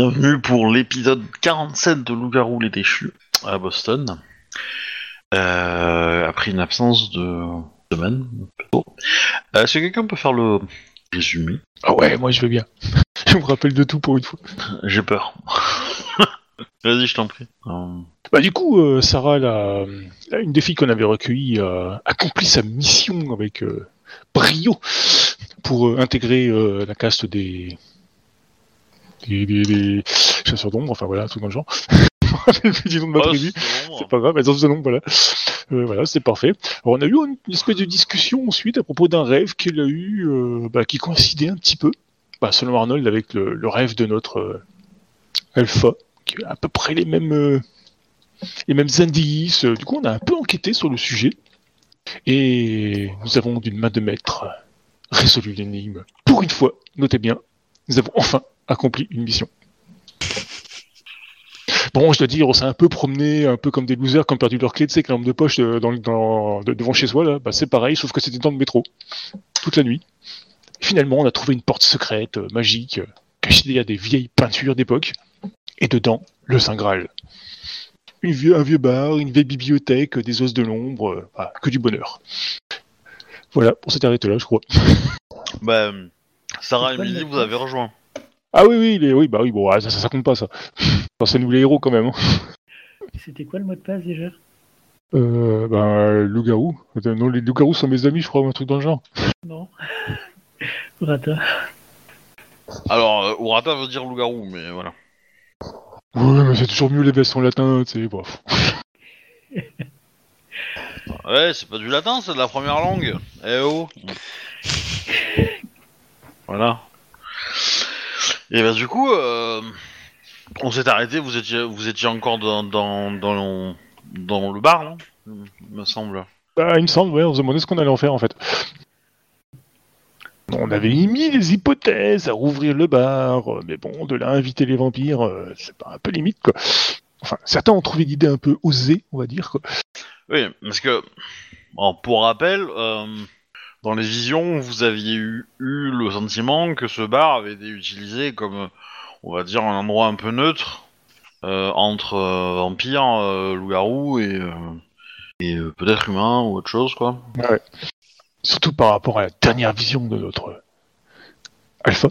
Bienvenue pour l'épisode 47 de Loup-garou les déchus à Boston. Euh, après une absence de semaine. plutôt. Euh, Est-ce que quelqu'un peut faire le résumé? Ah ouais, moi je veux bien. je me rappelle de tout pour une fois. J'ai peur. Vas-y, je t'en prie. Euh, Bah du coup, euh, Sarah, la, la- une des filles qu'on avait recueillies, a accompli sa mission avec euh, brio pour euh, intégrer euh, la caste des... Des, des- des chasseurs d'ombre, enfin voilà, tout dans le genre. Nom de ma oh, tribu. c'est pas grave, mais dans ce nom, voilà. Euh, voilà, c'est parfait. Alors, on a eu une, une espèce de discussion ensuite à propos d'un rêve qu'elle a eu, euh, bah, qui coïncidait un petit peu, bah, selon Arnold, avec le, le rêve de notre euh, Alpha, qui a à peu près les mêmes, les mêmes indices. Du coup, on a un peu enquêté sur le sujet, et nous avons d'une main de maître résolu l'énigme. Pour une fois, notez bien, nous avons enfin accompli une mission. Bon, je dois dire, on s'est un peu promené, un peu comme des losers qui ont perdu leur clé, tu sais, avec la lampe de poche euh, devant chez soi, là. Bah, c'est pareil, sauf que c'était dans le métro. Toute la nuit. Finalement, on a trouvé une porte secrète, euh, magique, euh, cachée derrière des vieilles peintures d'époque. Et dedans, le Saint Graal. Un vieux bar, une vieille bibliothèque, des os de l'ombre, bah, que du bonheur. Voilà, on s'est arrêté là, je crois. Bah, Sarah et mot vous avez rejoint. Ah oui, oui, il est- oui, bah oui, bon, ça, ça, ça compte pas, ça. Enfin, c'est nous les héros, quand même. hein. C'était quoi le mot de passe déjà? Euh, ben, loup-garou. Attends, Non, les loups-garous sont mes amis, je crois, ou un truc dans le genre. Non. Rata. Alors, euh, Urata veut dire loup-garou, mais voilà. Ouais, mais c'est toujours mieux les vestes en latin, tu sais, bref. Ouais, c'est pas du latin, c'est de la première langue. Eh oh Voilà. Et bah du coup, euh, on s'est arrêté, vous étiez, vous étiez encore dans, dans, dans, dans le bar, là Il me semble. Bah, il me semble, ouais, on se demandait ce qu'on allait en faire, en fait. On avait émis des hypothèses à rouvrir le bar, mais bon, de là inviter les vampires, euh, c'est pas un peu limite, quoi. Enfin, certains ont trouvé l'idée un peu osée, on va dire, quoi. Oui, parce que, bon, pour rappel, euh, dans les visions, vous aviez eu, le sentiment que ce bar avait été utilisé comme, on va dire, un endroit un peu neutre euh, entre euh, vampires, euh, loups-garous et, peut-être humains ou autre chose, quoi. Surtout par rapport à la dernière vision de notre Alpha,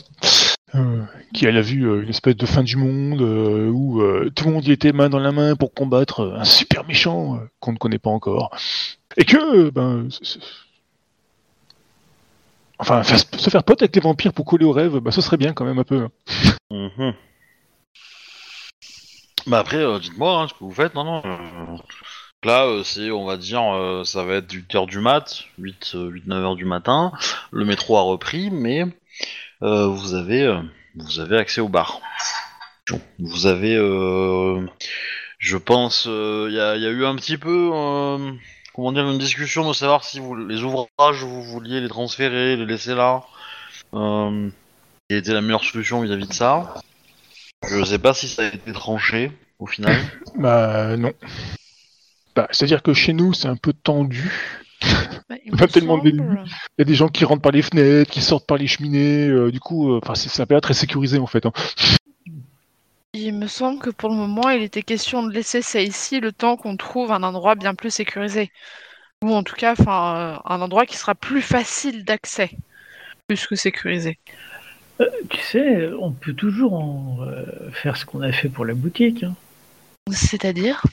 qui elle a vu euh, une espèce de fin du monde où tout le monde y était main dans la main pour combattre un super méchant qu'on ne connaît pas encore. Et que, ben, enfin, se faire pote avec les vampires pour coller au rêve, bah, ce serait bien quand même un peu. Mhm. Bah après, euh, dites-moi hein, ce que vous faites. Non, non. euh, Là, euh, c'est, on va dire, ça va être 8h du mat, 8, euh, 8 9h du matin. Le métro a repris, mais vous avez, vous avez accès au bar. Vous avez, je pense, il y, a, eu un petit peu, comment dire, une discussion de savoir si vous, les ouvrages vous vouliez les transférer, les laisser là. Euh, quelle était la meilleure solution vis-à-vis de ça Je sais pas si ça a été tranché au final. Bah, non. Bah, C'est-à-dire que chez nous, c'est un peu tendu. Bah, il tellement semble-. Il y a des gens qui rentrent par les fenêtres, qui sortent par les cheminées. euh, du coup, euh, enfin, c'est c'est un peu très sécurisé en fait. hein. Il me semble que pour le moment, il était question de laisser ça ici le temps qu'on trouve un endroit bien plus sécurisé. Ou en tout cas, enfin, euh, un endroit qui sera plus facile d'accès, plus que sécurisé. Euh, tu sais, on peut toujours en, euh, faire ce qu'on a fait pour la boutique. hein. C'est-à-dire?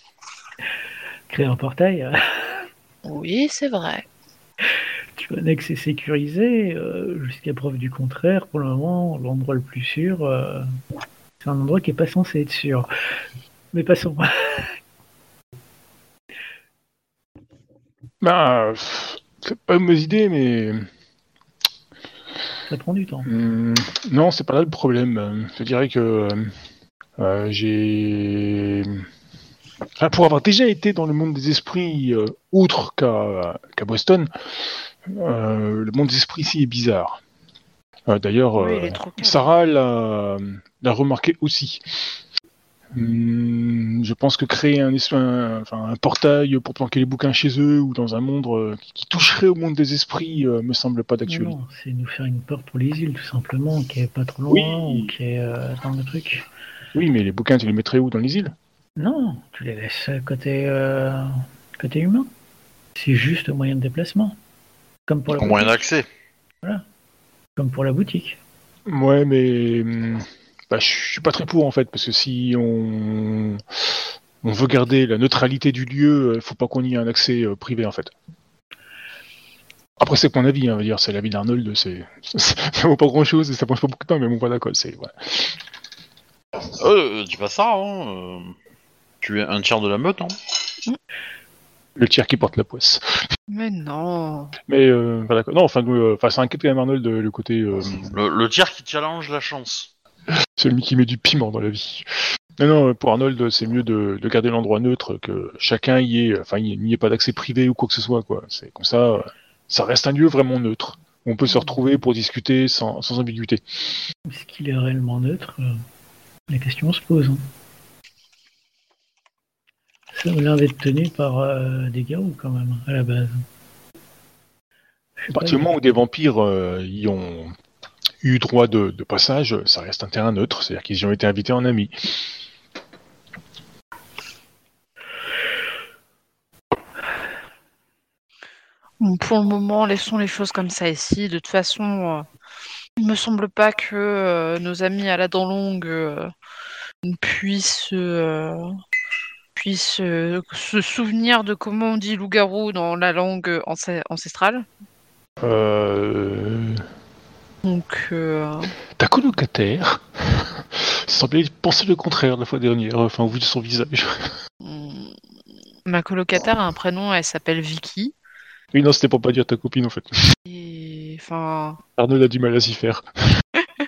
Créer un portail. euh, Oui, c'est vrai. tu vois, que c'est sécurisé. euh, Jusqu'à preuve du contraire, pour le moment, l'endroit le plus sûr, c'est un endroit qui est pas censé être sûr. Mais passons. Bah, c'est pas une mauvaise idée, mais Ça prend du temps. hum, non, c'est pas là le problème. Je dirais que euh, euh, j'ai, enfin, pour avoir déjà été dans le monde des esprits euh, autre qu'à qu'à Boston, euh, le monde des esprits ici est bizarre. Euh, D'ailleurs, Oui, euh. Sarah l'a remarqué aussi. Hum, je pense que créer un, un- enfin, un portail pour planquer les bouquins chez eux ou dans un monde euh, qui, qui toucherait au monde des esprits euh, me semble pas d'actualité. non, c'est nous faire une porte pour les îles, tout simplement, qui est pas trop loin Oui. ou qui est euh, dans le truc. Oui, mais les bouquins, tu les mettrais où Dans les îles? Non, tu les laisses côté, euh, côté humain. C'est juste un moyen de déplacement. Comme pour Au moyen d'accès. Comme pour la boutique. Ouais, mais hum, bah, je suis pas très pour en fait, parce que si on, on veut garder la neutralité du lieu, il faut pas qu'on y ait un accès euh, privé en fait. Après, c'est mon avis, hein, on va dire, c'est l'avis d'Arnold, c'est, ça vaut pas grand chose et ça prend pas beaucoup de temps, mais bon, voilà quoi, c'est, voilà. Euh, dis pas ça, hein. euh, Tu es un tiers de la meute, hein. Le tiers qui porte la poisse. Mais non. Mais euh, voilà quoi. Non, enfin, euh, enfin, ça inquiète quand même Arnold euh, le côté, euh, Le, le tiers qui challenge la chance. celui qui met du piment dans la vie. Non, non, pour Arnold, c'est mieux de, de garder l'endroit neutre, que chacun y ait, enfin, il n'y ait pas d'accès privé ou quoi que ce soit, quoi. C'est comme ça, euh, ça reste un lieu vraiment neutre. On peut se retrouver pour discuter sans, sans ambiguïté. Est-ce qu'il est réellement neutre? La question se pose. hein. L'air d'être tenu par euh, des garous quand même, à la base. À partir du moment où des vampires euh, y ont eu droit de, de passage, ça reste un terrain neutre, c'est-à-dire qu'ils y ont été invités en amis. Bon, pour le moment, laissons les choses comme ça ici. De toute façon, euh, il me semble pas que euh, nos amis à la dent longue euh, puissent, euh, puissent euh, se souvenir de comment on dit loup-garou dans la langue ancê- ancestrale. Euh... Donc, euh, Ta colocataire semblait penser le contraire la fois dernière, enfin, au vu de son visage. hmm, ma colocataire a un prénom, elle s'appelle Vicky. Oui, non, c'était pour pas dire ta copine en fait. Et enfin, Arnold a du mal à s'y faire.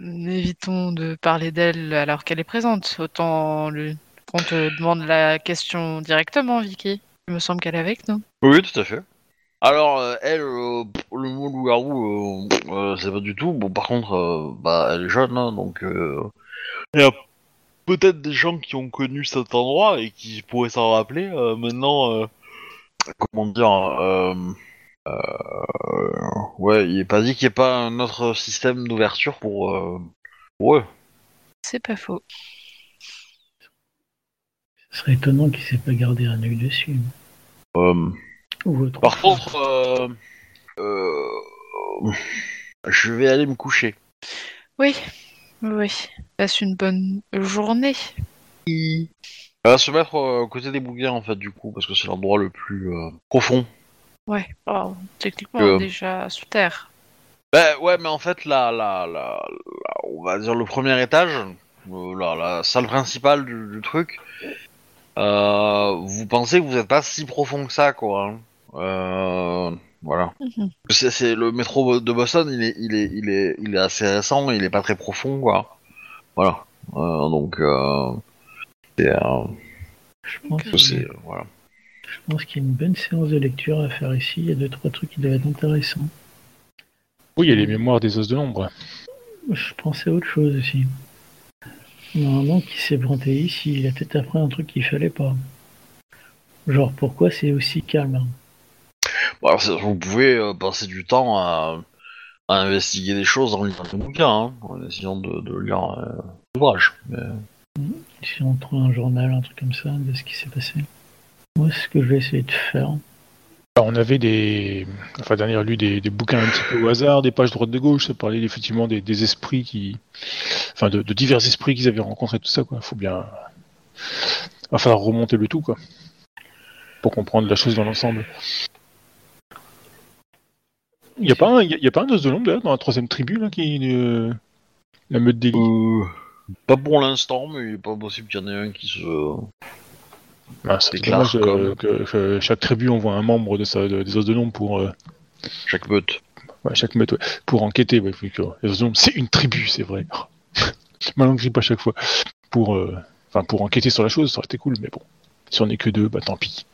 évitons de parler d'elle alors qu'elle est présente. Autant le- qu'on te demande la question directement, Vicky. Il me semble qu'elle est avec nous. Oui, tout à fait. Alors, euh, elle, euh, le mot loup-garou, euh, c'est pas du tout. Bon, par contre, bah, elle est jeune, hein, donc il y a peut-être des gens qui ont connu cet endroit et qui pourraient s'en rappeler. maintenant, comment dire, ouais, il est pas dit qu'il n'y ait pas un autre système d'ouverture pour, pour eux. C'est pas faux. Ce serait étonnant qu'il ne s'est pas gardé un œil dessus. Euh, Ou autre par chose. contre, euh, euh, je vais aller me coucher. Oui, oui. Passe une bonne journée. Elle va se mettre euh, à côté des bouquins en fait du coup parce que c'est l'endroit le plus euh, profond. Ouais, oh, techniquement Euh. déjà sous terre. Ben ouais mais en fait la, la, la, la- on va dire le premier étage, euh, la, la salle principale du, du truc, euh, vous pensez que vous n'êtes pas si profond que ça quoi. hein. Euh, voilà. Mhm. C'est, c'est le métro de Boston, il est, il est, il est, il est assez récent, il est pas très profond quoi. Voilà. Euh, donc euh, c'est, euh, Je pense, c'est, euh, voilà. je pense qu'il y a une bonne séance de lecture à faire ici. Il y a deux, trois trucs qui doivent être intéressants. Oui, il y a les mémoires des os de l'ombre. Je pensais à autre chose aussi. Normalement, qui s'est planté ici, il a peut-être appris un truc qu'il fallait pas. Genre, pourquoi c'est aussi calme? Bon, alors, vous pouvez euh, passer du temps à, à investiguer des choses en lisant des bouquins, hein, en essayant de, de lire euh, l'ouvrage. Mais... Si on trouve un journal, un truc comme ça, de ce qui s'est passé. Moi, ce que je vais essayer de faire. Alors, on avait des, enfin, dernière lu des, des bouquins un petit peu au hasard, des pages droite de gauche, ça parlait effectivement des, des esprits qui, enfin, de, divers esprits qu'ils avaient rencontrés, tout ça, quoi. Faut bien, va falloir remonter le tout, quoi, pour comprendre la chose dans l'ensemble. Il y a pas un, y a, pas un de l'ombre d'ailleurs dans la troisième tribu là qui, euh, la meute d'élite. Euh, pas pour l'instant, mais il est pas possible qu'il y en ait un qui se... Ah, c'est dommage comme- que, que chaque tribu envoie un membre de sa, de- des os de l'ombre pour, euh, chaque meute. Ouais, chaque meute, ouais. Pour enquêter, ouais, faut que- les autres hommes, c'est une tribu, c'est vrai. Ma langue grippe à chaque fois. Pour, euh, enfin, pour enquêter sur la chose, ça aurait été cool, mais bon. Si on est que deux, bah tant pis.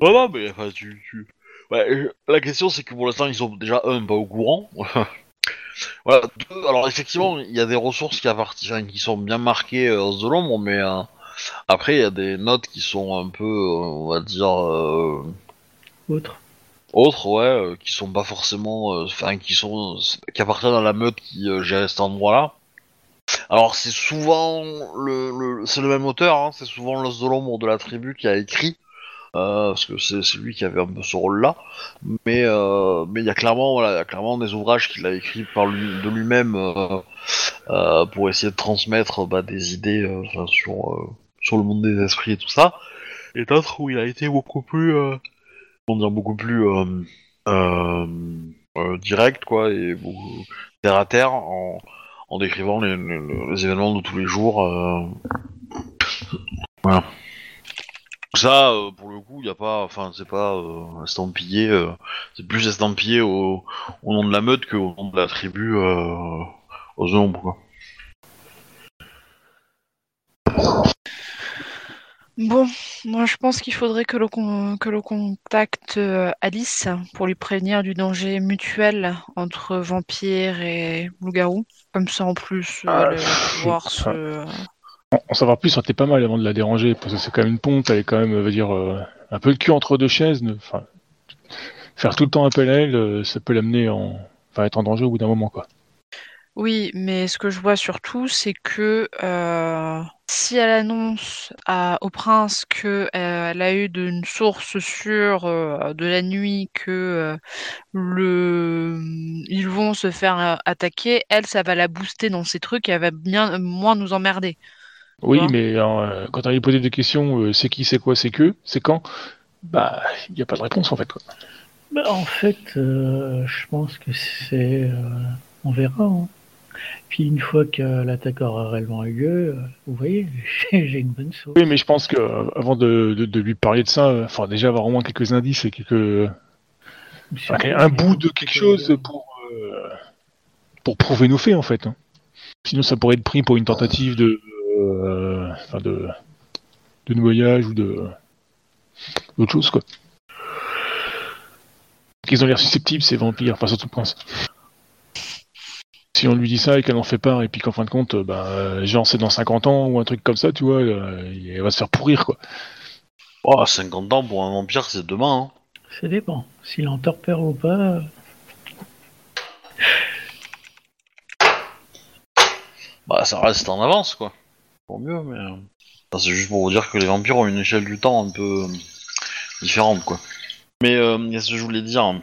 Ouais, non, mais enfin, tu... tu... Ouais, la question, c'est que pour l'instant, ils sont déjà, un, pas au courant. voilà, deux, alors effectivement, il y a des ressources qui, appartiennent, qui sont bien marquées euh, os de l'ombre, mais euh, après, il y a des notes qui sont un peu, euh, on va dire... euh, Autre. autres ouais euh, qui sont pas forcément enfin qui sont qui appartiennent à la meute qui gérait cet endroit là Alors c'est souvent le, le- c'est le même auteur, hein, c'est souvent l'os de l'ombre de la tribu qui a écrit, euh, parce que c'est c'est lui qui avait un peu ce rôle-là. Mais euh, mais il y a clairement voilà, il y a clairement des ouvrages qu'il a écrits par lui de lui-même euh, pour essayer de transmettre bah, des idées sur sur le monde des esprits et tout ça. Et d'autres où il a été beaucoup plus euh, dire beaucoup plus euh, euh, direct quoi et terre à terre en en décrivant les, événements de tous les jours. Voilà. Ça, pour le coup, il a pas, enfin, c'est pas estampillé, c'est plus estampillé au, au nom de la meute qu'au nom de la tribu aux ombres, quoi. Bon, moi je pense qu'il faudrait que l'on con- que l'on contacte euh, Alice pour lui prévenir du danger mutuel entre vampire et loup-garou. Comme ça en plus, euh, Ah, elle va pouvoir se... En, en savoir plus, ça aurait été pas mal avant de la déranger, parce que c'est quand même une ponte, elle est quand même, veut dire, euh, un peu le cul entre deux chaises. Enfin, faire tout le temps appel à elle, ça peut l'amener en, enfin, être en danger au bout d'un moment, quoi. Oui, mais ce que je vois surtout, c'est que euh, si elle annonce à- au prince que euh, elle a eu d'une source sûre euh, de la nuit que euh, le ils vont se faire euh, attaquer, elle, ça va la booster dans ses trucs et elle va bien moins nous emmerder. Oui, mais euh, quand on lui posé des questions, euh, c'est qui, c'est quoi, c'est que, c'est quand, bah, il n'y a pas de réponse en fait. Quoi. Bah, en fait, euh, je pense que c'est. euh, on verra. hein. Puis une fois que l'attaque aura réellement eu lieu, euh, vous voyez, j'ai une bonne sauce. Oui, mais je pense que euh, avant de, de, de lui parler de ça, euh, enfin déjà avoir au moins quelques indices et quelques, enfin, un bout de quelque chose pour euh, pour prouver nos faits en fait. hein. Sinon, ça pourrait être pris pour une tentative de, euh, enfin, de, de noyage ou de d'autre chose quoi. Qu'ils ont l'air susceptibles, ces vampires, enfin surtout le prince. Si on lui dit ça et qu'elle en fait part, et puis qu'en fin de compte, euh, bah, euh, genre c'est dans 50 ans ou un truc comme ça, tu vois, euh, elle va se faire pourrir quoi. Oh, 50 ans pour un vampire, c'est demain, hein. Ça dépend. S'il en torpeur ou pas. euh, Bah, ça reste en avance, quoi. Pour mieux, mais... enfin, c'est juste pour vous dire que les vampires ont une échelle du temps un peu euh, différente, quoi. Mais, euh, qu'est-ce que je voulais dire?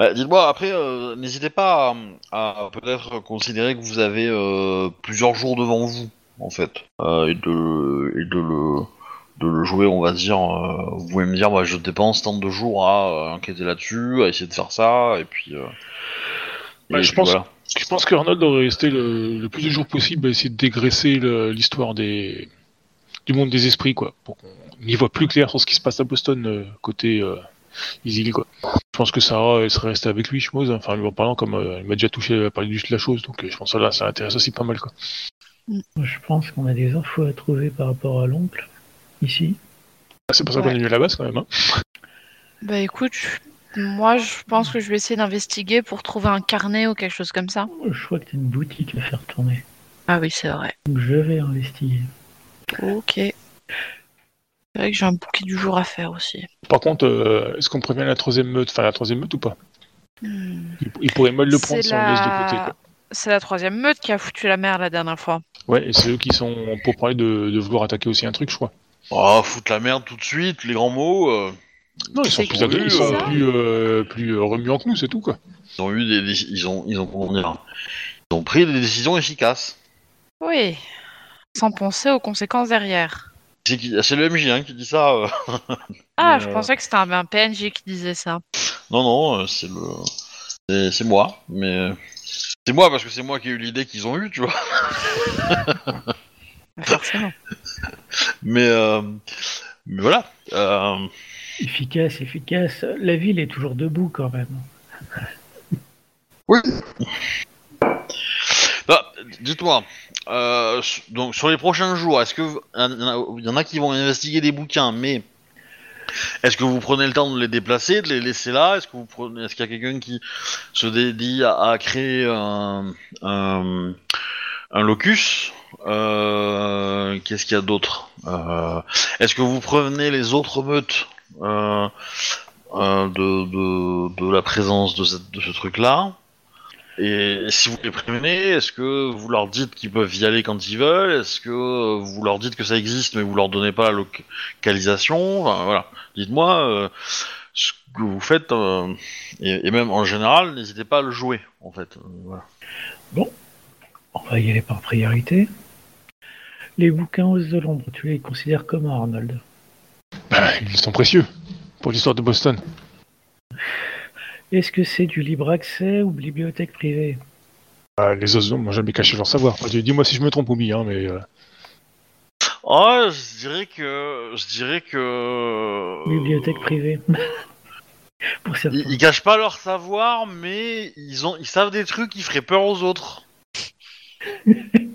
Bah, Dites-moi, après, euh, n'hésitez pas à, à peut-être considérer que vous avez euh, plusieurs jours devant vous, en fait. Euh, et, de, et de le de le jouer, on va dire, vous pouvez me dire, bah, je dépense tant de jours à enquêter là-dessus, à essayer de faire ça, et puis... Bah, je puis pense- voilà. Je pense que Arnold devrait rester le, le plus de jours possible à essayer de dégraisser l'histoire des du monde des esprits, quoi, pour qu'on y voit plus clair sur ce qui se passe à Boston côté Isil, quoi. Je pense que Sarah elle serait restée avec lui, je suppose. Enfin, lui en parlant comme euh, elle m'a déjà touché à parler de la chose, donc euh, je pense que là, ça l'intéresse aussi pas mal, quoi. je pense qu'on a des infos à trouver par rapport à l'oncle, ici. Ah, C'est pour ça Ouais. qu'on est venu à la base, quand même. Hein. Bah écoute, moi je pense que je vais essayer d'investiguer pour trouver un carnet ou quelque chose comme ça. Je crois que t'as une boutique à faire tourner. Ah oui, c'est vrai. Donc je vais investiguer. Ok. C'est vrai que j'ai un bouquet du jour à faire aussi. Par contre, euh, est-ce qu'on prévient la troisième meute, enfin la troisième meute ou pas? Hmm. il, il pourrait mal le prendre si on le laisse de côté, quoi. C'est la troisième meute qui a foutu la merde la dernière fois. Ouais, et c'est eux qui sont pour parler de, de vouloir attaquer aussi un truc, je crois. Oh, foutre la merde tout de suite, les grands mots. euh, Non, ils sont plus, ils sont plus, euh, plus remuants que nous, c'est tout, quoi. Ils ont eu des, ils ont, ils ont comment dire, ils ont pris des décisions efficaces. Oui. Sans penser aux conséquences derrière. C'est le MJ hein, qui dit ça. euh. Ah, Mais, je euh, pensais que c'était un, un PNJ qui disait ça. Non, non, euh, c'est le, c'est, c'est moi, mais c'est moi parce que c'est moi qui ai eu l'idée qu'ils ont eu, tu vois. Forcément. Mais, euh, mais voilà. Euh, Efficace, efficace. La ville est toujours debout quand même. bah, dites-moi. Euh, donc sur les prochains jours, est-ce que il y, en a- qui vont investiguer des bouquins, mais est-ce que vous prenez le temps de les déplacer, de les laisser là? Est-ce que vous prenez, est-ce qu'il y a quelqu'un qui se dédie à, créer un, locus? Euh, Qu'est-ce qu'il y a d'autre? Euh, Est-ce que vous prenez les autres meutes euh, de, la présence de ce truc-là? Et si vous les prévenez, est-ce que vous leur dites qu'ils peuvent y aller quand ils veulent? Est-ce que vous leur dites que ça existe mais vous leur donnez pas la localisation? Enfin, voilà. Dites-moi euh, ce que vous faites euh, et, et même en général, n'hésitez pas à le jouer en fait. Euh, voilà. On va y aller par priorité. Les bouquins aux de l'ombre, tu les considères comment, Arnold? Bah, ils sont précieux pour l'histoire de Boston. Est-ce que c'est du libre accès ou bibliothèque privée? Bah, les os m'ont jamais caché leur savoir. Dis-moi si je me trompe, Oumi, hein, mais... euh, Oh, je dirais que je dirais que Bibliothèque privée. Pour. Ils, ils cachent pas leur savoir, mais ils ont, ils savent des trucs qui feraient peur aux autres.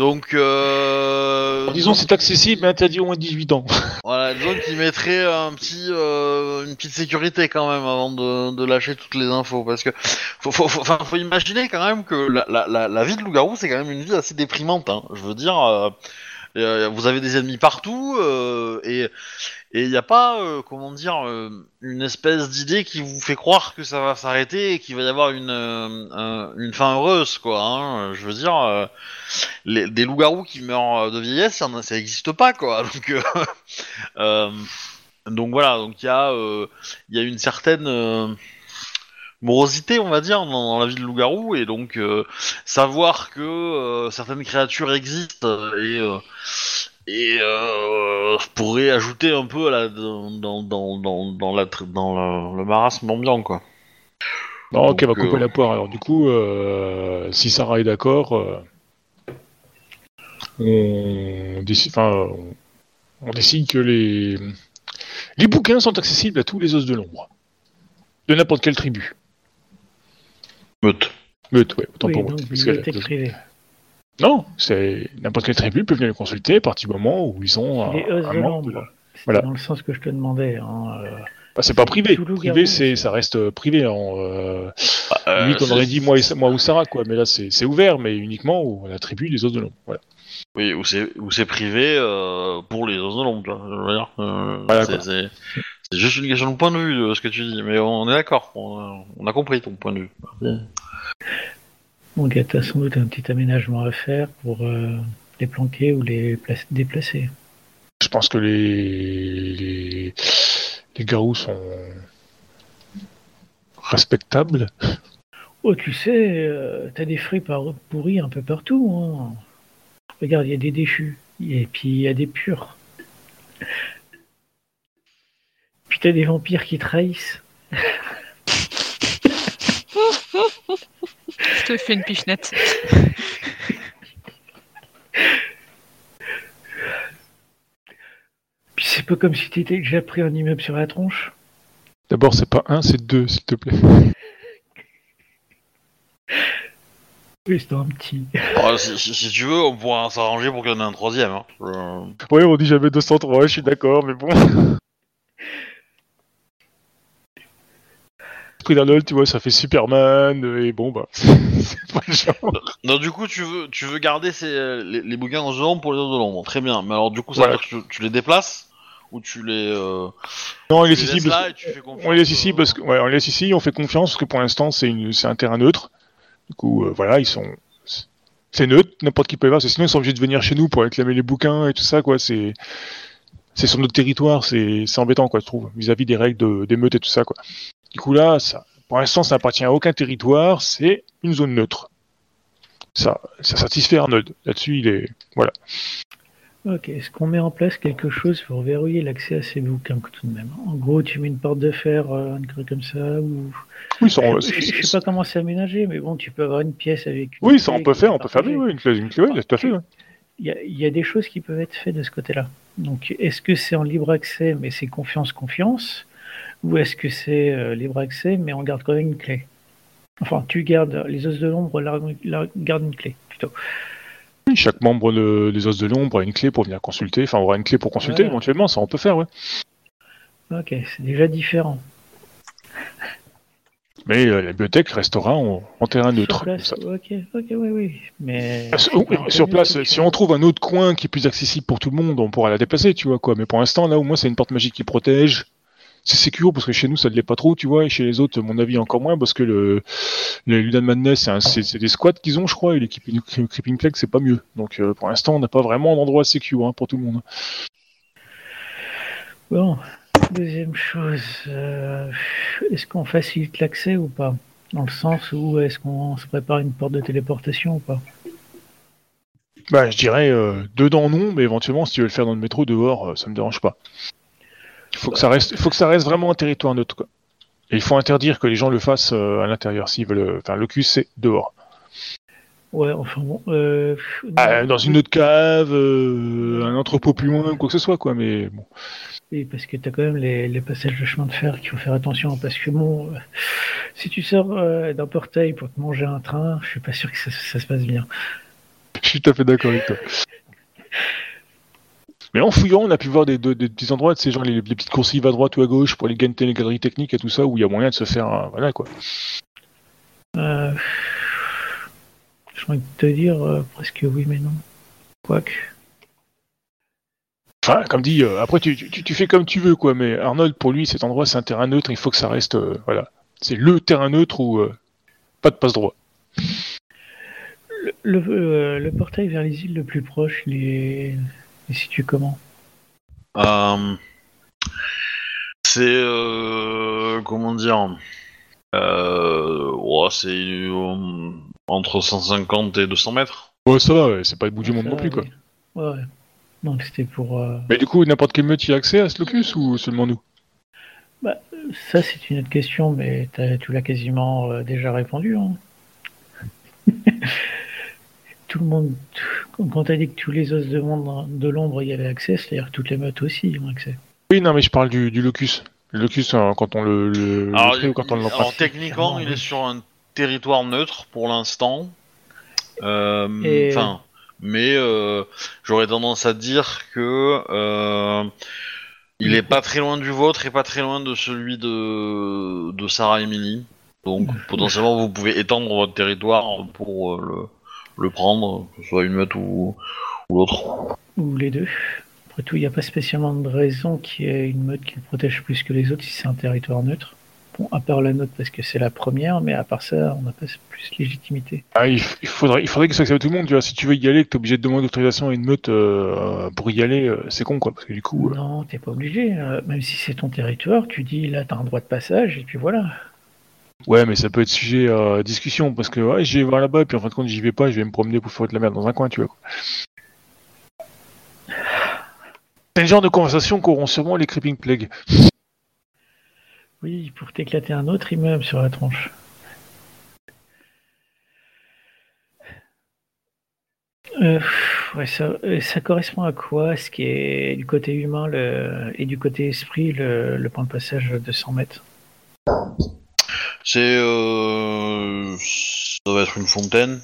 Donc, euh, Disons, c'est accessible, mais interdit au moins de 18 ans. voilà, disons qu'ils mettraient un petit, euh, une petite sécurité quand même avant de, de lâcher toutes les infos, parce que faut, faut, faut, faut imaginer quand même que la, la, la, vie de loup-garou, c'est quand même une vie assez déprimante. Hein. Je veux dire, euh, vous avez des ennemis partout, euh, et et il n'y a pas, euh, comment dire, euh, une espèce d'idée qui vous fait croire que ça va s'arrêter et qu'il va y avoir une, euh, un- une fin heureuse, quoi. Hein. Je veux dire, euh, les, des loups-garous qui meurent de vieillesse, ça n'existe pas, quoi. Donc, euh, euh, donc voilà, donc il y, a, euh, il y a une certaine euh, morosité, on va dire, dans, dans la vie de loup-garou, et donc euh, savoir que euh, certaines créatures existent euh, et et pourrait ajouter un peu à la, dans, dans, dans, dans, dans la, dans le, le marasme ambiant, quoi. Non, ok, on va Donc, couper la poire. Alors, du coup, si Sarah est d'accord, on, décide, on, on décide que les, les bouquins sont accessibles à tous les os de l'ombre. De n'importe quelle tribu. Meute. Meute, ouais, autant Oui, pour moi. que- non, c'est n'importe quelle tribu peut venir les consulter à partir du moment où ils ont Les un, os un de membre Voilà. dans le sens que je te demandais. hein, euh, Bah, c'est pas privé. Privé, c'est, ça reste euh, privé. hein, euh, Euh, limite, on c'est- aurait dit moi, et, moi ou Sarah, quoi. Mais là, c'est, ouvert, mais uniquement à la tribu des os de l'ombre. Voilà. Oui, ou c'est privé euh, pour les os de l'ombre, euh, Voilà, c'est- juste une question de point de vue de ce que tu dis, mais on est d'accord, on, on a compris ton point de vue. Donc, tu as sans doute un petit aménagement à faire pour euh, les planquer ou les place- déplacer. Je pense que les, les, les garous sont respectables. Oh, tu sais, euh, t'as des fruits pourris un peu partout. hein. Regarde, il y a des déchus. Et puis, il y a des purs. T'as des vampires qui trahissent. Je te fais une pichenette. Puis, c'est pas comme si t'étais déjà pris un immeuble sur la tronche. D'abord, c'est pas un, c'est deux, s'il te plaît. Oui, c'est un petit. Oh, si, si- si tu veux, on pourra s'arranger pour qu'il y en ait un troisième. Hein. Je- Ouais, on dit jamais 203, je suis d'accord, mais bon. Pris d'Arnold, tu vois, ça fait Superman, euh, et bon, bah, c'est pas le genre. Non, du coup, tu veux, tu veux garder ces, les, les bouquins en l'ombre pour les os de l'ombre. Très bien. Mais alors, du coup, ça Voilà. veut dire que tu, tu les déplaces ou tu les, euh, Non, on les laisse ici, parce... on les laisse ici euh, parce que, ouais, on les laisse ici, on fait confiance, parce que pour l'instant, c'est une... c'est un terrain neutre. Du coup, euh, voilà, ils sont. C'est neutre, n'importe qui peut y parce que sinon ils sont obligés de venir chez nous pour réclamer les bouquins et tout ça, quoi. C'est. C'est sur notre territoire, c'est c'est embêtant, quoi, je trouve, vis-à-vis des règles de- d'émeute et tout ça, quoi. Du coup, là, ça, pour l'instant, ça n'appartient à aucun territoire, c'est une zone neutre. Ça, ça satisfait Arnold. Là-dessus, il est. Voilà. Ok, est-ce qu'on met en place quelque chose pour verrouiller l'accès à ces bouquins tout de même? En gros, tu mets une porte de fer, euh, un truc comme ça, ou... Oui, ça, on- Je, je sais pas comment c'est aménagé, mais bon, tu peux avoir une pièce avec... une oui, ça, on peut faire, on peut faire, oui, une clé, une clé, oui, tout à fait, ouais. Il y, a, il y a des choses qui peuvent être faites de ce côté-là. Donc, est-ce que c'est en libre accès, mais c'est confiance-confiance Ou est-ce que c'est euh, libre accès, mais on garde quand même une clé Enfin, tu gardes les os de l'ombre, la, la- garde une clé, plutôt. Oui, Chaque membre de- des os de l'ombre a une clé pour venir consulter, enfin aura une clé pour consulter Voilà. éventuellement, ça on peut faire, ouais. Ok, c'est déjà différent. Mais euh, la bibliothèque restera en, en terrain neutre. Place, ok, ok, oui, oui. Mais... Ah, sur- oui, sur place, si on trouve un autre coin qui est plus accessible pour tout le monde, on pourra la déplacer, tu vois quoi. Mais pour l'instant, là au moins c'est une porte magique qui protège. C'est sécure parce que chez nous ça ne l'est pas trop, tu vois, et chez les autres, mon avis, encore moins parce que le, le Ludan Madness, c'est des squats qu'ils ont, je crois, et Cre- Creeping Plague, c'est pas mieux. Donc euh, pour l'instant, on n'a pas vraiment d'endroit sécure hein, pour tout le monde. Bon, deuxième chose, euh, est-ce qu'on facilite l'accès ou pas? Dans le sens où est-ce qu'on se prépare une porte de téléportation ou pas? Bah, je dirais euh, dedans non, mais éventuellement, si tu veux le faire dans le métro, dehors, ça me dérange pas. Il faut que ça reste, faut que ça reste vraiment un territoire neutre, quoi. Et il faut interdire que les gens le fassent euh, à l'intérieur s'ils veulent. euh, Enfin, le cul, c'est dehors. Ouais, enfin bon. Euh, Ah, dans une autre cave, euh, un entrepôt plus loin, quoi que ce soit, quoi. Mais bon. Oui, parce que tu as quand même les, les passages de chemin de fer qu'il faut faire attention. Parce que bon, euh, si tu sors d'un portail pour te manger un train, je suis pas sûr que ça, ça se passe bien. Je suis tout à fait d'accord avec toi. Mais en fouillant, on a pu voir des, des- des petits endroits, tu sais, genre les, les petites coursives à droite ou à gauche pour les gains les galeries techniques et tout ça, où il y a moyen de se faire, un- voilà quoi. Euh, J'ai envie de te dire euh, presque oui, mais non. Quoique. Enfin, comme dit, euh, après tu, tu, tu fais comme tu veux quoi, mais Arnold, pour lui, cet endroit c'est un terrain neutre, il faut que ça reste, euh, voilà. C'est le terrain neutre où euh, pas de passe droit. Le, le, le portail vers les îles le plus proche, il est, il est situé comment Euh, c'est euh, comment dire euh, ouais, c'est euh, entre 150 et 200 mètres. Ouais, ça va, ouais, c'est pas le bout du monde Ça, non plus quoi. Ouais, ouais. Donc c'était pour. euh, Mais du coup, n'importe quel meute y a accès à ce locus ou seulement nous? Ça, c'est une autre question, mais t'as- tu l'as quasiment euh, déjà répondu. hein. Tout le monde, quand quand t'as dit que tous les os de, monde, de l'ombre y avaient accès, c'est-à-dire que toutes les meutes aussi y ont accès. Oui, non, mais je parle du, du locus. Le locus, hein, quand on le, le, le Alors, crée ou quand on l'emprunte. alors, techniquement, il est sur un territoire neutre pour l'instant. Euh, Et- mais euh, j'aurais tendance à dire que euh, il est pas très loin du vôtre et pas très loin de celui de de Sarah Emily. Donc potentiellement, vous pouvez étendre votre territoire pour euh, le, le prendre, que ce soit une meute ou, ou l'autre. Ou les deux. Après tout, il n'y a pas spécialement de raison qu'il y ait une meute qui le protège plus que les autres si c'est un territoire neutre. Bon, à part la nôtre parce que c'est la première, mais à part ça, on n'a pas plus légitimité. Ah, il, il faudrait, il faudrait que ça accepte tout le monde, tu vois. Si tu veux y aller, que t'es obligé de demander autorisation à une meute euh, pour y aller, euh, c'est con, quoi. Parce que du coup, euh, Non, t'es pas obligé. euh, même si c'est ton territoire, tu dis là, t'as un droit de passage, et puis voilà. Ouais, mais ça peut être sujet à discussion. Parce que, ouais, je vais voir là-bas, et puis en fin de compte, j'y vais pas, je vais me promener pour faire de la merde dans un coin, tu vois. C'est le genre de conversation qu'auront sûrement les Creeping Plague. Oui, pour t'éclater un autre immeuble sur la tronche. Euh, ça, euh, ça correspond à quoi Ce qui est du côté humain le, et du côté esprit, le, le point de passage de 100 mètres? C'est euh, ça va être une fontaine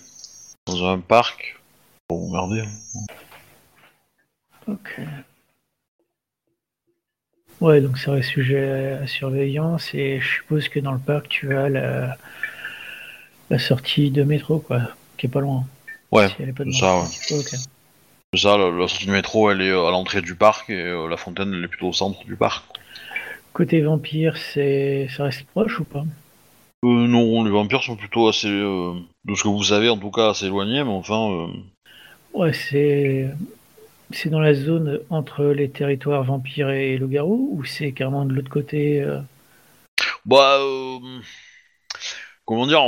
dans un parc. Bon, regardez. Ok. Ouais, donc ça reste sujet à surveillance et je suppose que dans le parc tu as la, la sortie de métro, quoi, qui est pas loin. Ouais, Si elle est pas c'est ça. Ouais. Ok. C'est ça, la, la sortie du métro, elle est à l'entrée du parc et euh, la fontaine, elle est plutôt au centre du parc. Côté vampire, c'est ça reste proche ou pas? Euh, non, les vampires sont plutôt assez, euh, de ce que vous savez en tout cas, assez éloignés, mais enfin, euh, Ouais, c'est c'est dans la zone entre les territoires vampires et loup-garou ou c'est carrément de l'autre côté bah, comment dire,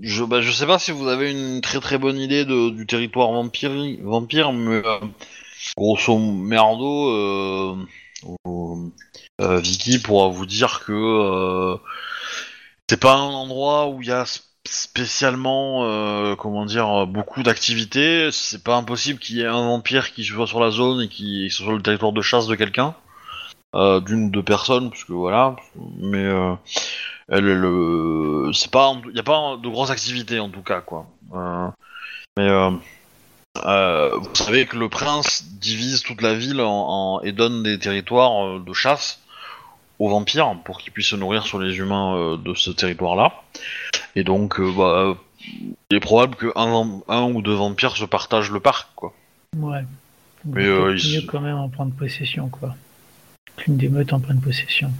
je, bah, je sais pas si vous avez une très très bonne idée de, du territoire vampire, vampire, mais grosso merdo, euh, euh, euh, Vicky pourra vous dire que c'est pas un endroit où il y a sp- spécialement, euh, comment dire, beaucoup d'activités. C'est pas impossible qu'il y ait un vampire qui soit sur la zone et qui soit sur le territoire de chasse de quelqu'un, euh, d'une ou deux personnes, parce que voilà. Mais euh, euh, c'est pas, il y a pas de grosses activités en tout cas, quoi. Euh, mais euh, euh, vous savez que le prince divise toute la ville en, et donne des territoires euh, de chasse aux vampires pour qu'ils puissent se nourrir sur les humains euh, de ce territoire-là. Et donc, euh, bah, il est probable qu'un un ou deux vampires se partagent le parc, quoi. Ouais. Mais, euh, mieux quand même en prendre possession, quoi. Qu'une des meutes en prenne possession.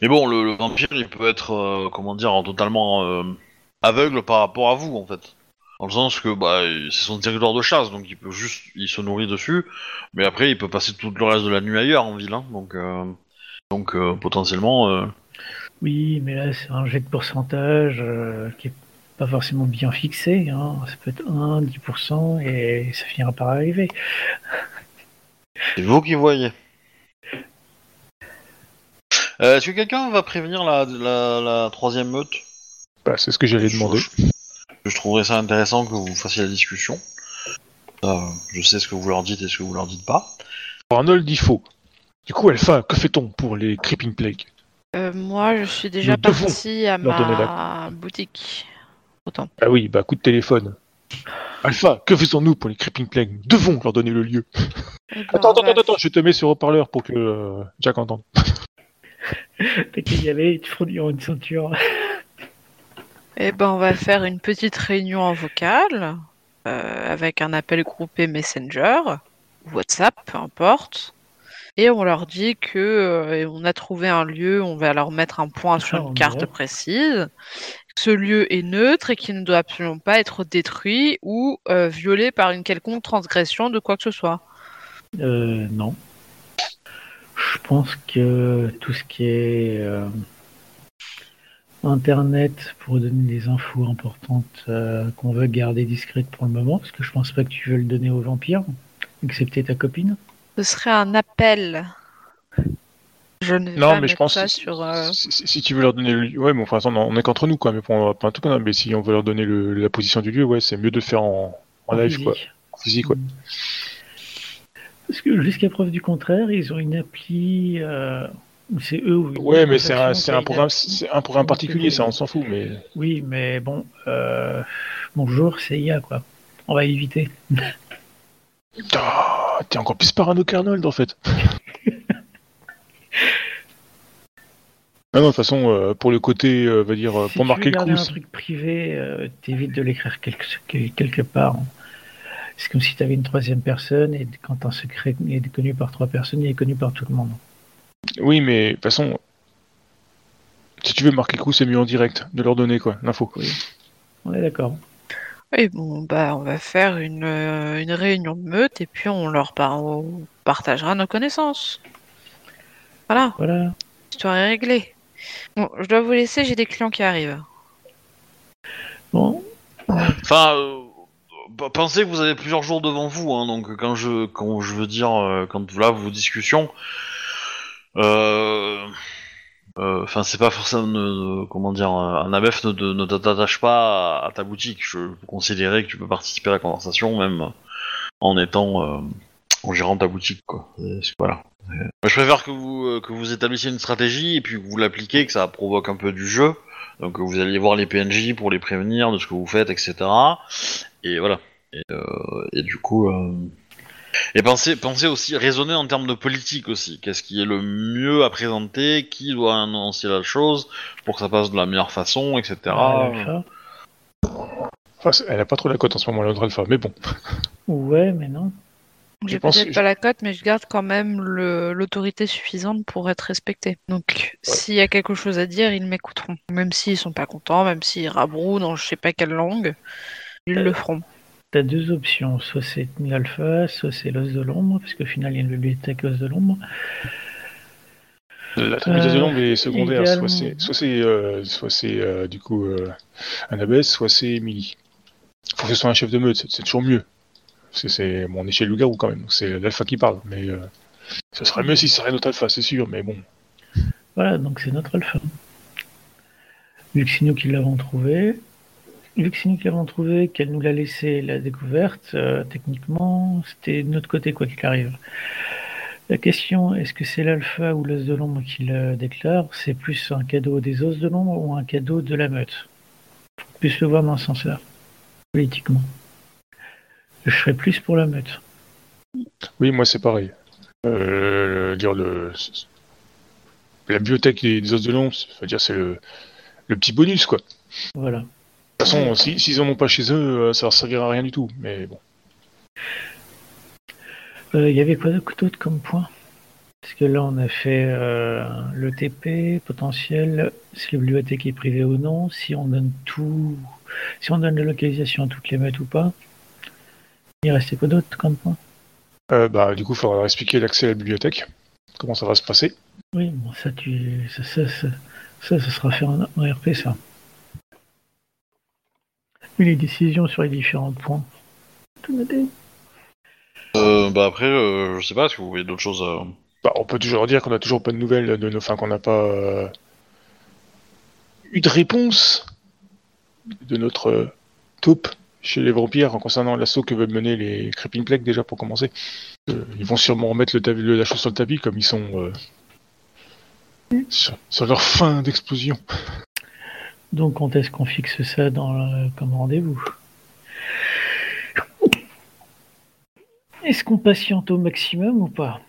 Mais bon, le, le vampire, il peut être, euh, comment dire, totalement aveugle par rapport à vous, en fait. Dans le sens que bah, c'est son territoire de chasse, donc il peut juste, il se nourrit dessus, mais après il peut passer tout le reste de la nuit ailleurs en ville, hein, donc euh, donc euh, potentiellement. euh, Oui, mais là, c'est un jet de pourcentage euh, qui est pas forcément bien fixé. Hein. Ça peut être 1, 10%, et ça finira par arriver. C'est vous qui voyez. Euh, Est-ce que quelqu'un va prévenir la, la, la troisième meute? Bah, c'est ce que j'allais demander. Je, je trouverais ça intéressant que vous fassiez la discussion. Euh, je sais ce que vous leur dites et ce que vous leur dites pas. Arnold, il faut. Du coup, Alpha, que fait-on pour les Creeping Plague Euh, moi, je suis déjà Nous partie à ma boutique. Autant. Ah oui, bah coup de téléphone. Alpha, que faisons-nous pour les Creeping Plague Nous devons leur donner le lieu. Eh ben, Attends, va- attends, attends, je te mets sur haut-parleur pour que euh, Jack entende. T'as qu'à y aller, ils te fourniront une ceinture. Eh ben, on va faire une petite réunion en vocal euh, avec un appel groupé Messenger, WhatsApp, peu importe. Et on leur dit que euh, on a trouvé un lieu, on va leur mettre un point sur Ah, une carte précise. Ce lieu est neutre et qu'il ne doit absolument pas être détruit ou euh, violé par une quelconque transgression de quoi que ce soit. Euh, non. Je pense que tout ce qui est Internet pour donner des infos importantes euh, qu'on veut garder discrètes pour le moment, parce que je pense pas que tu veux le donner aux vampires, excepté ta copine. Ce serait un appel. Je ne vais Non, pas mais je pense ça que sur. euh, si, si- si tu veux leur donner le lieu, ouais, mais enfin, on est qu'entre nous, quoi. Mais pour pas un tout cas, mais si on veut leur donner le- la position du lieu, ouais, c'est mieux de le faire en, en live, physique. quoi. En physique, ouais. Parce que jusqu'à preuve du contraire, ils ont une appli. euh, c'est eux ou Ouais, mais c'est un, programme, c'est un programme particulier, ça, on s'en fout, mais. Oui, mais bon, euh, bonjour, c'est IA quoi. On va éviter. Ah, T'es encore plus parano qu'Arnold, en fait. Ah non, de toute façon, euh, pour le côté, euh, va dire, euh, si pour tu marquer veux le coup, un truc privé, t'évites de l'écrire quelque, quelque part. C'est comme si tu avais une troisième personne et quand un secret est connu par trois personnes, il est connu par tout le monde. Oui, mais de toute façon, si tu veux marquer le coup, c'est mieux en direct, de leur donner quoi, l'info. On est d'accord. Oui, bon, bah, on va faire une, euh, une réunion de meute et puis on leur par- on partagera nos connaissances. Voilà, Voilà. l'histoire est réglée. Bon, je dois vous laisser, j'ai des clients qui arrivent. Bon, Enfin, euh, p- pensez que vous avez plusieurs jours devant vous, hein, donc quand je, quand je veux dire, euh, quand là vos discussions, enfin c'est pas forcément, euh, comment dire, un ABF ne, t'attache pas à, ta boutique. Je peux considérer que tu peux participer à la conversation même en étant, euh, en gérant ta boutique, quoi. Voilà. Euh, Je préfère que vous euh, que vous établissiez une stratégie et puis que vous l'appliquez, que ça provoque un peu du jeu. Donc vous alliez voir les PNJ pour les prévenir de ce que vous faites, etc. Et voilà. Et, euh, du coup, euh... et pensez, pensez aussi raisonner en termes de politique aussi. Qu'est-ce qui est le mieux à présenter Qui doit annoncer la chose pour que ça passe de la meilleure façon, etc. Enfin, c'est- elle a pas trop la cote en ce moment, l'autre alpha, mais bon. Ouais, mais non. Je J'ai pense peut-être que pas la cote, mais je garde quand même le- l'autorité suffisante pour être respecté. Donc, s'il y a quelque chose à dire, ils m'écouteront. Même s'ils sont pas contents, même s'ils rabrouent dans je sais pas quelle langue, ils le feront. T'as deux options. Soit c'est l'alpha, soit c'est l'os de l'ombre, parce qu'au final, il y a une bibliothèque os de l'ombre. La de Euh, l'ombre est secondaire, également. soit c'est, soit c'est, euh, soit c'est euh, du coup euh, un abbesse, soit c'est Emily. Faut que ce soit un chef de meute, c'est, toujours mieux. C'est, bon, on est chez le loup-garou quand même, c'est l'alpha qui parle, mais euh, ce serait mieux si ce serait notre alpha, c'est sûr, mais bon. Voilà, donc c'est notre alpha. Vu que c'est nous qui l'avons trouvé, vu que c'est nous qui l'avons trouvé, qu'elle nous l'a laissé la découverte, euh, techniquement, c'était de notre côté quoi qu'il arrive. La question, est-ce que c'est l'alpha ou l'os de l'ombre qui le déclare? C'est plus un cadeau des os de l'ombre ou un cadeau de la meute? Faut plus le voir dans ce sens-là, politiquement. Je serais plus pour la meute. Oui, moi c'est pareil. Euh, dire le, la bibliothèque des, os de l'ombre, c'est- le, le petit bonus quoi. Voilà. Toute façon, si- s'ils en ont pas chez eux, euh, ça leur servira à rien du tout. Mais bon. Euh, Il y avait quoi d'autre comme point? Parce que là, on a fait euh, le TP potentiel, si la bibliothèque est privée ou non, si on donne tout, si on donne la localisation à toutes les meutes ou pas. Il restait quoi d'autre comme point? Euh, bah, du coup, il faudra expliquer l'accès à la bibliothèque. Comment ça va se passer Oui, bon, ça, tu, ça, ça, ça, ça, ça sera fait en RP, ça. Les décisions sur les différents points. Tout noté. Euh, bah après, euh, je sais pas, est-ce que vous voyez d'autres choses à... Bah, on peut toujours dire qu'on n'a toujours pas de nouvelles de nos, enfin qu'on n'a pas euh, eu de réponse de notre euh, taupe chez les vampires en concernant l'assaut que veulent mener les Creeping Plague déjà pour commencer. Euh, ils vont sûrement remettre le la chose sur le tapis comme ils sont euh, sur, sur leur fin d'explosion. Donc, quand est-ce qu'on fixe ça dans le- comme rendez-vous? Est-ce qu'on patiente au maximum ou pas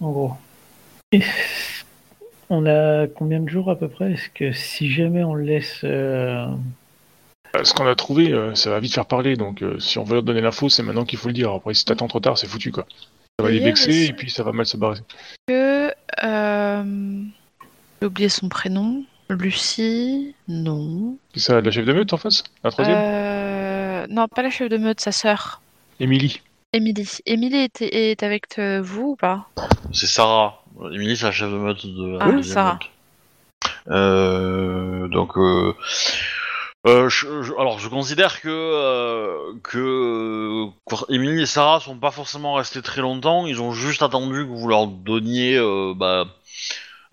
En gros? On a combien de jours à peu près? Est-ce que si jamais on le laisse. euh, Euh, Ce qu'on a trouvé, euh, ça va vite faire parler, donc si on veut leur donner l'info, c'est maintenant qu'il faut le dire. Après, si t'attends trop tard, c'est foutu quoi. Ça va les vexer et puis ça va mal se barrer. Que. Euh... J'ai oublié son prénom. Lucie Non. C'est ça, la chef de meute en face La troisième Euh... Non, pas la chef de meute, sa sœur. Émilie. Émilie. Émilie est, est avec euh, vous ou pas? C'est Sarah. Émilie, c'est la chef de meute de la Ah, deuxième Sarah. meute. Euh, donc, euh, euh, je- je- alors, je considère que euh, que Émilie et Sarah sont pas forcément restés très longtemps. Ils ont juste attendu que vous leur donniez euh, bah,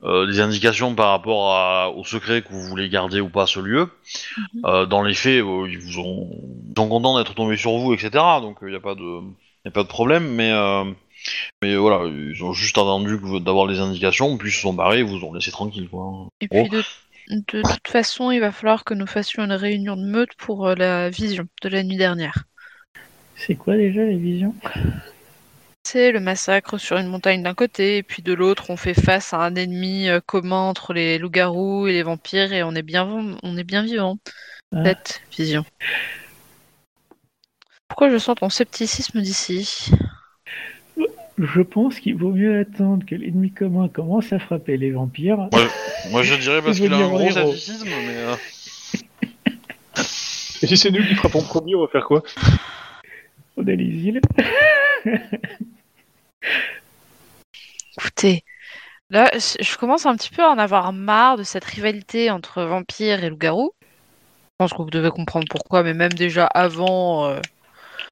des indications par rapport à- au secret que vous voulez garder ou pas ce lieu. Mhm. Euh, dans les faits, euh, ils vous ont, ils sont contents d'être tombés sur vous, etc. Donc, il n'y a pas de, y a pas de problème. Mais euh, mais voilà, ils ont juste attendu d'avoir les indications, puis ils se sont barrés et vous ont laissé tranquille, quoi. Et puis de, de toute façon, il va falloir que nous fassions une réunion de meute pour euh, la vision de la nuit dernière. C'est quoi déjà les visions? C'est le massacre sur une montagne d'un côté, et puis de l'autre, on fait face à un ennemi euh, commun entre les loups-garous et les vampires, et on est bien, on est bien vivant. Ah. Cette vision. Pourquoi je sens ton scepticisme d'ici? Je pense qu'il vaut mieux attendre que l'ennemi commun commence à frapper les vampires. Moi, je dirais parce qu'il a un gros scepticisme, mais. euh, Et si c'est nous qui frappons premier, on va faire quoi? On a les îles. Écoutez, là, je commence un petit peu à en avoir marre de cette rivalité entre vampires et loups-garous. Je pense que vous devez comprendre pourquoi, mais même déjà avant, euh,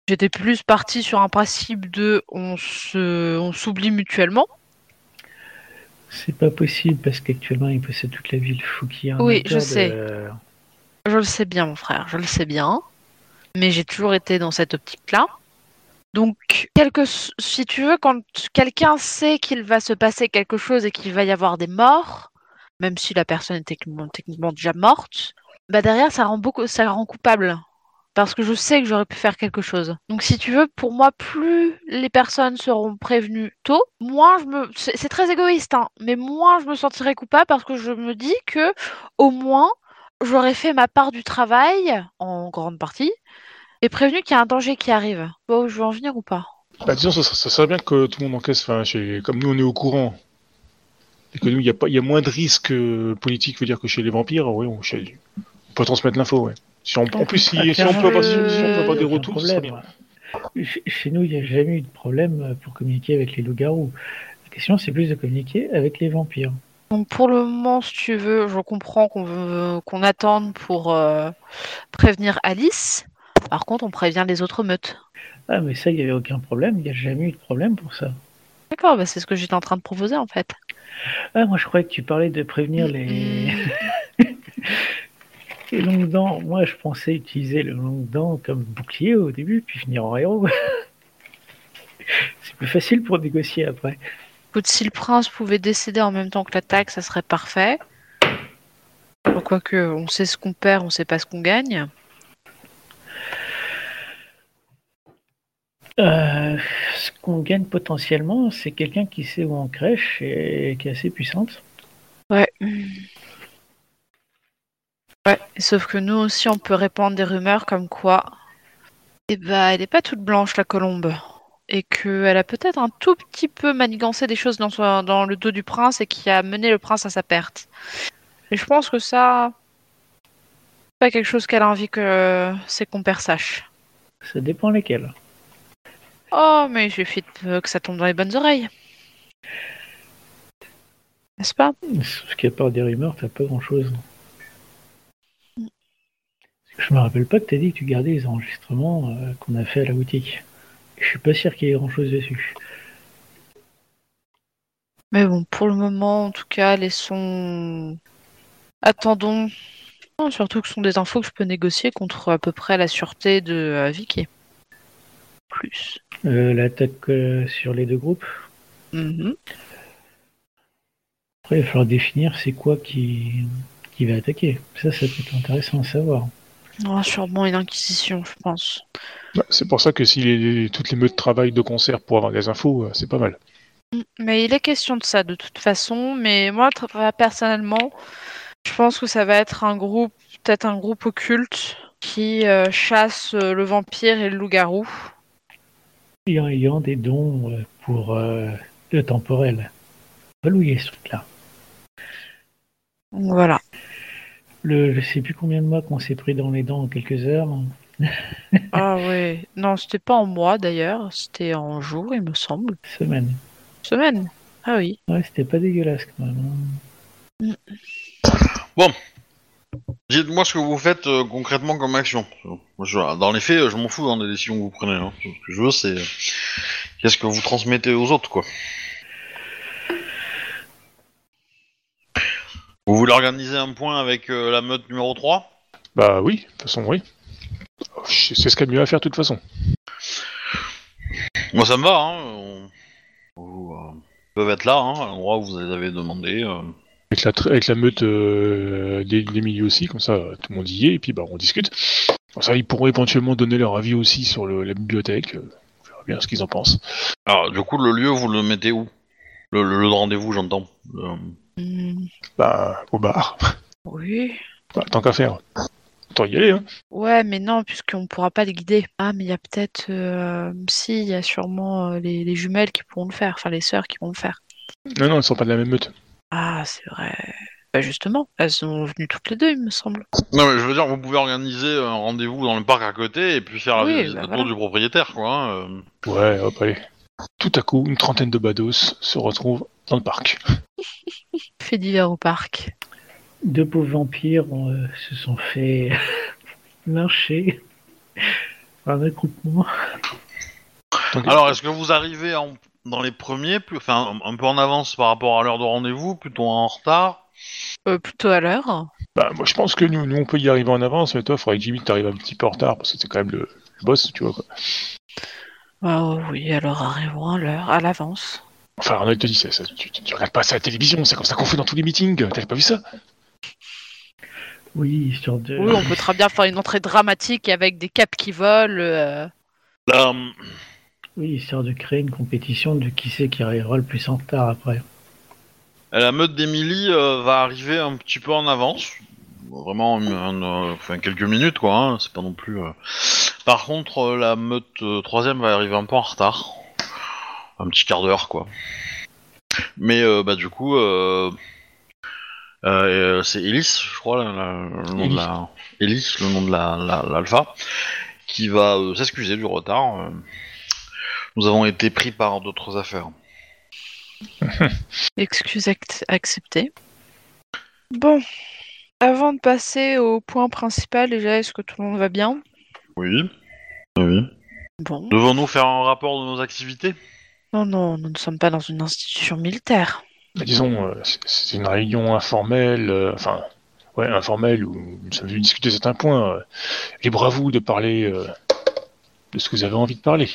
j'étais plus partie sur un principe de on se, on s'oublie mutuellement. C'est pas possible parce qu'actuellement il possède toute la ville. Un Oui, je de- sais. Je le sais bien, mon frère, je le sais bien. Mais j'ai toujours été dans cette optique-là. Donc, si tu veux, quand quelqu'un sait qu'il va se passer quelque chose et qu'il va y avoir des morts, même si la personne est techniquement, déjà morte, bah derrière, ça rend beaucoup, rend coupable. Parce que je sais que j'aurais pu faire quelque chose. Donc, si tu veux, pour moi, plus les personnes seront prévenues tôt, moins je me. C'est c'est très égoïste, hein, mais moins je me sentirai coupable parce que je me dis que, au moins, j'aurais fait ma part du travail, en grande partie, et prévenu qu'il y a un danger qui arrive. Bon, je veux en venir ou pas Bah disons, ça, ça serait bien que tout le monde encaisse, enfin, chez... comme nous on est au courant, et que nous, il y, a pas- il y a moins de risques euh, politiques, veut dire que chez les vampires, oui, on, chez- on peut transmettre l'info, ouais. Si on, en plus, si, si on peut avoir, si, clairement, si on peut avoir des retours, ce serait problème. bien. Ch- Chez nous, il n'y a jamais eu de problème pour communiquer avec les loups-garous. La question, c'est plus de communiquer avec les vampires. Donc pour le moment, si tu veux, je comprends qu'on veut qu'on attende pour euh, prévenir Alice. Par contre, on prévient les autres meutes. Ah, mais ça, il n'y avait aucun problème. Il n'y a jamais eu de problème pour ça. D'accord, bah c'est ce que j'étais en train de proposer en fait. Ah, moi, je croyais que tu parlais de prévenir les, les longues dents. Moi, je pensais utiliser le longue dent comme bouclier au début, puis finir en héros. c'est plus facile pour négocier après. Écoute, si le prince pouvait décéder en même temps que l'attaque, ça serait parfait. Quoique, on sait ce qu'on perd, on sait pas ce qu'on gagne. Euh, ce qu'on gagne potentiellement, c'est quelqu'un qui sait où on crèche et qui est assez puissante. Ouais. Ouais, sauf que nous aussi, on peut répandre des rumeurs comme quoi. Eh bah, elle est pas toute blanche, la colombe. et qu'elle a peut-être un tout petit peu manigancé des choses dans, son- dans le dos du prince et qui a mené le prince à sa perte. Et je pense que ça, c'est pas quelque chose qu'elle a envie que ses compères sachent. Ça dépend lesquels. Oh, mais il suffit de- que ça tombe dans les bonnes oreilles. N'est-ce pas? Sauf qu'à part des rumeurs, t'as pas grand chose. Je me rappelle pas que t'as dit que tu gardais les enregistrements euh, qu'on a fait à la boutique. Je suis pas sûr qu'il y ait grand chose dessus. Mais bon, pour le moment, en tout cas, laissons. Attendons. Non, surtout que ce sont des infos que je peux négocier contre à peu près la sûreté de euh, Vicky. Plus. Euh, L'attaque euh, sur les deux groupes. Mhm. Après, il va falloir définir c'est quoi qui, qui va attaquer. Ça, ça peut être intéressant à savoir. Oh, sûrement une inquisition, je pense. Bah, c'est pour ça que si les- toutes les meutes travaillent de concert pour avoir des infos, euh, c'est pas mal. Mm, Mais il est question de ça de toute façon. Mais moi, tra- personnellement, je pense que ça va être un groupe, peut-être un groupe occulte qui euh, chasse euh, le vampire et le loup-garou. Ayant, ayant des dons euh, pour euh, le temporel. Pas louer ce truc-là. Voilà. Le, je sais plus combien de mois qu'on s'est pris dans les dents en quelques heures. Ah ouais. Non, c'était pas en mois d'ailleurs, c'était en jours, il me semble. Semaine. Semaine. Ah oui. Ouais, c'était pas dégueulasse quand même. hein. Dites-moi ce que vous faites euh, concrètement comme action. Moi, je- dans les faits, je m'en fous hein, des décisions que vous prenez. hein. Ce que je veux, c'est euh, qu'est-ce que vous transmettez aux autres, quoi. Vous voulez organiser un point avec euh, la meute numéro 3 Bah oui, de toute façon, oui. C'est ce qu'il y a de mieux à faire de toute façon. Moi, ça me va. Hein. on- Vous euh, peuvent être là, hein, à l'endroit où vous les avez demandé. euh. Avec la, tr- avec la meute euh, des, des milieux aussi, comme ça tout le monde y est, et puis bah, on discute. Comme ça, ils pourront éventuellement donner leur avis aussi sur le- la bibliothèque. euh, On verra bien ce qu'ils en pensent. Alors, du coup, le lieu, vous le mettez où? Le, le rendez-vous, j'entends. Le- Hmm, Bah, au bar. oui. Bah, tant qu'à faire. Autant y aller, hein. Ouais, mais non, puisqu'on pourra pas les guider. Ah, mais il y a peut-être. euh, Si, il y a sûrement euh, les, les jumelles qui pourront le faire, enfin les sœurs qui vont le faire. Non, non, ils sont pas de la même meute. Ah, c'est vrai. Bah justement, elles sont venues toutes les deux, il me semble. Non, mais je veux dire, vous pouvez organiser un rendez-vous dans le parc à côté et puis faire la Oui, visite bah autour voilà. du propriétaire, quoi. hein, euh. Ouais, hop, allez. Tout à coup, une trentaine de bados se retrouvent dans le parc. Fait divers au parc. Deux pauvres vampires euh, se sont fait lyncher par un attroupement. Alors, est-ce que vous arrivez en- dans les premiers, plus, enfin, un, un peu en avance par rapport à l'heure de rendez-vous, plutôt en retard Euh, plutôt à l'heure. Bah, moi, je pense que nous, nous, on peut y arriver en avance, mais toi, il faudrait que Jimmy t'arrive un petit peu en retard, parce que c'est quand même le, le boss, tu vois, quoi. Ah oui, alors arrivons à l'heure, à l'avance. Enfin, Arnold te dit, ça, ça- tu, tu- tu regardes pas ça à la télévision, c'est comme ça qu'on fait dans tous les meetings, t'avais pas vu ça? Oui, histoire de. Oui, on peut très bien faire une entrée dramatique avec des capes qui volent. euh, Là, Oui, histoire de créer une compétition de qui c'est qui arrivera le plus en retard après. La meute d'Emily euh, va arriver un petit peu en avance. Vraiment, un- un- enfin, quelques minutes, quoi. hein, c'est pas non plus. euh. Par contre, euh, la meute euh, troisième va arriver un peu en retard. Un petit quart d'heure, quoi. Mais euh, bah du coup, euh, euh, c'est Elise, je crois, la- la- le nom de Elise. la Elise, le nom de la la- l'alpha, qui va euh, s'excuser du retard. Nous avons été pris par d'autres affaires. Excuse act- acceptée. Bon, avant de passer au point principal, déjà, est-ce que tout le monde va bien? Oui. Oui. Bon. Devons-nous faire un rapport de nos activités? Non, non, nous ne sommes pas dans une institution militaire. Disons, euh, c'est- une réunion informelle, euh, enfin, ouais, informelle, où nous sommes venus discuter certains points. euh. libre à vous de parler euh, de ce que vous avez envie de parler.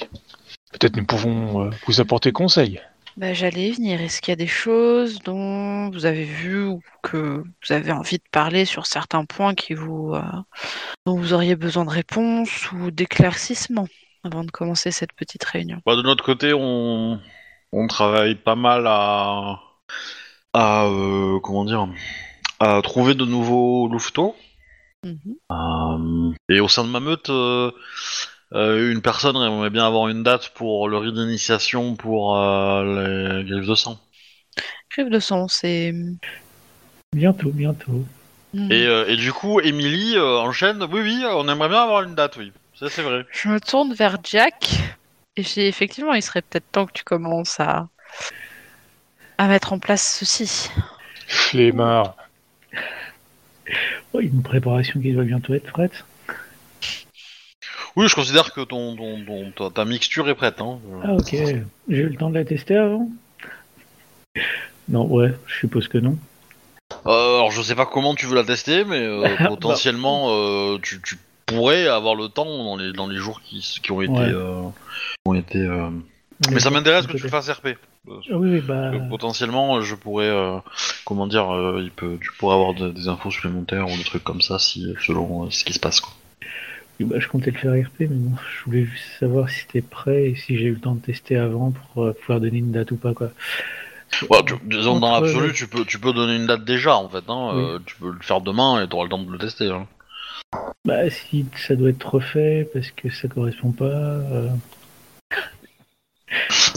Peut-être nous pouvons euh, vous apporter conseil. Bah, J'allais y venir. Est-ce qu'il y a des choses dont vous avez vu ou que vous avez envie de parler sur certains points qui vous, euh, dont vous auriez besoin de réponses ou d'éclaircissements avant de commencer cette petite réunion? Bah, De notre côté, on, on travaille pas mal à, à euh, comment dire, à trouver de nouveaux louveteaux. Mhm. Euh, et au sein de ma meute, euh, une personne aimerait bien avoir une date pour le rite d'initiation pour euh, les griffes de sang. Griffe de sang, c'est. Bientôt, bientôt. Hmm. Et, euh, et du coup, Émilie euh, enchaîne. Oui, oui, on aimerait bien avoir une date, oui. Ça, c'est vrai. Je me tourne vers Jack et je dis effectivement, il serait peut-être temps que tu commences à à mettre en place ceci. Flemmard. Oh, une préparation qui doit bientôt être prête. Oui, je considère que ton, ton, ton- ta, ta mixture est prête. Hein. Ah ok, j'ai eu le temps de la tester avant? Non, ouais, je suppose que non. Euh, alors, je sais pas comment tu veux la tester, mais euh, Bah. potentiellement, euh, tu, tu pourrais avoir le temps dans les, dans les jours qui, qui ont été. Ouais. euh, qui ont été euh, Mais ça m'intéresse que tu fasses RP. Euh, Ah oui, oui, bah... Euh, potentiellement, je pourrais, euh, comment dire, euh, il peut, tu pourrais avoir de- des infos supplémentaires ou des trucs comme ça, si selon euh, ce qui se passe. Quoi. Bah, je comptais le faire RP, mais bon, je voulais juste savoir si c'était prêt et si j'ai eu le temps de tester avant pour euh, pouvoir donner une date ou pas, quoi. Ouais, tu- disons dans l'absolu, tu peux, tu peux donner une date déjà en fait. Hein, Oui. euh, tu peux le faire demain et tu auras le temps de le tester. Hein. Bah, si ça doit être refait parce que ça correspond pas... euh,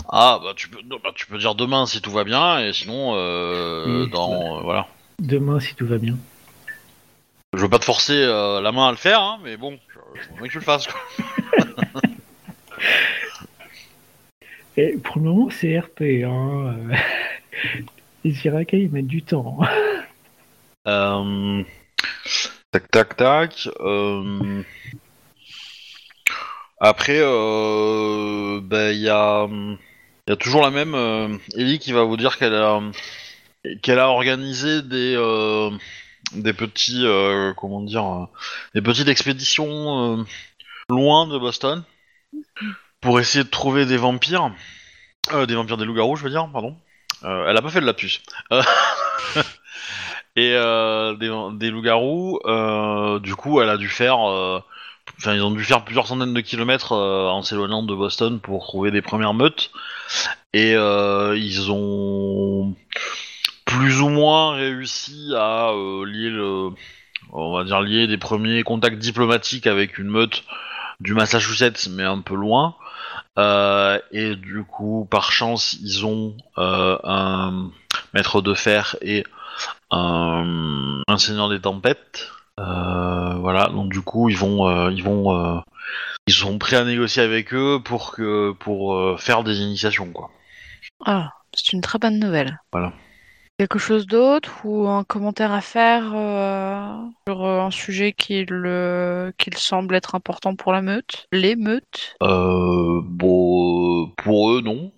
Ah bah tu peux, bah, tu peux dire demain si tout va bien et sinon euh, Oui, dans euh, voilà. Demain, si tout va bien. Je veux pas te forcer euh, la main à le faire, hein, mais bon, voudrais que tu le fasses. Quoi. Et pour le moment, c'est RP, hein. Les Irakiens, ils mettent du temps. Euh, tac tac tac. euh, Après, euh, ben, il y a, il y a toujours la même Ellie qui va vous dire qu'elle a, qu'elle a organisé des, des petits, euh, comment dire, euh, des petites expéditions euh, loin de Boston pour essayer de trouver des vampires, des vampires, des loups-garous, je veux dire, pardon. Elle a pas fait de lapsus. Euh, Et des, loups-garous, du coup, elle a dû faire. Enfin, ils ont dû faire plusieurs centaines de kilomètres en s'éloignant de Boston pour trouver des premières meutes. Et ils ont plus ou moins réussi à euh, lier le. On va dire lier des premiers contacts diplomatiques avec une meute du Massachusetts, mais un peu loin. Euh, et du coup, par chance, ils ont euh, un maître de fer et un, un seigneur des tempêtes. Voilà, donc du coup, ils vont, ils vont, ils sont prêts à négocier avec eux pour que, pour faire des initiations, quoi. Ah, c'est une très bonne nouvelle. Voilà. Quelque chose d'autre ou un commentaire à faire euh, sur euh, un sujet qui le- qu'il semble être important pour la meute Les meutes? Euh, bon, euh, pour eux, non.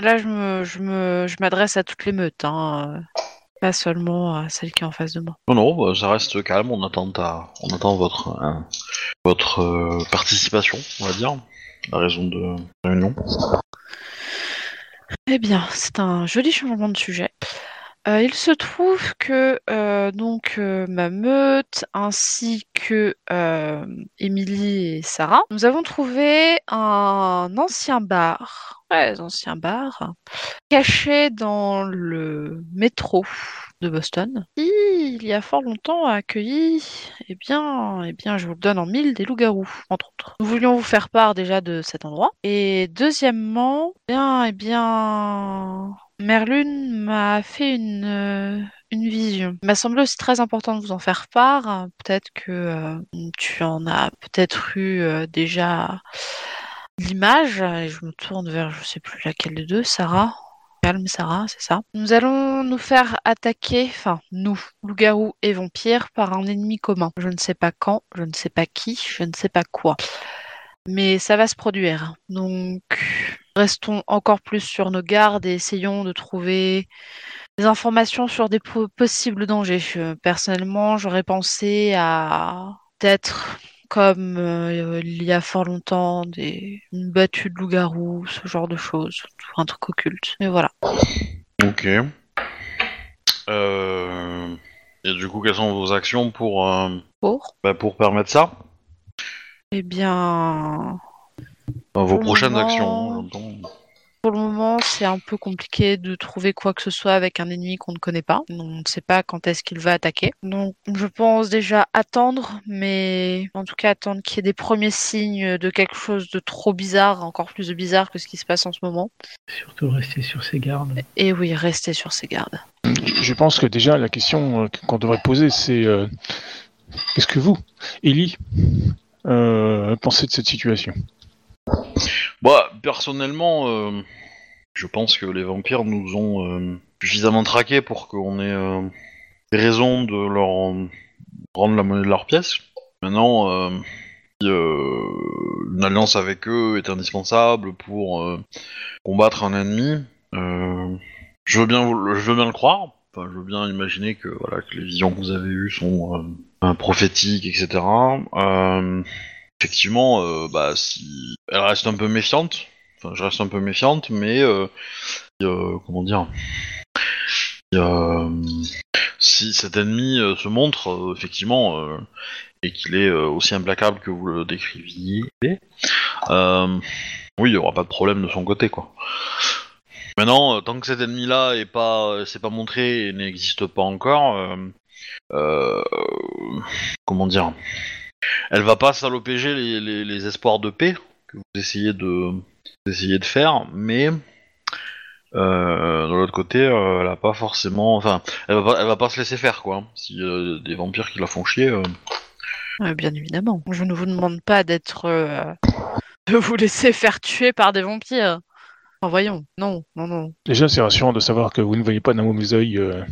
Là, je me, je me, je m'adresse à toutes les meutes, hein, euh, pas seulement à celle qui est en face de moi. Non, non, bah, ça reste calme. On attend ta, on attend votre, euh, votre euh, participation, on va dire, la raison de réunion. Eh bien, c'est un joli changement de sujet. Euh, il se trouve que euh, donc euh, ma meute ainsi que euh, Émilie et Sarah, nous avons trouvé un ancien bar, très ancien bar, caché dans le métro de Boston, il y a fort longtemps a accueilli, eh bien, eh bien, je vous le donne en mille, des loups-garous, entre autres. Nous voulions vous faire part déjà de cet endroit. Et deuxièmement, eh bien, eh bien, Merlune m'a fait une, euh, une vision. M'a semblé aussi très important de vous en faire part. Peut-être que euh, tu en as peut-être eu euh, déjà l'image. Et je me tourne vers, je sais plus laquelle des deux, Sarah. Calme Sarah, c'est ça? Nous allons nous faire attaquer, enfin nous, loups-garous et vampires, par un ennemi commun. Je ne sais pas quand, je ne sais pas qui, je ne sais pas quoi. Mais ça va se produire. Donc restons encore plus sur nos gardes et essayons de trouver des informations sur des po- possibles dangers. Je- personnellement, j'aurais pensé à peut-être comme euh, il y a fort longtemps des une battue de loup-garou, ce genre de choses, un truc occulte. Mais voilà. Ok. Euh, et du coup, quelles sont vos actions pour, euh, Pour bah, pour permettre ça? Eh bien, Vos prochaines moment- actions, j'entends. Pour le moment, c'est un peu compliqué de trouver quoi que ce soit avec un ennemi qu'on ne connaît pas. On ne sait pas quand est-ce qu'il va attaquer. Donc, je pense déjà attendre, mais en tout cas attendre qu'il y ait des premiers signes de quelque chose de trop bizarre, encore plus de bizarre que ce qui se passe en ce moment. Surtout rester sur ses gardes. Et oui, rester sur ses gardes. Je pense que déjà la question euh, qu'on devrait poser, c'est euh, qu'est-ce que vous, Ellie, euh, pensez de cette situation? Bah, personnellement, euh, je pense que les vampires nous ont euh, suffisamment traqués pour qu'on ait euh, des raisons de leur rendre la monnaie de leur pièce. Maintenant, euh, si, euh, une alliance avec eux est indispensable pour euh, combattre un ennemi. euh, je veux bien, le croire. Enfin, je veux bien imaginer que voilà que les visions que vous avez eues sont euh, euh, prophétiques, etc. Effectivement, euh, bah elle reste un peu méfiante, enfin je reste un peu méfiante, mais euh, euh, comment dire, si cet ennemi se montre effectivement et qu'il est aussi implacable que vous le décriviez, oui, il y aura pas de problème de son côté, quoi. Maintenant, tant que cet ennemi-là est pas, s'est pas montré et n'existe pas encore, comment dire, elle va pas saloper les, les, les espoirs de paix que vous essayez de, vous essayez de faire, mais euh, de l'autre côté, euh, elle a pas forcément, enfin, elle va pas, elle va pas se laisser faire, quoi. Si euh, des vampires qui la font chier. bien évidemment. Je ne vous demande pas d'être. euh, de vous laisser faire tuer par des vampires. Enfin, voyons. Non, non, non. Déjà, c'est rassurant de savoir que vous ne voyez pas d'un mauvais œil euh,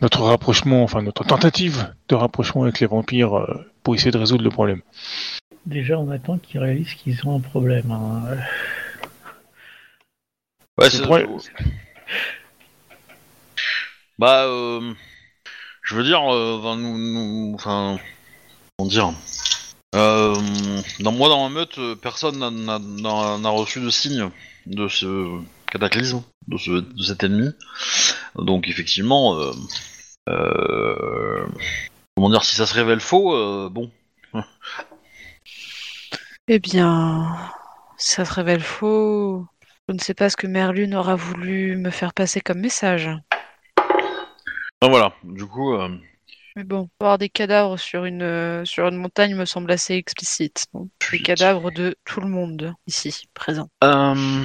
notre rapprochement, enfin notre tentative de rapprochement avec les vampires euh, pour essayer de résoudre le problème. Déjà, on attend qu'ils réalisent qu'ils ont un problème. hein. Ouais, C'est vrai. Bah, euh, je veux dire, euh, enfin, nous, nous- enfin, comment dire euh, dans, Moi, dans ma meute, euh, personne n'a- n'a- n'a n'a reçu de signe de ce cataclysme, de, ce, de cet ennemi. Donc, effectivement, euh, euh, comment dire, si ça se révèle faux, euh, bon, Eh bien, ça se révèle faux. Je ne sais pas ce que Merlune aura voulu me faire passer comme message. Voilà. Du coup, euh, Mais bon, voir des cadavres sur une, euh, sur une montagne me semble assez explicite. non Des cadavres de tout le monde ici, présent. Euh,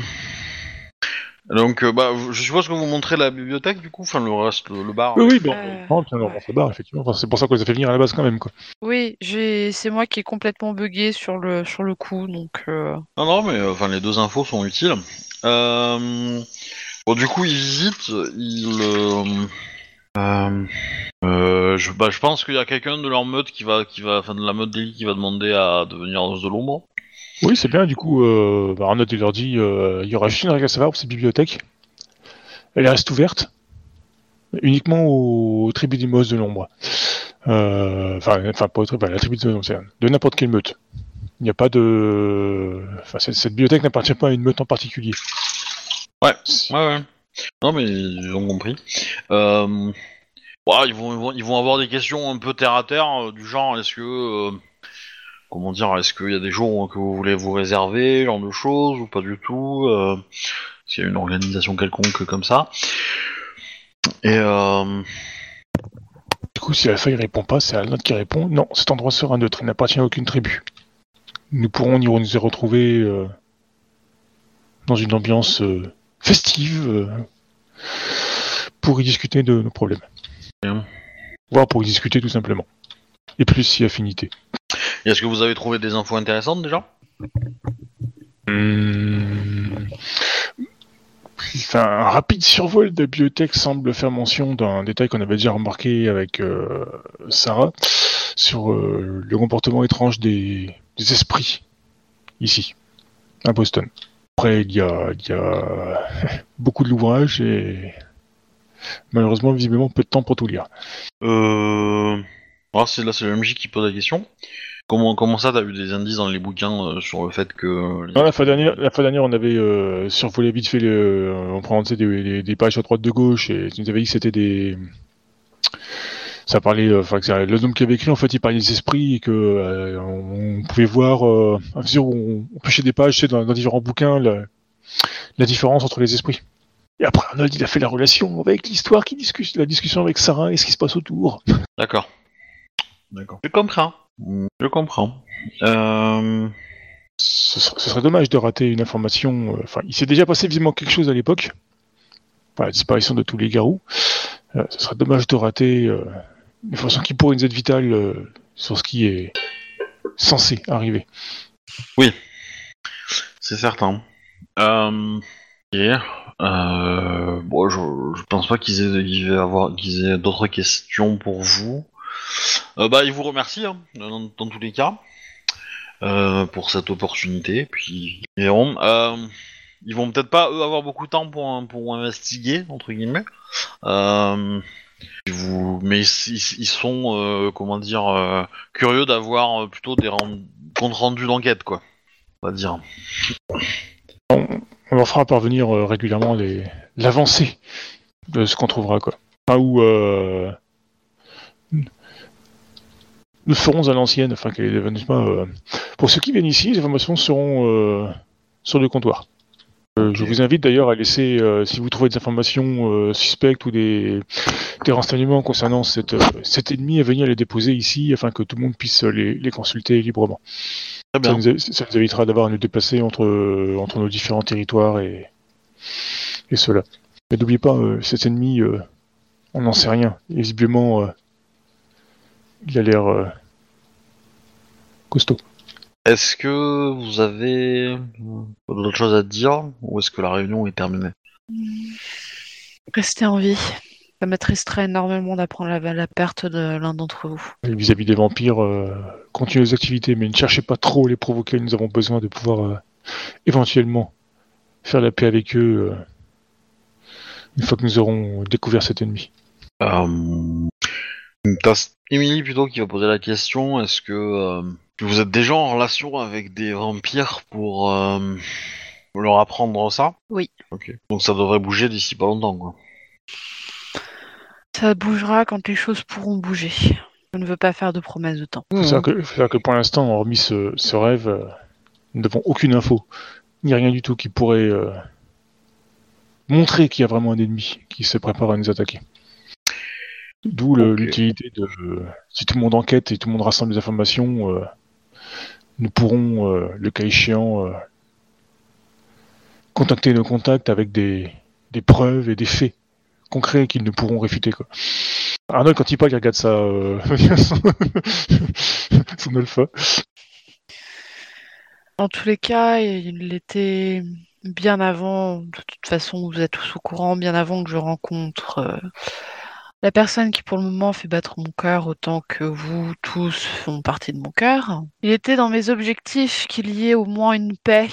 Donc, euh, bah, je suppose que vous montrez la bibliothèque, du coup, enfin le reste, le, le bar. Oui, oui, bon, Euh. on barre, effectivement. Enfin, c'est pour ça qu'on les a fait venir à la base quand même, quoi. Oui, j'ai, c'est moi qui ai complètement bugué sur le, sur le coup, donc euh, Non, non, mais euh, enfin les deux infos sont utiles. Euh... Bon, du coup, ils visitent, ils. euh, euh, euh, je, bah, je pense qu'il y a quelqu'un de leur meute qui va, qui va, enfin de la meute d'élite qui va demander à devenir de l'ombre. Oui, c'est bien, du coup, euh, bah, Arnaud, il leur dit euh, il y aura juste une règle à savoir pour cette bibliothèque. Elle reste ouverte, uniquement aux, tribus des de l'ombre. Euh, Enfin, enfin, pas aux tribus, la tribu de, c'est de n'importe quelle meute. Il n'y a pas de. Enfin, cette, cette bibliothèque n'appartient pas à une meute en particulier. Ouais. Ouais, ouais. Non, mais ils ont compris. Euh... ouais, ils, vont, ils, vont, ils vont avoir des questions un peu terre à terre, euh, du genre est-ce que. Comment dire Est-ce qu'il y a des jours que vous voulez vous réserver, genre de choses, ou pas du tout euh, S'il y a une organisation quelconque comme ça. Et. Euh... Du coup, si la feuille répond pas, c'est Arnaud qui répond non, cet endroit sera neutre, il n'appartient à aucune tribu. Nous pourrons y nous y retrouver euh, dans une ambiance festive pour y discuter de nos problèmes. Bien. Voire pour y discuter tout simplement. Et plus si affinité. Est-ce que vous avez trouvé des infos intéressantes déjà Hum, Enfin, un rapide survol de la bibliothèque semble faire mention d'un détail qu'on avait déjà remarqué avec euh, Sarah sur euh, le comportement étrange des, des esprits ici, à Boston. Après, il y a, il y a beaucoup de l'ouvrage et malheureusement, visiblement, peu de temps pour tout lire. Euh... Alors c'est là c'est le MJ qui pose la question. Comment, comment ça t'as eu des indices dans les bouquins euh, sur le fait que... Non, la fois dernière, la fois dernière, on avait euh, survolé vite fait le, on prenait des, des, des pages à droite de gauche et tu nous avais dit que c'était des, ça parlait, euh, enfin que c'est- l'homme qui avait écrit en fait, il parlait des esprits et que euh, on, on pouvait voir, euh, à mesure où on, on pêchait des pages, tu sais, dans, dans différents bouquins, le- la différence entre les esprits. Et après, Arnold, il a fait la relation avec l'histoire qui discute, la discussion avec Sarah et ce qui se passe autour. D'accord. D'accord. Je comprends. Je comprends. Euh... Ce serait, ce serait dommage de rater une information. euh, Enfin, il s'est déjà passé visiblement quelque chose à l'époque. La disparition de tous les garous. Euh, ce serait dommage de rater euh, une information qui pourrait nous être vitale sur ce qui est censé arriver. C'est certain. Euh... euh, bon, je, je pense pas qu'ils aient, qu'ils aient d'autres questions pour vous. Euh, bah, vous remercient hein, dans, tous les cas euh, pour cette opportunité. Puis verront. Euh, ils vont peut-être pas eux avoir beaucoup de temps pour pour investiguer entre guillemets. Euh, mais ils, sont comment dire curieux d'avoir plutôt des comptes rendus d'enquête quoi. On. On leur fera parvenir régulièrement l'avancée de ce qu'on trouvera, quoi. Ou euh, nous ferons à l'ancienne, afin que les événements. euh, Pour ceux qui viennent ici, les informations seront euh, sur le comptoir. Euh, Je vous invite d'ailleurs à laisser, euh, si vous trouvez des informations euh, suspectes ou des, des renseignements concernant cette, euh, cet ennemi, à venir les déposer ici afin que tout le monde puisse les, les consulter librement. Très Ça nous, ça nous évitera d'avoir à nous déplacer entre, entre nos différents territoires et, et cela. Mais n'oubliez pas, euh, cet ennemi, euh, on n'en sait rien. Visiblement, euh, il a l'air euh, costaud. Est-ce que vous avez euh, d'autres choses à dire ou est-ce que la réunion est terminée? Restez en vie. Ça m'attristerait énormément d'apprendre la, la perte de l'un d'entre vous. Vis-à-vis des vampires, euh, continuez les activités, mais ne cherchez pas trop à les provoquer. Nous avons besoin de pouvoir euh, éventuellement faire la paix avec eux euh, une fois que nous aurons découvert cet ennemi. T'as Emily plutôt qui va poser la question est-ce que euh, vous êtes déjà en relation avec des vampires pour euh, leur apprendre ça? Oui. Ok. Donc ça devrait bouger d'ici pas longtemps quoi. Ça bougera quand les choses pourront bouger. Je ne veux pas faire de promesses de temps. Faut savoir que, faut savoir que pour l'instant, hormis ce, ce rêve, euh, nous n'avons aucune info. A rien du tout qui pourrait euh, montrer qu'il y a vraiment un ennemi qui se prépare à nous attaquer. D'où l'utilité de... si tout le monde enquête et tout le monde rassemble des informations, euh, nous pourrons, euh, le cas échéant, euh, contacter nos contacts avec des, des preuves et des faits concrets qu'ils ne pourront réfuter. Quoi. Arnold, quand il parle, il regarde ça euh, son, son alpha. En tous les cas, il était bien avant, de toute façon, vous êtes tous au courant, bien avant que je rencontre euh, la personne qui pour le moment fait battre mon cœur autant que vous tous font partie de mon cœur. Il était dans mes objectifs qu'il y ait au moins une paix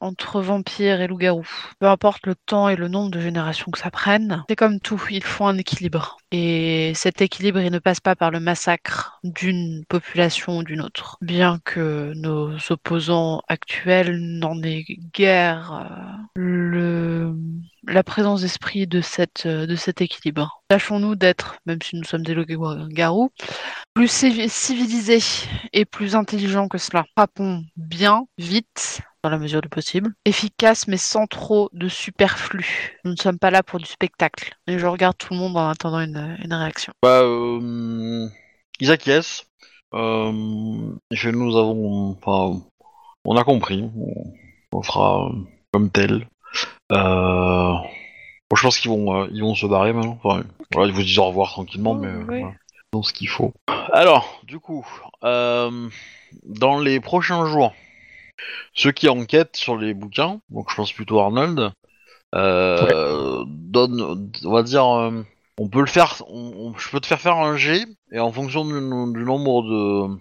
entre vampires et loups-garous. Peu importe le temps et le nombre de générations que ça prenne, c'est comme tout, il faut un équilibre. Et cet équilibre, il ne passe pas par le massacre d'une population ou d'une autre. Bien que nos opposants actuels n'en aient guère euh, le... la présence d'esprit de, euh, cet équilibre. Tâchons-nous d'être, même si nous sommes des loups-garous, plus civi- civilisés et plus intelligents que cela. Frappons bien, vite, dans la mesure du possible, efficace mais sans trop de superflu. Nous ne sommes pas là pour du spectacle. Et je regarde tout le monde en attendant une, réaction. Bah, euh, ils acquiescent. Euh, nous avons, on a compris. On, on fera comme tel. Euh, bon, je pense qu'ils vont, euh, ils vont se barrer maintenant. Enfin, voilà, ils vous disent au revoir tranquillement, Oh, mais oui. voilà. Ils ont ce qu'il faut. Alors, du coup, euh, dans les prochains jours, ceux qui enquêtent sur les bouquins, donc je pense plutôt Arnold, euh, donne, on va dire, euh, on peut le faire, on- on- je peux te faire faire un G, et en fonction du, du nombre de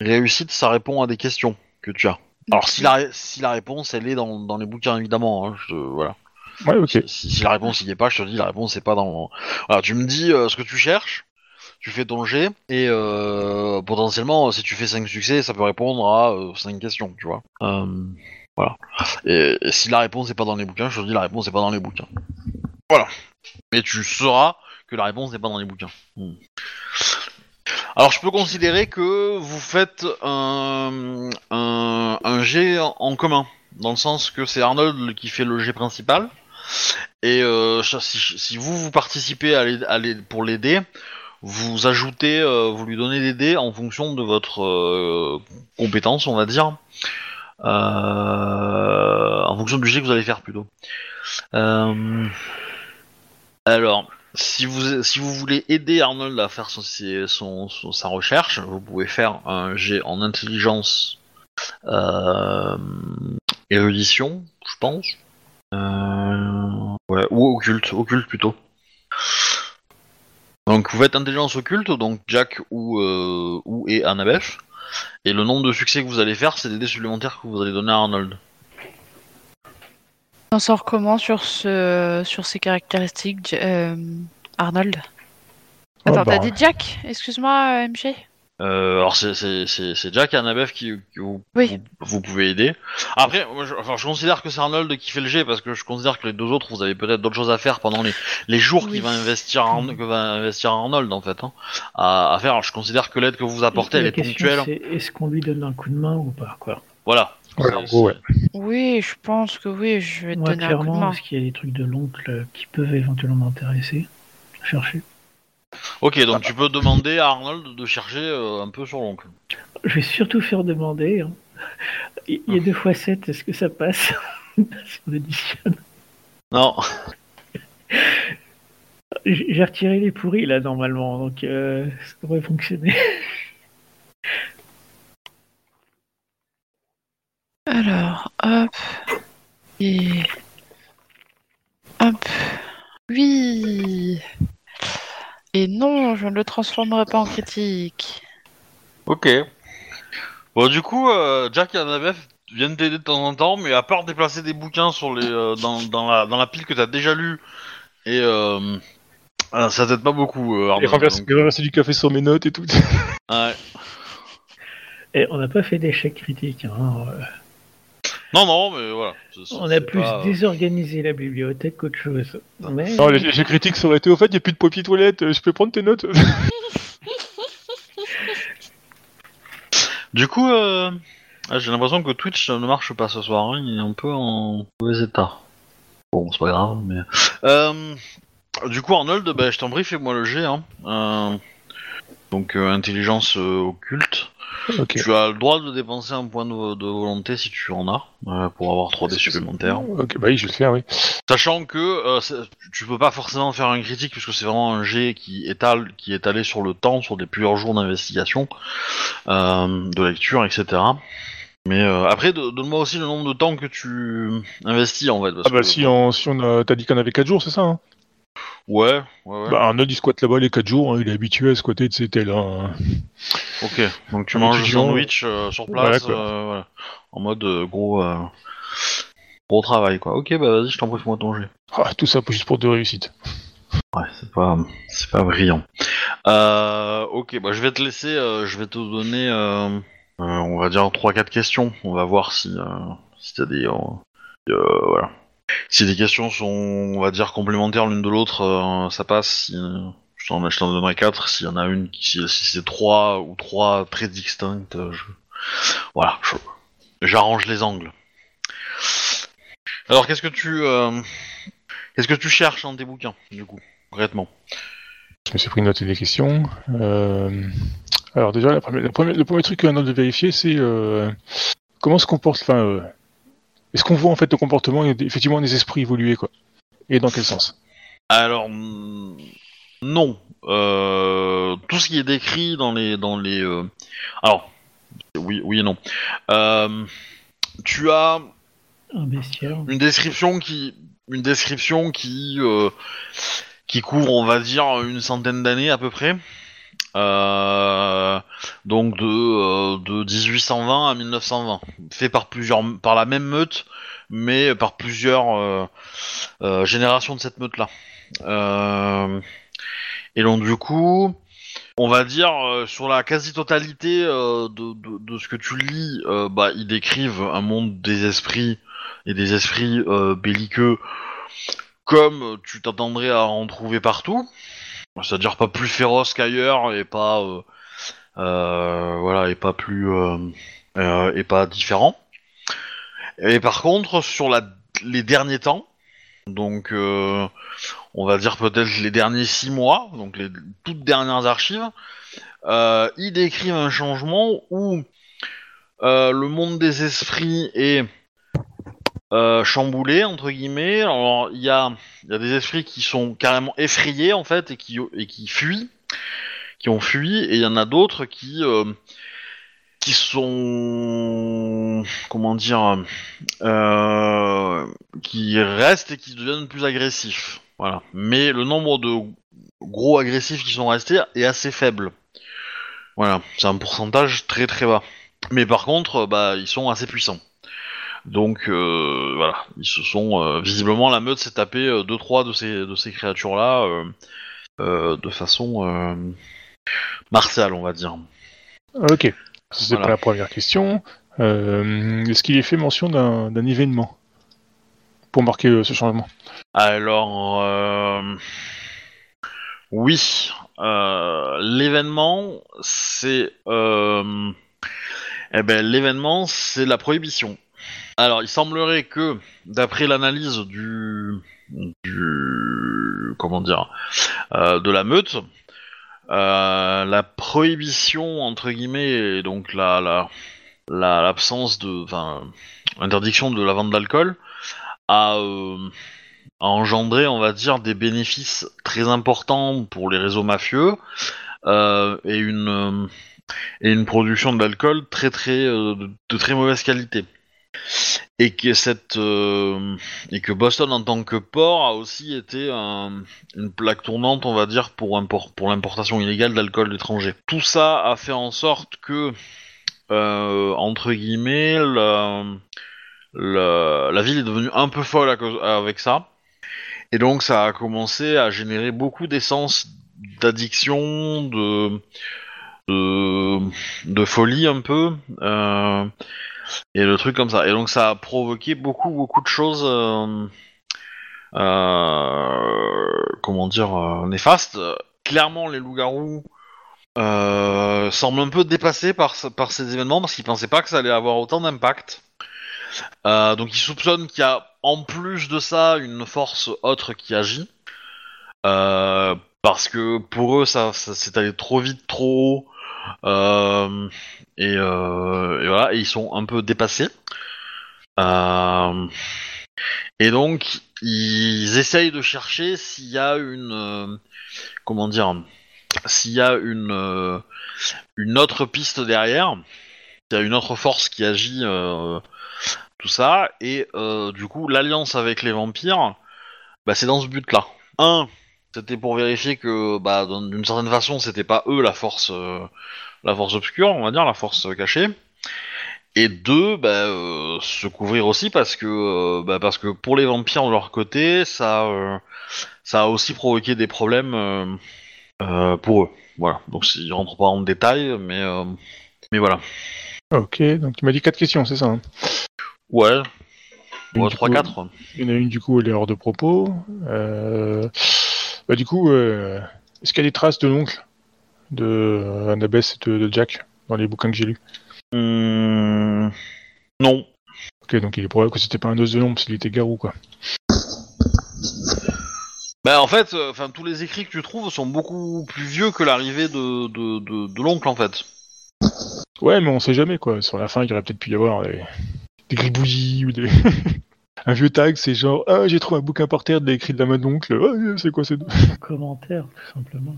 réussites, ça répond à des questions que tu as. Alors si la, ré- si la réponse elle est dans, dans les bouquins évidemment, hein, je, voilà. Ouais, ok. Si, si la réponse il est pas, je te dis la réponse c'est pas dans. Voilà, tu me dis euh, ce que tu cherches, tu fais ton G et euh, potentiellement si tu fais 5 succès, ça peut répondre à 5 questions, tu vois. Euh, voilà. Et, et si la réponse est pas dans les bouquins, je te dis la réponse est pas dans les bouquins. Voilà. Mais tu sauras que la réponse n'est pas dans les bouquins. Hmm. Alors je peux considérer que vous faites un, un, un jet en commun dans le sens que c'est Arnold qui fait le jet principal. Et euh, si, si vous vous participez à l'aide- à pour l'aider, vous ajoutez, euh, vous lui donnez des dés en fonction de votre euh, compétence, on va dire, Euh, en fonction du jet que vous allez faire plutôt. Euh, alors, si vous si vous voulez aider Arnold à faire son, son- sa recherche, vous pouvez faire un jet en intelligence, euh, érudition, je pense. Euh, ou occulte, occulte plutôt. Donc vous faites intelligence occulte, donc Jack ou, euh, ou et Annabeth. Et le nombre de succès que vous allez faire, c'est des dés supplémentaires que vous allez donner à Arnold. On sort comment sur, ce, sur ces caractéristiques, euh, Arnold? Oh, Attends, bah, t'as dit Jack? Excuse-moi, euh, MJ Euh, alors c'est- c'est c'est- c'est Jack et Annabeth qui, qui vous, Oui. vous, vous pouvez aider. Après, moi, je, enfin, je considère que c'est Arnold qui fait le jet parce que je considère que les deux autres, vous avez peut-être d'autres choses à faire pendant les, les jours Oui. qu'il va investir que va investir Arnold en fait hein, à, à faire. Alors, je considère que l'aide que vous apportez, elle est ponctuelle. est-ce qu'on lui donne un coup de main ou pas quoi? Voilà. Ouais, en C'est- gros, ouais. Oui, je pense que oui, je vais te Moi, donner un coup de clairement, main. parce qu'il y a des trucs de l'oncle qui peuvent éventuellement m'intéresser. Chercher? Ok, donc tu peux demander à Arnold de chercher euh, un peu sur l'oncle. Je vais surtout faire demander. hein. Il il y a deux fois 7, est-ce que ça passe Si on additionne? Non. J'ai j'ai retiré les pourris là normalement, donc euh, ça devrait fonctionner. Alors, hop. Et. Hop. Oui. Et non, je ne le transformerai pas en critique. Ok. Bon, du coup, euh, Jack et Annabeth viennent t'aider de temps en temps, mais à part déplacer des bouquins sur les, euh, dans, dans, la, dans la pile que t'as déjà lu, et euh, euh, ça t'aide pas beaucoup, euh, Et Arnold, renverser, donc, renverser du café sur mes notes et tout. ouais. Et on n'a pas fait d'échec critique. hein. Non, non, mais voilà. On a plus pas, euh, désorganisé la bibliothèque qu'autre chose. Mais Non, les, les critiques ça aurait été au fait, il n'y a plus de papier toilette, euh, je peux prendre tes notes. Du coup, euh, ah, j'ai l'impression que Twitch ne marche pas ce soir, hein, il est un peu en mauvais état. Bon, c'est pas grave, mais... Euh, du coup, Arnold, bah, je t'en prie, fais-moi le G. Hein. Euh, donc, euh, intelligence euh, occulte. Tu as le droit de dépenser un point de, de volonté si tu en as, euh, pour avoir 3 dés supplémentaires. Ok, bah oui, je vais le faire, oui. Sachant que euh, tu peux pas forcément faire un critique puisque c'est vraiment un jet qui étale, qui est étalé sur le temps, sur des plusieurs jours d'investigation, euh, de lecture, etc. Mais euh, après, donne-moi aussi le nombre de temps que tu investis en fait. parce Ah bah que- si, on, si on a, t'as dit qu'on avait 4 jours, c'est ça hein? Ouais, ouais, ouais. Bah Arnold il squatte là-bas les 4 jours, hein, il est habitué à squatter de ses tels. Hein. ok, donc tu manges le sandwich euh, sur place, euh, voilà. en mode euh, gros, euh, gros travail quoi. Ok, bah vas-y, je t'en prie, fais-moi ton jet. Ah, tout ça juste pour deux réussites. Ouais, c'est pas, c'est pas brillant. Euh, ok, bah je vais te laisser, euh, je vais te donner, euh, euh, on va dire 3-4 questions. On va voir si, euh, si t'as des, euh, euh, voilà. Si les questions sont, on va dire complémentaires l'une de l'autre, euh, ça passe. Euh, je t'en, je t'en donnerai 4. S'il y en a une, si, c'est 3 ou 3 très distinctes, euh, je, voilà, j'arrange les angles. Alors, qu'est-ce que tu, qu'est-ce que tu cherches dans tes bouquins, du coup, concrètement? Je me suis pris une note des questions. Alors déjà, le premier truc qu'on a de vérifier, c'est comment se comporte... Enfin, est-ce qu'on voit en fait le comportement et effectivement des esprits évoluer, quoi? Et dans quel sens? Alors mm, non. Euh, tout ce qui est décrit dans les dans les euh, alors oui oui et non. Euh, tu as une description qui une description qui euh, qui couvre on va dire une centaine d'années à peu près? Euh, donc de euh, de 1820 à 1920 fait par plusieurs la même meute mais par plusieurs euh, euh, générations de cette meute là. Euh, et donc du coup, on va dire euh, sur la quasi-totalité euh, de, ce que tu lis, euh, bah, ils décrivent un monde des esprits et des esprits euh, belliqueux comme tu t'attendrais à en trouver partout. C'est-à-dire pas plus féroce qu'ailleurs et pas euh, euh, voilà et pas plus euh, et pas différent. Et par contre, sur la, les derniers temps, donc euh, on va dire peut-être les derniers six mois, donc les toutes dernières archives, euh, ils décrivent un changement où euh, le monde des esprits est euh, chamboulé entre guillemets. Alors il y a, y a des esprits qui sont carrément effrayés en fait et qui et qui fuient, qui ont fui, et il y en a d'autres qui euh, qui sont comment dire euh, qui restent et qui deviennent plus agressifs. Voilà. Mais le nombre de gros agressifs qui sont restés est assez faible. Voilà, c'est un pourcentage très très bas. Mais par contre, bah ils sont assez puissants. Donc euh, voilà, ils se sont euh, visiblement la meute s'est tapé euh, deux trois de ces de ces créatures là de façon martiale, on va dire. Ok. C'est Voilà. pas la première question. Est-ce qu'il est fait mention d'un d'un événement pour marquer ce changement? Alors, oui, l'événement, c'est, eh ben, l'événement, c'est la prohibition. Alors, il semblerait que, d'après l'analyse du, du, comment dire, euh, de la meute, euh, la prohibition entre guillemets, et donc la, la, la- l'absence de, enfin, l'interdiction de la vente d'alcool a euh, a engendré, on va dire, des bénéfices très importants pour les réseaux mafieux et une et une production d'alcool très très de très mauvaise qualité. Et que cette euh, et que Boston en tant que port a aussi été un- une plaque tournante, on va dire, pour import- pour l'importation illégale d'alcool étranger. Tout ça a fait en sorte que euh, entre guillemets la, ville est devenue un peu folle avec ça. Et donc ça a commencé à générer beaucoup d'essence d'addiction, de folie un peu, euh, et le truc comme ça. Et donc ça a provoqué beaucoup beaucoup de choses, euh, euh, comment dire, euh, néfastes. Clairement les loups-garous semblent un peu dépassés par, par ces événements parce qu'ils pensaient pas que ça allait avoir autant d'impact. Donc ils soupçonnent qu'il y a en plus de ça une force autre qui agit. Parce que pour eux ça s'est allé trop vite, trop haut. Euh, et, euh, et voilà, ils sont un peu dépassés. Euh, et donc ils essayent de chercher s'il y a une... comment dire S'il y a une, une autre piste derrière. S'il y a une autre force qui agit... tout ça, et du coup, l'alliance avec les vampires, bah, c'est dans ce but-là. Un, c'était pour vérifier que, bah, d'une certaine façon, c'était pas eux la force, euh, la force obscure, on va dire, la force euh, cachée. Et deux, bah, euh, se couvrir aussi parce que, euh, bah, parce que pour les vampires de leur côté, ça, ça a aussi provoqué des problèmes pour eux. Voilà. Donc, je rentre pas en détail, mais, mais voilà. Ok, donc il m'a dit quatre questions, c'est ça hein? Ouais. Donc, Ouais, du 3-4. coup, Il y en a une, du coup, elle est hors de propos. Euh... Bah, du coup, euh, est-ce qu'il y a des traces de l'oncle de euh, Annabeth et de, de Jack dans les bouquins que j'ai lus? Hum, Non. Ok, donc il est probable que c'était pas un os de l'ombre, parce qu'il était garou, quoi. Bah en fait, euh, enfin tous les écrits que tu trouves sont beaucoup plus vieux que l'arrivée de, de, de, de l'oncle en fait. Ouais, mais on sait jamais, quoi. Sur la fin, il y aurait peut-être pu y avoir des, des gribouillis ou des... un vieux tag, c'est genre, ah, j'ai trouvé un bouquin par terre de l'écrit de la main de l'oncle. Ah, c'est quoi ces deux Commentaire, tout simplement.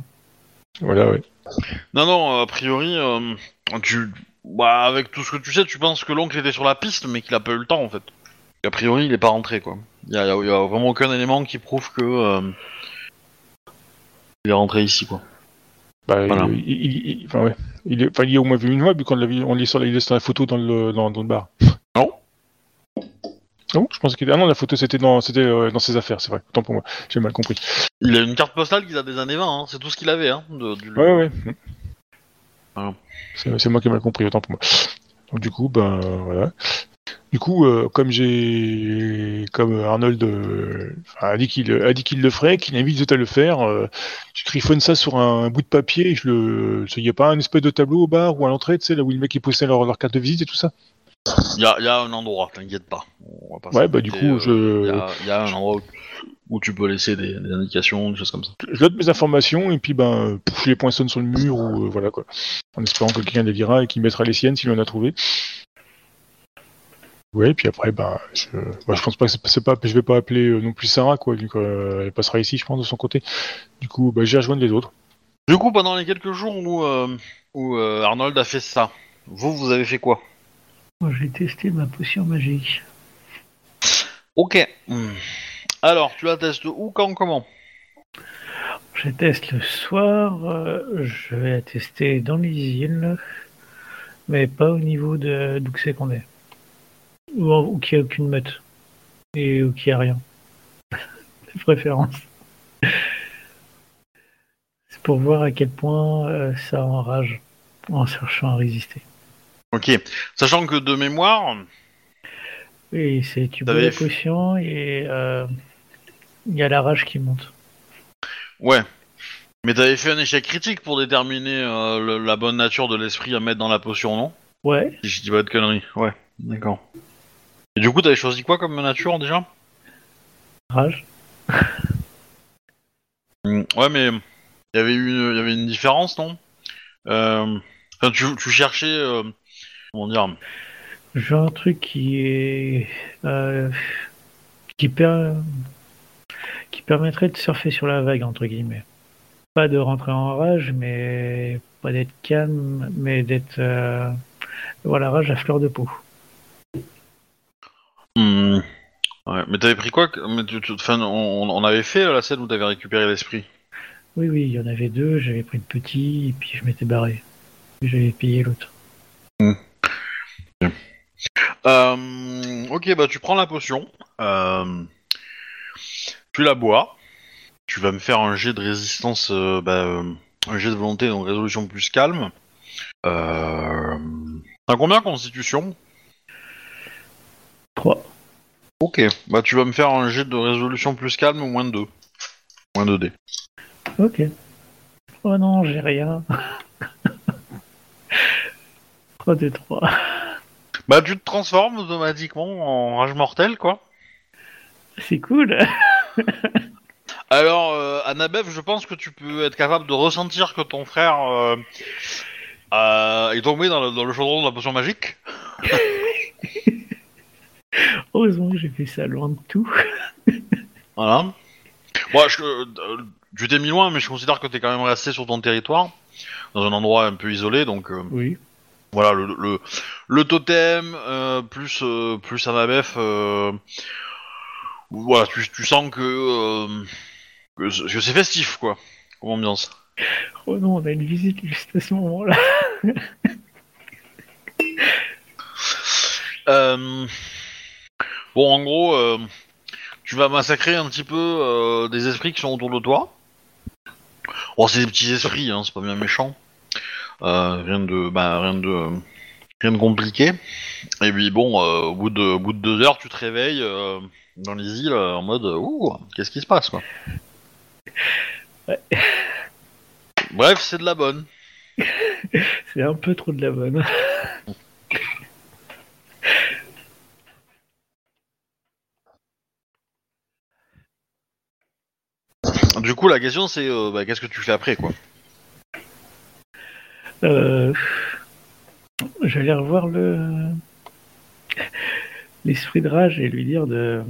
Voilà, ouais. Non non, a priori, euh, tu, bah avec tout ce que tu sais, tu penses que l'oncle était sur la piste, mais qu'il a pas eu le temps en fait. A priori, il est pas rentré quoi. Il y a, y a- y a vraiment aucun élément qui prouve que euh, il est rentré ici quoi. Bah, Voilà. il, il- il- enfin, ouais. Il est, enfin, il y a au moins vu une fois, vu qu'on l'a vu, on l'est sur, la- il est sur la photo dans le, dans, dans le bar. Non. Non, je pensais qu'il ah non, la photo c'était dans, c'était euh, dans ses affaires, c'est vrai. Autant pour moi, j'ai mal compris. Il a une carte postale qui date des années 20, hein, c'est tout ce qu'il avait. Hein, de, du- Ouais, ouais. C'est c'est moi qui ai mal compris, autant pour moi. Donc du coup, ben voilà. Du coup, euh, comme j'ai, comme Arnold euh, a dit qu'il a dit qu'il le ferait, qu'il invite à le faire, euh, je griffonne ça sur un, bout de papier. Et je le, il y a pas un espèce de tableau au bar ou à l'entrée, tu sais, là où les mecs ils postaient leur, leur carte de visite et tout ça. Il y a, y a un endroit, t'inquiète pas. On va pas Ouais, bah du coup, euh, je, Il y, a, y a un endroit où, où tu peux laisser des, des indications, des choses comme ça. je note mes informations et puis ben, je les poinçonne sur le mur ou euh, voilà quoi. En espérant que quelqu'un les lira et qu'il mettra les siennes s'il en a trouvé. Ouais, et puis après, ben, je, bah, je pense pas que c'est pas, je vais pas appeler euh, non plus Sarah quoi, vu qu'elle passera ici, je pense, de son côté. Du coup, bah, j'ai rejoindre les autres. Du coup, pendant les quelques jours où, où Arnold a fait ça, vous, vous avez fait quoi? Moi, j'ai testé ma potion magique. Ok. Alors, tu la testes où, quand, comment? Je teste le soir. euh, je vais la tester dans les îles, mais pas au niveau de d'où que c'est qu'on est. Ou, en- ou qu'il n'y a aucune meute. Et où qu'il n'y a rien. de préférence. C'est pour voir à quel point euh, ça enrage en cherchant à résister. Ok. Sachant que de mémoire, Oui, c'est tu bois la f- potion et euh, il y a la rage qui monte. ouais. Mais t'avais fait un échec critique pour déterminer euh, le- la bonne nature de l'esprit à mettre dans la potion, non? Ouais, Si je dis pas de conneries. Ouais, d'accord. Et du coup, t'avais choisi quoi comme nature déjà? Rage. Hmm, Ouais, mais il y avait une, y avait une différence, non? Euh... Enfin, tu, tu cherchais, euh, comment dire J'ai un truc qui est euh, qui, per- qui permettrait de surfer sur la vague entre guillemets. Pas de rentrer en rage, mais pas d'être calme, mais d'être euh, voilà rage à fleur de peau. Hmm, Ouais, mais t'avais pris quoi mais tu, tu- enfin, on, on avait fait euh, la scène où t'avais récupéré l'esprit. Oui, oui, il y en avait deux. J'avais pris le petit et puis je m'étais barré. J'avais payé l'autre. Euh, ok, bah tu prends la potion, euh, tu la bois, tu vas me faire un jet de résistance, euh, bah, un jet de volonté, donc résolution plus calme. Euh, T'as combien constitution? 3. Ok, bah tu vas me faire un jet de résolution plus calme, moins de 2. Moins 2 dés. Ok. Oh non, j'ai rien. 3 de 3. Bah tu te transformes automatiquement en rage mortel, quoi. C'est cool. Alors, euh, Annabeth, je pense que tu peux être capable de ressentir que ton frère euh, euh, est tombé dans le, dans le chaudron de la potion magique. Heureusement que j'ai fait ça loin de tout. Voilà. Bon, je, euh, tu t'es mis loin, mais je considère que t'es quand même resté sur ton territoire, dans un endroit un peu isolé, donc euh, Oui. Voilà, le, le, le totem, euh, plus, euh, plus Annabeth, euh, voilà, tu, tu sens que, euh, que c'est que c'est festif, quoi, comme ambiance. Oh non, on a une visite juste à ce moment-là. Euh, Bon, en gros, euh, tu vas massacrer un petit peu euh, des esprits qui sont autour de toi. Bon, c'est des petits esprits, hein, c'est pas bien méchant. Euh, rien de, bah, rien de, rien de compliqué. Et puis bon, euh, au bout de, au bout de deux heures, tu te réveilles euh, dans les îles en mode, ouh, qu'est-ce qui se passe, quoi? Ouais. Bref, c'est de la bonne. C'est un peu trop de la bonne. Du coup, la question c'est, euh, bah, qu'est-ce que tu fais après, quoi? Euh, J'allais revoir le l'esprit de rage et lui dire de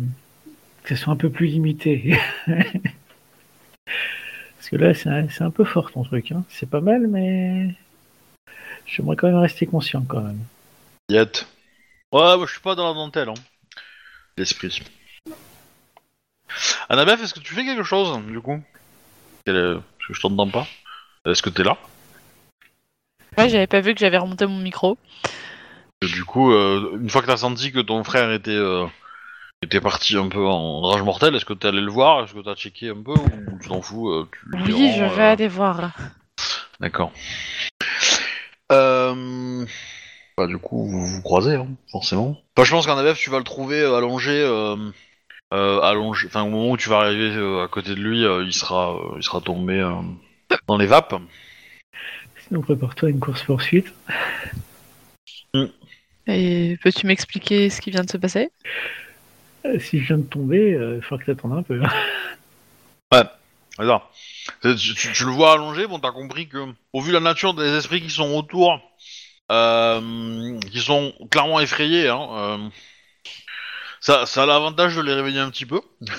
que ce soit un peu plus limité. Parce que là, c'est un, c'est un peu fort ton truc. Hein. C'est pas mal, mais j'aimerais quand même rester conscient quand même. Yet. Ouais, moi je suis pas dans la dentelle, hein. L'esprit. Annabeth, est-ce que tu fais quelque chose, du coup? Parce que je t'entends pas. Est-ce que t'es là? Ouais, j'avais pas vu que j'avais remonté mon micro. Du coup, euh, une fois que t'as senti que ton frère était, euh, était parti un peu en rage mortelle, est-ce que t'es allé le voir? Est-ce que t'as checké un peu Ou tu t'en fous euh, tu Oui, rends, je vais aller voir. D'accord. Bah du coup, vous vous croisez, hein, forcément. Enfin, je pense qu'Annabeth, tu vas le trouver allongé, allongé. Enfin, au moment où tu vas arriver à côté de lui, il sera, il sera tombé dans les vapes. Sinon, prépare-toi à une course poursuite. Et peux-tu m'expliquer ce qui vient de se passer? Euh, Si je viens de tomber, euh, il faudra que t'attendes un peu. Ça. C'est- Tu, tu- tu le vois allongé, bon, t'as compris que, au vu de la nature des esprits qui sont autour, euh, qui sont clairement effrayés, hein, euh, ça, ça a l'avantage de les réveiller un petit peu.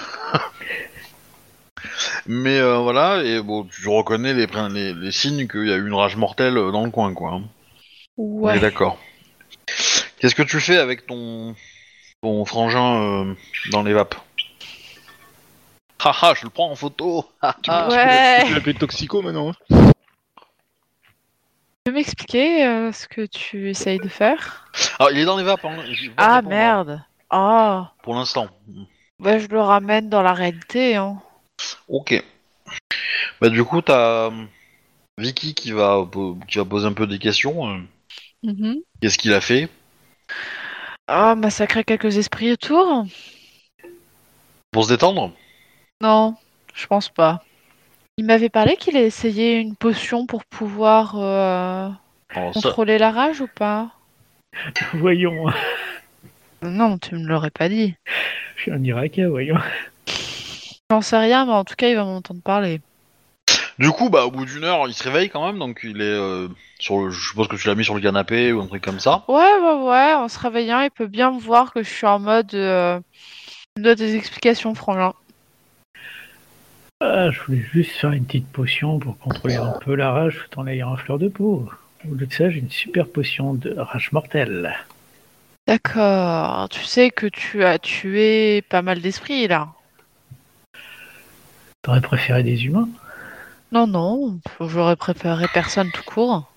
Mais euh, voilà, et bon, tu reconnais les, prin- les, les signes qu'il y a eu une rage mortelle euh, dans le coin, quoi. hein. On est Ouais. d'accord. Qu'est-ce que tu fais avec ton, ton frangin euh, dans les vapes? Haha, je le prends en photo Tu Ouais. tu peux l'appeler Toxico maintenant. hein. Tu peux m'expliquer euh, ce que tu essayes de faire Ah, il est dans les vapes, hein. Ah hein, merde Ah Pour l'instant. Bah je le ramène dans la réalité, hein. Ok. Bah du coup, t'as euh, Vicky qui va, qui va poser un peu des questions. euh. Mhm. Qu'est-ce qu'il a fait? Ah, massacrer quelques esprits autour? Pour se détendre? Non, je pense pas. Il m'avait parlé qu'il a essayé une potion pour pouvoir euh, ça- contrôler la rage ou pas? Voyons, Non, tu me l'aurais pas dit. je suis un Irakais, voyons. J'en sais rien, mais en tout cas, il va m'entendre parler. Du coup, bah au bout d'une heure, il se réveille quand même, donc il est euh, sur le... Je suppose que tu l'as mis sur le canapé ou un truc comme ça. Ouais, ouais, ouais, en se réveillant, il peut bien me voir que je suis en mode. Euh... Donne des explications, frangin. Ah, je voulais juste faire une petite potion pour contrôler un peu la rage tout en ayant un fleur de peau. Au lieu de ça, j'ai une super potion de rage mortelle. D'accord. Tu sais que tu as tué pas mal d'esprits là. T'aurais préféré des humains? Non, non, j'aurais préparé personne tout court.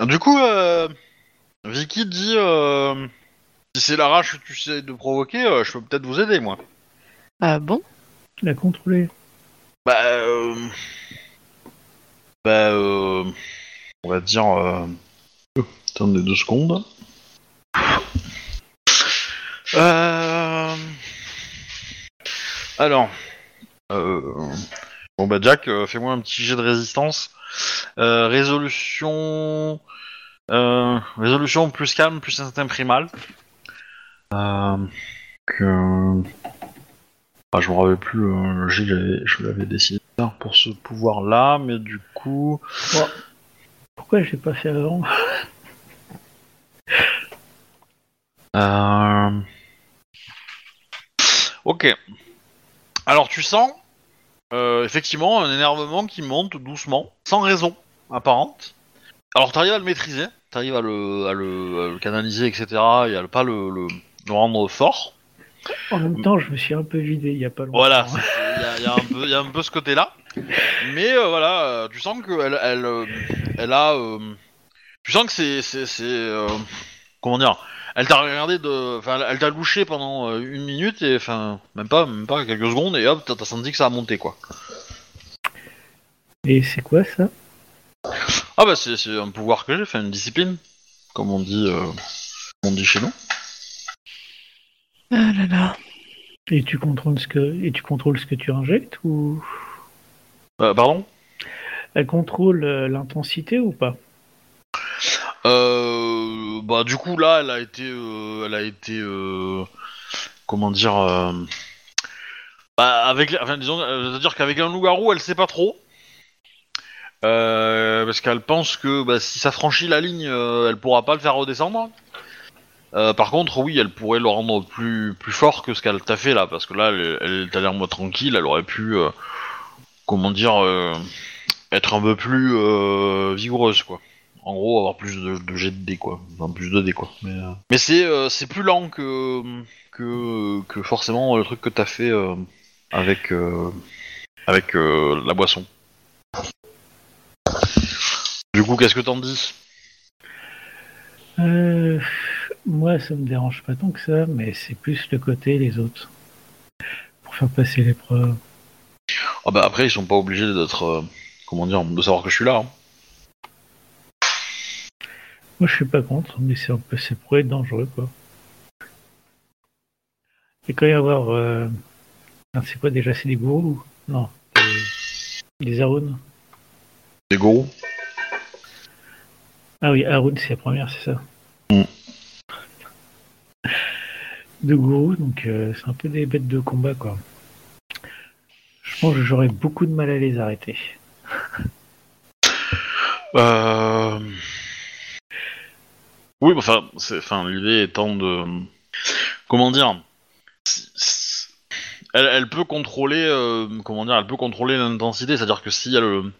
Du coup, euh, Vicky dit euh, si c'est la rage que tu sais de provoquer, euh, je peux peut-être vous aider, moi. Ah bon? La contrôler. Bah, euh... bah, euh... on va dire. Euh... Attendez deux secondes. Euh... Alors, euh... bon bah Jack, euh, fais-moi un petit jet de résistance. Euh, résolution, euh... résolution plus calme plus instinct primal. Euh... Que... Ah, je me rappelle plus, euh, le jet, j'avais- je l'avais décidé pour ce pouvoir-là, mais du coup... Pourquoi j'ai pas fait avant? Euh... Ok. Alors tu sens, euh, effectivement, un énervement qui monte doucement, sans raison apparente. Alors t'arrives à le maîtriser, t'arrives à le, à, le, à le canaliser, etc., et à le- pas le, le, le rendre fort. En même temps, je me suis un peu vidé il y a pas longtemps. Voilà, il y, a- y un peu- il y a un peu ce côté-là. Mais euh, voilà, euh, tu sens qu'elle elle, elle a... euh, tu sens que c'est... c'est- c'est, comment dire Elle t'a regardé de... Enfin, elle t'a louché pendant euh, une minute, et enfin, même pas, même pas quelques secondes, et hop, t'as senti que ça a monté, quoi. Et c'est quoi ça? Ah bah c'est c'est un pouvoir que j'ai, fait une discipline, comme on dit, euh, on dit chez nous. Ah là là. Et tu contrôles ce que et tu contrôles ce que tu injectes ou? Euh, pardon? Elle contrôle euh, l'intensité ou pas? Euh, bah du coup là, elle a été, euh, elle a été, euh, comment dire, euh, bah, avec, enfin disons, c'est-à-dire qu'avec un loup-garou, elle sait pas trop, parce qu'elle pense que bah, si ça franchit la ligne, euh, elle pourra pas le faire redescendre. Par contre, oui, elle pourrait le rendre plus plus fort que ce qu'elle t'a fait là, parce que là, elle, elle t'a l'air moins tranquille, elle aurait pu, comment dire, être un peu plus vigoureuse quoi. En gros, avoir plus de, de jet de dés, quoi. Enfin, plus de dés, quoi. Mais, euh, mais c'est, euh, c'est plus lent que, que, que forcément le truc que t'as fait euh, avec, avec la boisson. Du coup, qu'est-ce que t'en dis? Euh, Moi, ça me dérange pas tant que ça, mais c'est plus le côté les autres pour faire passer l'épreuve. Ah bah après, ils sont pas obligés d'être, comment dire, de savoir que je suis là. hein. Moi, je suis pas contre, mais c'est un peu, c'est pourrait être dangereux, quoi. Et quand il y avoir, euh... ah, c'est quoi déjà, c'est des gourous? Non, des, des. Des gourous? Ah oui, Haroun, c'est la première, c'est ça Mm. De gourou, donc euh, c'est un peu des bêtes de combat, quoi. Je pense que j'aurais beaucoup de mal à les arrêter. Euh... Oui, enfin, l'idée étant de, comment dire, elle, peut contrôler, euh, elle peut contrôler l'intensité, c'est-à-dire que si elle,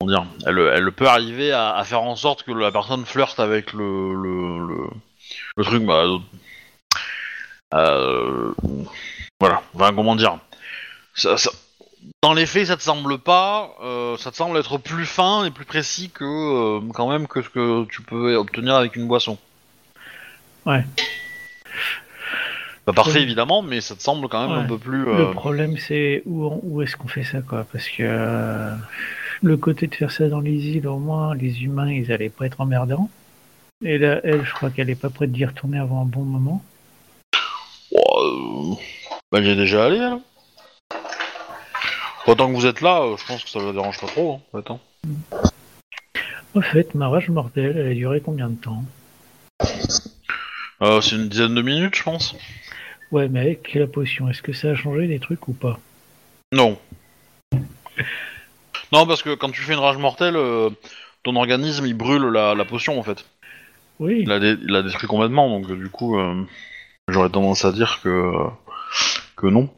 comment dire, elle, peut arriver à, faire en sorte que la personne flirte avec le, truc, bah, euh, voilà, comment dire, dans les faits, ça te semble pas, euh, ça te semble être plus fin et plus précis que euh, quand même que ce que tu peux obtenir avec une boisson. Ouais. Pas parfait Oui. évidemment, mais ça te semble quand même Ouais. un peu plus. Le euh, problème, c'est où, on- où est-ce qu'on fait ça, quoi? Parce que euh, le côté de faire ça dans les îles, au moins, les humains, ils allaient pas être emmerdants. Et là, elle, je crois qu'elle est pas prête d'y retourner avant un bon moment. euh, bah, j'y ai déjà allé. Elle. Autant que vous êtes là, euh, je pense que ça ne dérange pas trop. Hein, en fait, hein. En fait, ma rage mortelle, elle a duré combien de temps? Euh, c'est une dizaine de minutes, je pense. Ouais, mais avec la potion, est-ce que ça a changé des trucs ou pas? Non. Non, parce que quand tu fais une rage mortelle, euh, ton organisme il brûle la, la potion en fait. Oui, Il la, dé- il la détruit complètement, donc du coup, j'aurais tendance à dire que que non.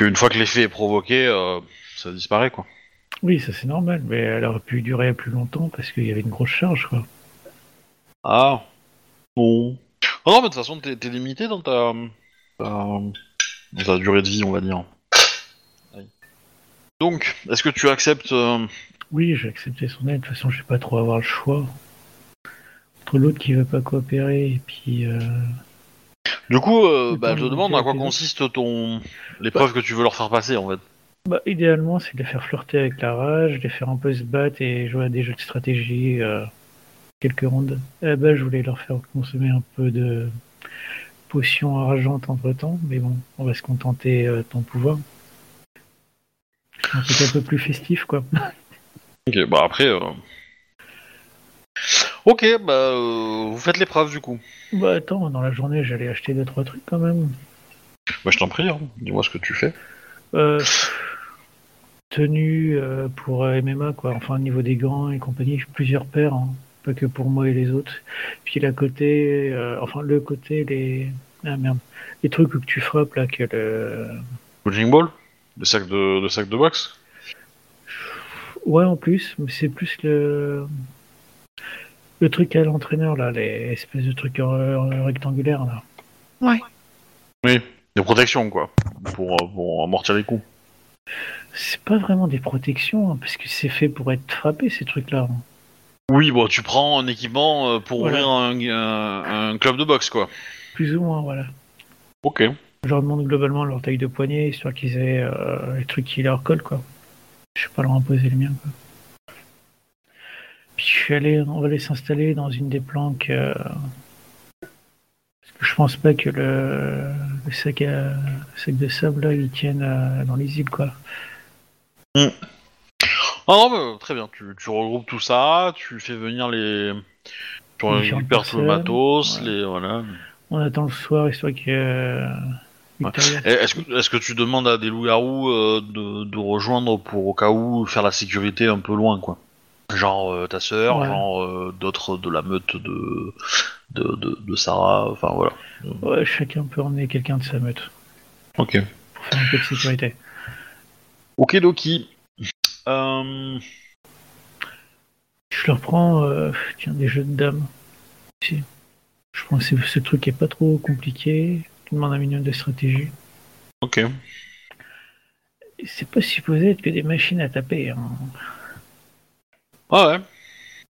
Qu'une fois que l'effet est provoqué, euh, ça disparaît quoi. oui, ça c'est normal, mais elle aurait pu durer plus longtemps parce qu'il y avait une grosse charge, quoi. Ah. Bon. Ah non, mais de toute façon, t'es t'es limité dans ta, ta, dans ta durée de vie, on va dire. Donc, est-ce que tu acceptes euh, Oui, j'ai accepté son aide. De toute façon, je vais pas trop avoir le choix. Entre l'autre qui veut pas coopérer et puis. euh, Du coup, euh, bah, je te de demande à quoi consiste ton l'épreuve que tu veux leur faire passer en fait. Bah, idéalement, c'est de les faire flirter avec la rage, de les faire un peu se battre et jouer à des jeux de stratégie euh, quelques rondes. Eh ben, je voulais leur faire consommer un peu de potions rageantes entre temps, mais bon, on va se contenter euh, de ton pouvoir. Un truc un peu plus festif, quoi. Ok, bah après. Ok, bah euh, vous faites l'épreuve du coup. Bah, attends, dans la journée, j'allais acheter deux trois trucs quand même. Bah je t'en prie, hein. dis-moi ce que tu fais. Euh, tenue euh, pour euh, MMA, quoi. Enfin, au niveau des gants et compagnie, plusieurs paires, hein. pas que pour moi et les autres. Puis la côté, enfin le côté, les, ah merde, les trucs où tu frappes là, que le, Coaching ball? Le sac de, le sac de boxe? Ouais en plus, mais c'est plus le, le truc à l'entraîneur là, les espèces de trucs rectangulaires là. Oui, des protections quoi, pour, euh, pour amortir les coups. C'est pas vraiment des protections, hein, parce que c'est fait pour être frappé ces trucs-là. hein. Oui, bon, tu prends un équipement euh, pour Voilà. ouvrir un, un- un club de boxe quoi. Plus ou moins, voilà. Ok. Je leur demande globalement leur taille de poignet, histoire qu'ils aient euh, les trucs qui leur collent, quoi. Je vais pas leur imposer le mien, quoi. Puis je suis allé, on va aller s'installer dans une des planques. euh, parce que je pense pas que le, le sac, à, le sac de sable, là, il tienne euh, dans les îles, quoi. Ah non, mais, très bien, tu, tu regroupes tout ça, tu fais venir les... Tu récupères tout le matos, ouais. les... Voilà. On attend le soir, histoire que. euh, Est-ce que, est-ce que tu demandes à des loups-garous de, de rejoindre pour au cas où faire la sécurité un peu loin, quoi? Genre euh, ta sœur, Ouais. genre euh, d'autres de la meute de, de, de, de Sarah, enfin voilà. Ouais, chacun peut emmener quelqu'un de sa meute Ok. pour faire un peu de sécurité. Ok, Doki. Euh, Je leur prends euh, tiens, des jeux de dames. Si. Je pense que ce truc est pas trop compliqué. Tu demandes un minimum de stratégie. ok. C'est pas supposé être que des machines à taper. hein. Ah ouais.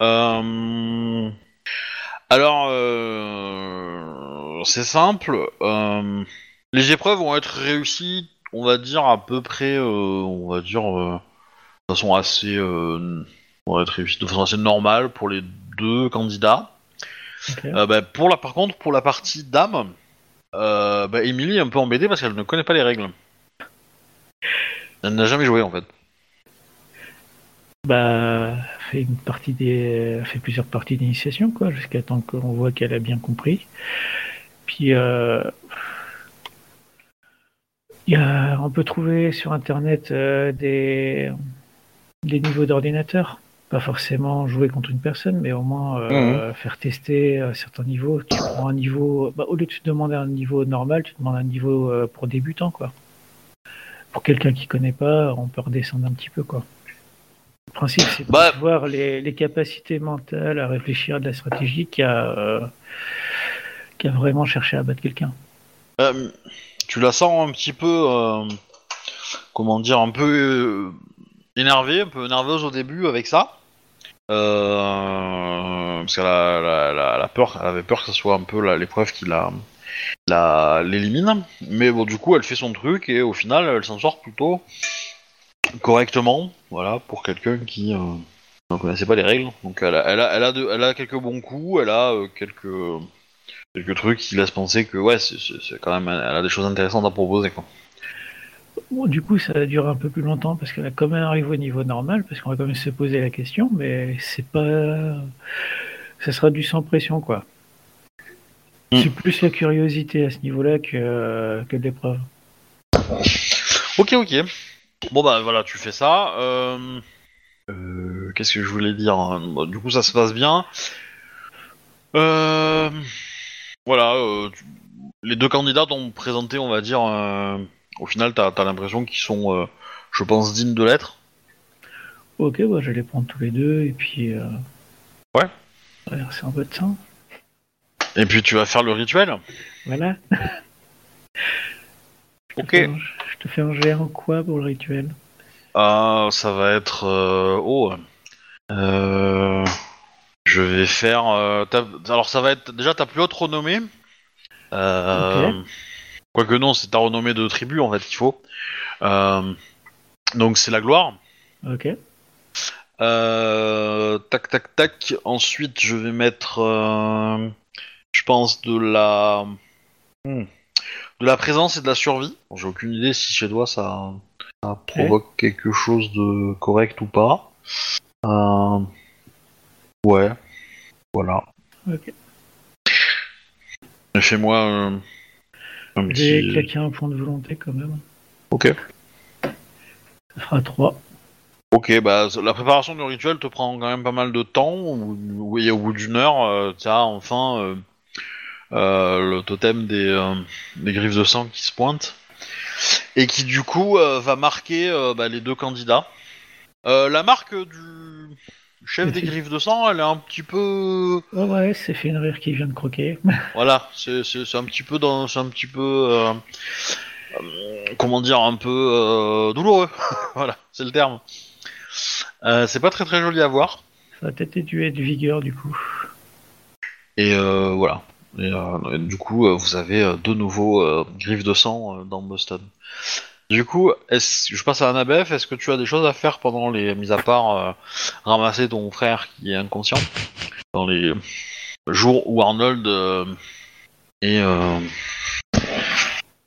Euh, Alors, euh, c'est simple. euh, Les épreuves vont être réussies, on va dire à peu près, on va dire de façon assez, vont être réussies de façon assez normale pour les deux candidats. Ok. Euh, bah, pour la, par contre, pour la partie dame, euh, bah, Emily est un peu embêtée parce qu'elle ne connaît pas les règles. Elle n'a jamais joué en fait. Bah, fait une partie des, fait plusieurs parties d'initiation, quoi, jusqu'à temps qu'on voit qu'elle a bien compris. Puis, euh, y a, on peut trouver sur Internet euh, des, des niveaux d'ordinateur. Pas forcément jouer contre une personne, mais au moins euh, faire tester certains niveaux. Tu prends un niveau, bah, au lieu de te demander un niveau normal, tu demandes un niveau pour débutant, quoi. Pour quelqu'un qui connaît pas, on peut redescendre un petit peu, quoi. Le principe, c'est Bah- voir les, les capacités mentales à réfléchir à de la stratégie qui a, euh, qui a vraiment cherché à battre quelqu'un. Euh, tu la sens un petit peu, euh, comment dire, un peu énervée, un peu nerveuse au début avec ça. Parce qu'elle a, peur, elle avait peur que ce soit un peu l'épreuve qui la- l'élimine. Mais bon, du coup, elle fait son truc et au final, elle s'en sort plutôt correctement. Voilà, pour quelqu'un qui euh, ne connaissait pas les règles. Donc, elle a, elle a, elle a, de- elle a quelques bons coups, elle a euh, quelques quelques trucs qui laissent penser que ouais, c'est- quand même, elle a des choses intéressantes à proposer quoi. Bon, du coup, ça va durer un peu plus longtemps parce qu'elle a quand même arrivé au niveau normal, parce qu'on va quand même se poser la question, mais c'est pas. Ça sera du sans pression, quoi. Mm. C'est plus la curiosité à ce niveau-là que, que l'épreuve. Ok, ok. Bon bah voilà, tu fais ça. Euh... euh, Qu'est-ce que je voulais dire hein? Du coup, ça se passe bien. Euh... Voilà, euh, tu- les deux candidats t'ont présenté, on va dire. Au final, t'as as, l'impression qu'ils sont, je pense, dignes de l'être. Ok, bah, je vais les prendre tous les deux, et puis. Ouais. C'est un peu de sang. Et puis tu vas faire le rituel? Voilà. Ok. Je te fais un quoi pour le rituel? Ah, ça va être. euh, Oh. Euh, Je vais faire. euh, Alors, ça va être. Déjà, ta plus haute renommée. Euh, Quoique non, c'est ta renommée de tribu en fait qu'il faut. Euh, Donc, c'est la gloire. Ok. Euh, Tac, tac, tac. Ensuite, je vais mettre. euh, Je pense de la. Hmm. De la présence et de la survie. Bon, J'ai aucune idée si chez toi ça, ça provoque quelque chose de correct ou pas. Euh, Ouais. Voilà. Ok. Euh, un J'ai petit. claqué un point de volonté quand même. Ok. Ça fera 3. Ok, bah la préparation du rituel te prend quand même pas mal de temps. ou- Oui, au bout d'une heure, euh, tu as enfin euh, le totem des, euh, des griffes de sang qui se pointe et qui du coup euh, va marquer euh, bah, les deux candidats. Euh, la marque du chef des griffes de sang, elle est un petit peu, Oh ouais, c'est fait une rire qui vient de croquer. voilà, c'est un petit peu dans, c'est un petit peu, euh, euh, comment dire, un peu euh, douloureux. voilà, c'est le terme. Euh, c'est pas très très joli à voir. Ça a peut-être dû être vigueur du coup. Et euh, voilà. Euh, et du coup, euh, vous avez euh, de nouveaux euh, griffes de sang dans Boston. Du coup, je passe à Annabeth. Est-ce que tu as des choses à faire pendant les mis à part ramasser ton frère qui est inconscient dans les jours où Arnold euh, est, à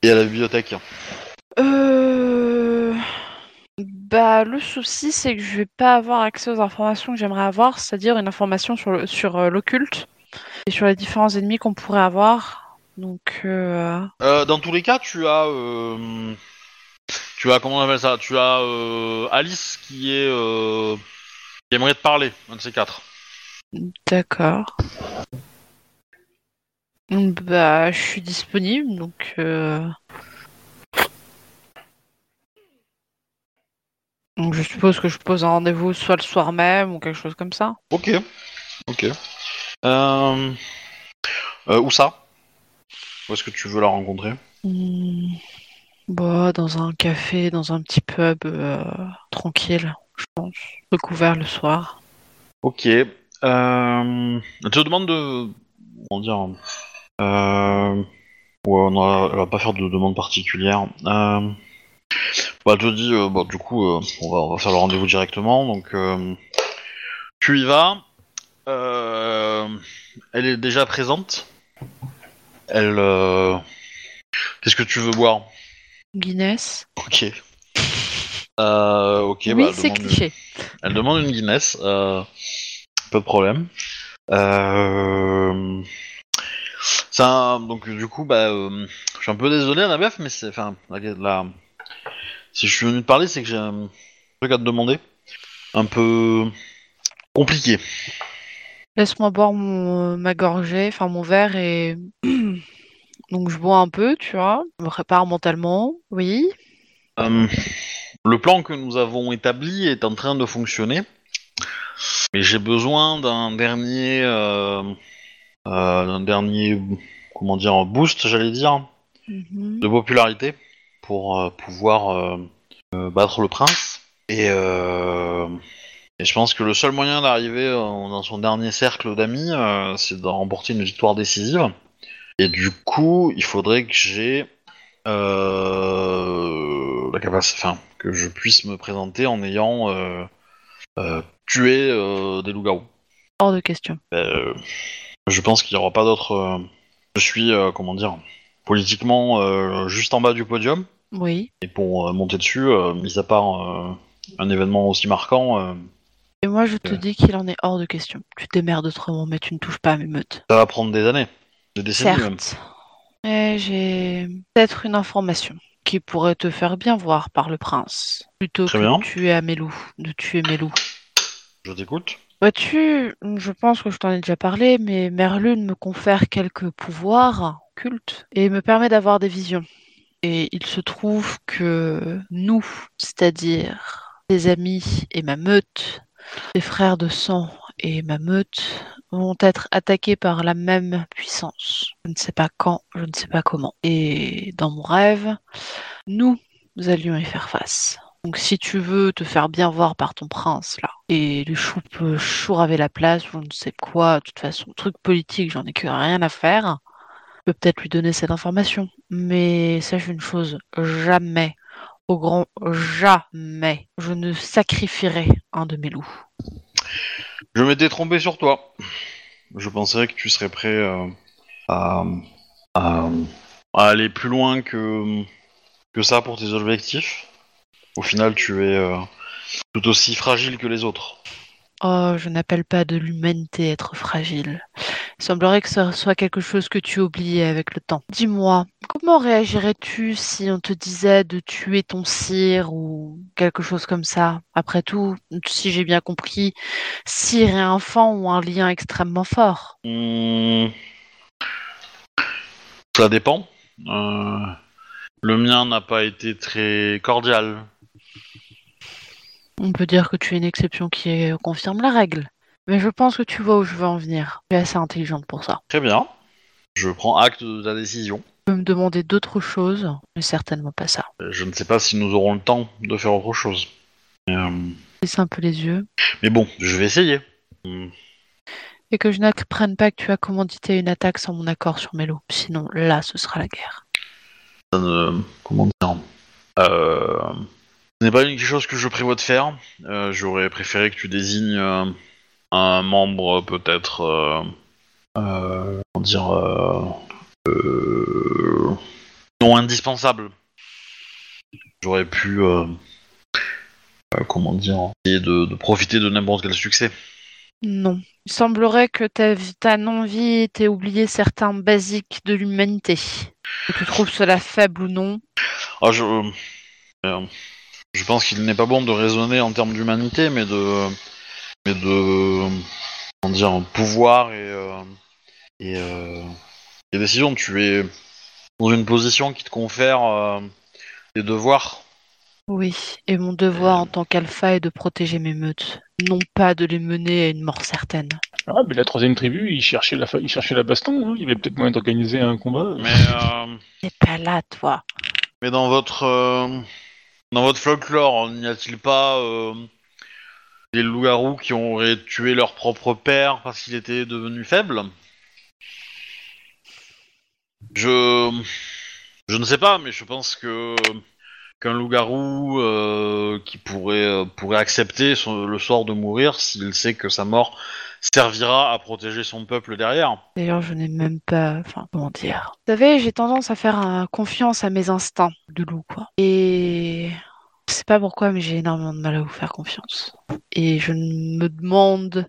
la bibliothèque? Bah, le souci, c'est que je vais pas avoir accès aux informations que j'aimerais avoir, c'est-à-dire une information sur sur l'occulte et sur les différents ennemis qu'on pourrait avoir. Donc, euh... Euh, dans tous les cas, tu as, euh, tu as comment on appelle ça? Tu as euh, Alice qui est, qui aimerait te parler, un de ces quatre. d'accord. Bah, je suis disponible, donc. Donc, je suppose que je pose un rendez-vous soit le soir même ou quelque chose comme ça. Ok, ok. Euh... euh, où ça? Où est-ce que tu veux la rencontrer? Hmm. Bah, dans un café, dans un petit pub euh, tranquille, je pense. Recouvert le soir. Ok. Euh... Elle te demande de, comment dire euh... Ouais, on a... elle va pas faire de demande particulière. Euh... Bah, elle te dit, bah, du coup, on, va, on va faire le rendez-vous directement. Donc, tu y vas. Euh, elle est déjà présente. Elle. euh, Qu'est-ce que tu veux boire? Guinness. Ok. Euh, ok, oui, bah, elle c'est demande une- cliché. Elle demande une Guinness. Euh, pas de problème. Euh, ça, donc du coup, bah, euh, je suis un peu désolé, Annabeth, mais c'est, enfin, la, la- si je suis venu te parler, c'est que j'ai un truc à te demander, un peu compliqué. Laisse-moi boire mon, ma gorgée, enfin mon verre et donc je bois un peu, tu vois. Je me prépare mentalement, oui. Euh, le plan que nous avons établi est en train de fonctionner, mais j'ai besoin d'un dernier, euh, euh, d'un dernier, comment dire, boost, j'allais dire. Mhm. de popularité pour euh, pouvoir euh, euh, battre le prince. Et, euh, et je pense que le seul moyen d'arriver euh, dans son dernier cercle d'amis, euh, c'est de remporter une victoire décisive. Et du coup, il faudrait que j'ai euh, la capacité, enfin, que je puisse me présenter en ayant euh, euh, tué des loups-garous. Hors de question. Je pense qu'il n'y aura pas d'autre. Je suis, comment dire, politiquement juste en bas du podium. Oui. Et pour monter dessus, mis à part un événement aussi marquant, Et moi je te dis qu'il en est hors de question. Tu te démerdes autrement, mais tu ne touches pas à mes meutes. ça va prendre des années, des décennies même. Certes. Et j'ai peut-être une information qui pourrait te faire bien voir par le prince. Plutôt Très que bien. de tuer à mes loups, de tuer. Je t'écoute. Vois-tu, je pense que je t'en ai déjà parlé, mais Merlune me confère quelques pouvoirs cultes et me permet d'avoir des visions. Et il se trouve que nous, c'est-à-dire les amis et ma meute, les frères de sang et ma meute, vont être attaqués par la même puissance. Je ne sais pas quand, je ne sais pas comment. Et dans mon rêve, nous allions y faire face. Donc si tu veux te faire bien voir par ton prince là, et les choupes chouraver la place, ou je ne sais quoi, de toute façon, truc politique, j'en ai que rien à faire, je peux peut-être lui donner cette information. Mais sache une chose, jamais, au grand jamais, je ne sacrifierai un de mes loups. Je m'étais trompé sur toi. Je pensais que tu serais prêt euh, à, à- à aller plus loin que, que ça pour tes objectifs. Au final, tu es euh, tout aussi fragile que les autres. Oh, je n'appelle pas de l'humanité être fragile. Il semblerait que ce soit quelque chose que tu oublies avec le temps. Dis-moi, comment réagirais-tu si on te disait de tuer ton sire ou quelque chose comme ça? Après tout, si j'ai bien compris, sire et enfant ont un lien extrêmement fort. Hmm. Ça dépend. Euh, le mien n'a pas été très cordial. On peut dire que tu es une exception qui confirme la règle. Mais je pense que tu vois où je veux en venir. Tu es assez intelligente pour ça. Très bien. Je prends acte de ta décision. Tu peux me demander d'autres choses, mais certainement pas ça. Je ne sais pas si nous aurons le temps de faire autre chose. Mais, euh, Laisse un peu les yeux. mais bon, je vais essayer. Hmm. Et que je n'apprenne pas que tu as commandité une attaque sans mon accord sur Mélo. Sinon, là, ce sera la guerre. Ça ne- comment dire euh, Ce n'est pas quelque chose que je prévois de faire. Euh, J'aurais préféré que tu désignes euh, un membre peut-être... Euh, euh, comment dire... euh, non indispensable. J'aurais pu... comment dire Essayer de, de profiter de n'importe quel succès. Non. Il semblerait que ta, ta non-vie t'ait oublié certains basiques de l'humanité. Que tu trouves cela faible ou non. Ah, je, euh, je pense qu'il n'est pas bon de raisonner en termes d'humanité, mais de, mais de, comment dire, pouvoir et euh, et, euh, et décision. Tu es dans une position qui te confère euh, des devoirs. Oui, et mon devoir en tant qu'alpha est de protéger mes meutes. Non pas de les mener à une mort certaine. Ah, mais la troisième tribu, il cherchait la, fa- il cherchait la baston. hein. Il y avait peut-être moyen d'organiser un combat. Mais, euh, T'es pas là, toi. mais dans votre, euh, dans votre folklore, n'y a-t-il pas des loups-garous qui auraient tué leur propre père parce qu'il était devenu faible Je, je ne sais pas, mais je pense que qu'un loup-garou euh, qui pourrait euh, pourrait accepter le sort de mourir s'il sait que sa mort servira à protéger son peuple derrière. D'ailleurs, je n'ai même pas. Comment dire Vous savez, j'ai tendance à faire confiance à mes instincts de loup, quoi. Et. C'est pas pourquoi, mais j'ai énormément de mal à vous faire confiance. Et je me demande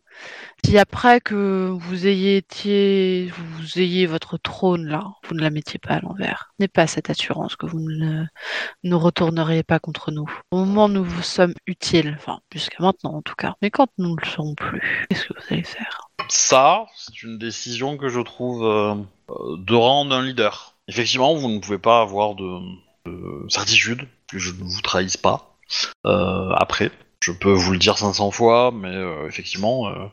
si après que vous ayez été, vous ayez votre trône là, vous ne la mettiez pas à l'envers. N'est pas cette assurance que vous ne, ne retourneriez pas contre nous. Au moment où nous vous sommes utiles, enfin, jusqu'à maintenant en tout cas. Mais quand nous ne le serons plus, qu'est-ce que vous allez faire? Ça, c'est une décision que je trouve euh, de rang d'un leader. Effectivement, vous ne pouvez pas avoir de, de certitude que je ne vous trahisse pas. Euh, après, je peux vous le dire 500 fois, mais euh, effectivement, euh,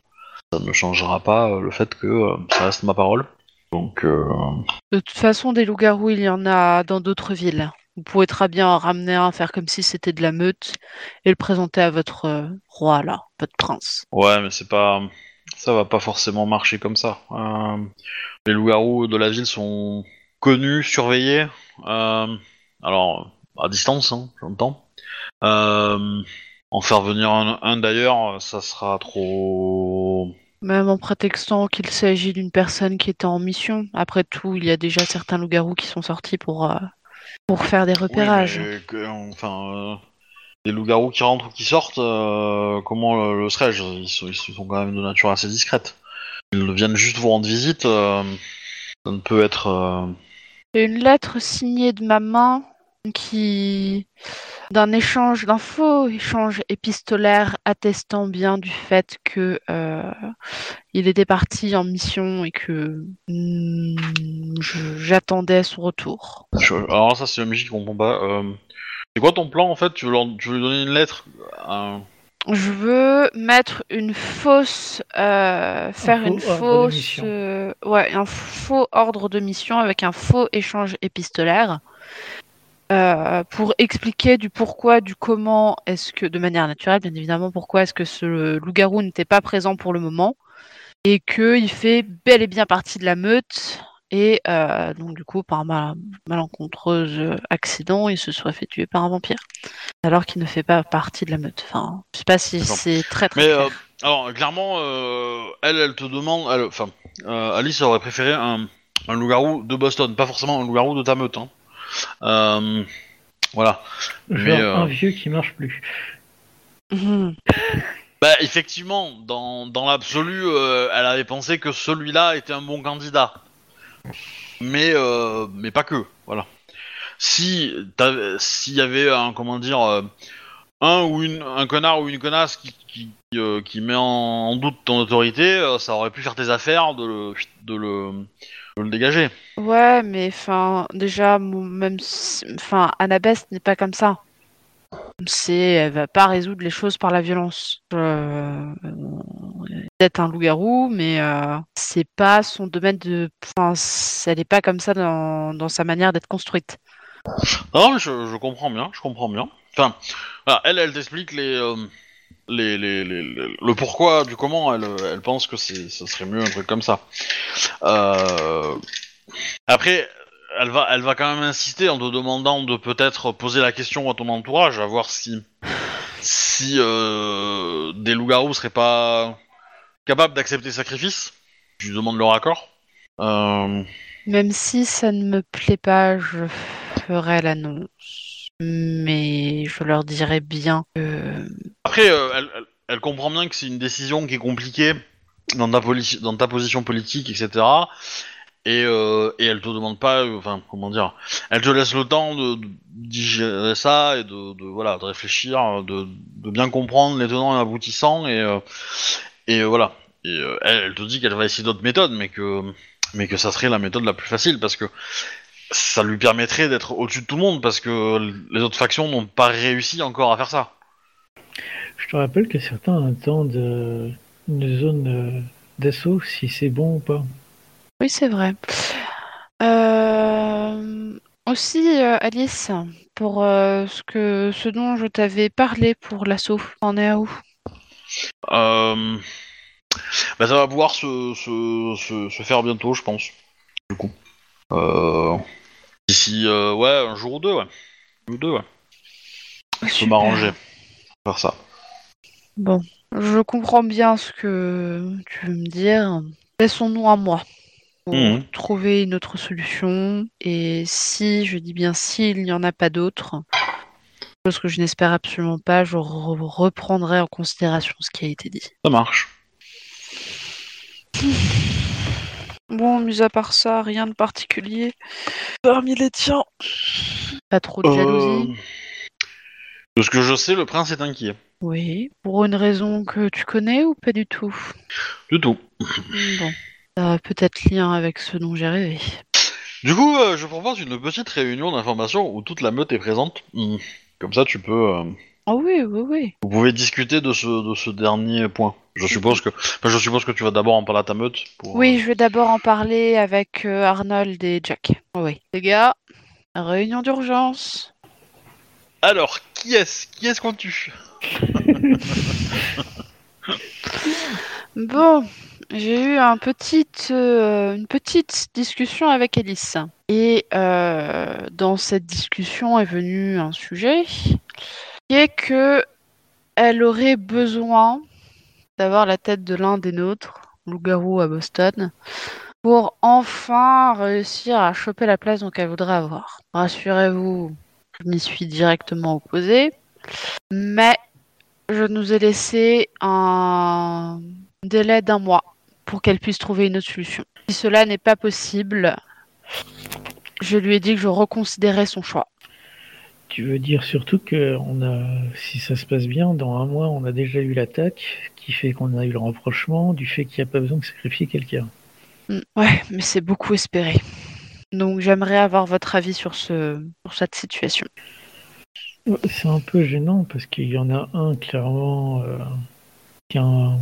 ça ne changera pas le fait que ça reste ma parole. Donc, euh, De toute façon, des loups-garous, il y en a dans d'autres villes. Vous pouvez très bien en ramener un, faire comme si c'était de la meute, et le présenter à votre euh, roi, là, votre prince. ouais, mais c'est pas, ça va pas forcément marcher comme ça. Euh, les loups-garous de la ville sont connus, surveillés. alors, à distance, hein, j'entends. Euh, en faire venir un, un d'ailleurs, ça sera trop. Même en prétextant qu'il s'agit d'une personne qui était en mission. Après tout, il y a déjà certains loups-garous qui sont sortis pour, euh, pour faire des repérages. Oui, que- enfin, euh, les loups-garous qui rentrent ou qui sortent, comment le, le serais-je? Ils sont, ils sont quand même de nature assez discrète. Ils viennent juste vous rendre visite. ça ne peut être. euh, une lettre signée de ma main qui d'un échange, d'un faux échange épistolaire attestant bien du fait que euh, il était parti en mission et que mm, j'attendais son retour. je- Alors ça, c'est la musique qui comprend pas. euh, C'est quoi ton plan en fait? Tu veux, leur- tu veux lui donner une lettre? Je veux mettre une fausse, euh, faire une fausse, euh, ouais, un faux ordre de mission avec un faux échange épistolaire euh, pour expliquer du pourquoi, du comment est-ce que, de manière naturelle, bien évidemment, pourquoi est-ce que ce loup-garou n'était pas présent pour le moment et qu'il fait bel et bien partie de la meute. Et euh, donc du coup, par mal malencontreuse accident, il se serait fait tuer par un vampire alors qu'il ne fait pas partie de la meute. Enfin, je sais pas si c'est très très Mais clair. euh, alors clairement, elle, elle te demande, elle- enfin, Alice aurait préféré un, un loup-garou de Boston, pas forcément un loup-garou de ta meute. Hein. Euh, voilà. Mais, euh, un vieux qui marche plus. Mhm. Bah effectivement, dans, dans l'absolu, euh, elle avait pensé que celui-là était un bon candidat. Mais euh, mais pas que, voilà. Si s'il y avait un comment dire un ou une un connard ou une connasse qui qui, qui, euh, qui met en, en doute ton autorité, euh, ça aurait pu faire tes affaires de le de le, le dégager. Ouais, mais enfin, déjà, même, si- enfin, Annabeth n'est pas comme ça. C'est, elle va pas résoudre les choses par la violence. Euh, peut-être un loup-garou, mais euh, c'est pas son domaine de. Enfin, elle est pas comme ça dans, dans sa manière d'être construite. Non, je, je comprends bien, je comprends bien. Enfin, voilà, elle, elle t'explique les, euh, le pourquoi du comment. Elle, pense que ça serait mieux un truc comme ça. Euh, Après, elle va, elle va quand même insister en te demandant de peut-être poser la question à ton entourage, à voir si, si euh, des loups-garous seraient pas capables d'accepter sacrifice. Tu demandes leur accord. Euh, Même si ça ne me plaît pas, je ferai l'annonce. Mais je leur dirai bien que Après, euh, elle, comprend bien que c'est une décision qui est compliquée dans ta, position politique, etc. Et, euh, et elle te demande pas, euh, enfin, comment dire, elle te laisse le temps de, de digérer ça et de, voilà, de réfléchir, de, bien comprendre les tenants et aboutissants et, euh, voilà. Elle, elle te dit qu'elle va essayer d'autres méthodes, mais que, mais que ça serait la méthode la plus facile parce que ça lui permettrait d'être au-dessus de tout le monde parce que les autres factions n'ont pas réussi encore à faire ça. Je te rappelle que certains attendent euh, une zone euh, d'assaut, si c'est bon ou pas. Oui, c'est vrai. Euh, Aussi, euh, Alice, pour euh, ce que ce dont je t'avais parlé pour l'assaut, en est à où? Euh, bah, ça va pouvoir se, se, se, se faire bientôt, je pense. Du coup. Euh, D'ici, euh, ouais, un jour ou deux, ouais. Ou deux, ouais. Je peux m'arranger. Faire ça. Bon, je comprends bien ce que tu veux me dire. Laissons-nous un mois pour Mhm. trouver une autre solution. Et si, je dis bien s'il n'y en a pas d'autre, Chose que je n'espère absolument pas, je re- reprendrai en considération ce qui a été dit. Ça marche. Bon, mis à part ça, rien de particulier. Parmi les tiens. Pas trop de jalousie. Euh, De ce que je sais, le prince est inquiet. Oui. Pour une raison que tu connais ou pas du tout? Du tout. Bon. Ça a peut-être lien avec ce dont j'ai rêvé. Du coup, euh, je propose une petite réunion d'information où toute la meute est présente. Hmm. Comme ça, tu peux. euh, Ah oui, oui, oui. vous pouvez discuter de ce, de ce dernier point. Je suppose que. enfin, je suppose que tu vas d'abord en parler à ta meute. Pour, Oui, je vais d'abord en parler avec euh, Arnold et Jack. Oui. Les gars, réunion d'urgence. Alors, qui est-ce Qui est-ce qu'on tue? Bon, j'ai eu un petit, euh, une petite discussion avec Alice. Et euh, dans cette discussion est venu un sujet est que elle aurait besoin d'avoir la tête de l'un des nôtres, loup-garou à Boston, pour enfin réussir à choper la place donc elle voudrait avoir. Rassurez-vous, je m'y suis directement opposée, mais je nous ai laissé un délai d'un mois pour qu'elle puisse trouver une autre solution. Si cela n'est pas possible, je lui ai dit que je reconsidérais son choix. Tu veux dire surtout que on a, si ça se passe bien, dans un mois, on a déjà eu l'attaque, qui fait qu'on a eu le rapprochement, du fait qu'il n'y a pas besoin de sacrifier quelqu'un. Mm, Ouais, mais c'est beaucoup espéré. Donc j'aimerais avoir votre avis sur, ce, sur cette situation. C'est un peu gênant parce qu'il y en a un clairement euh, qui a un...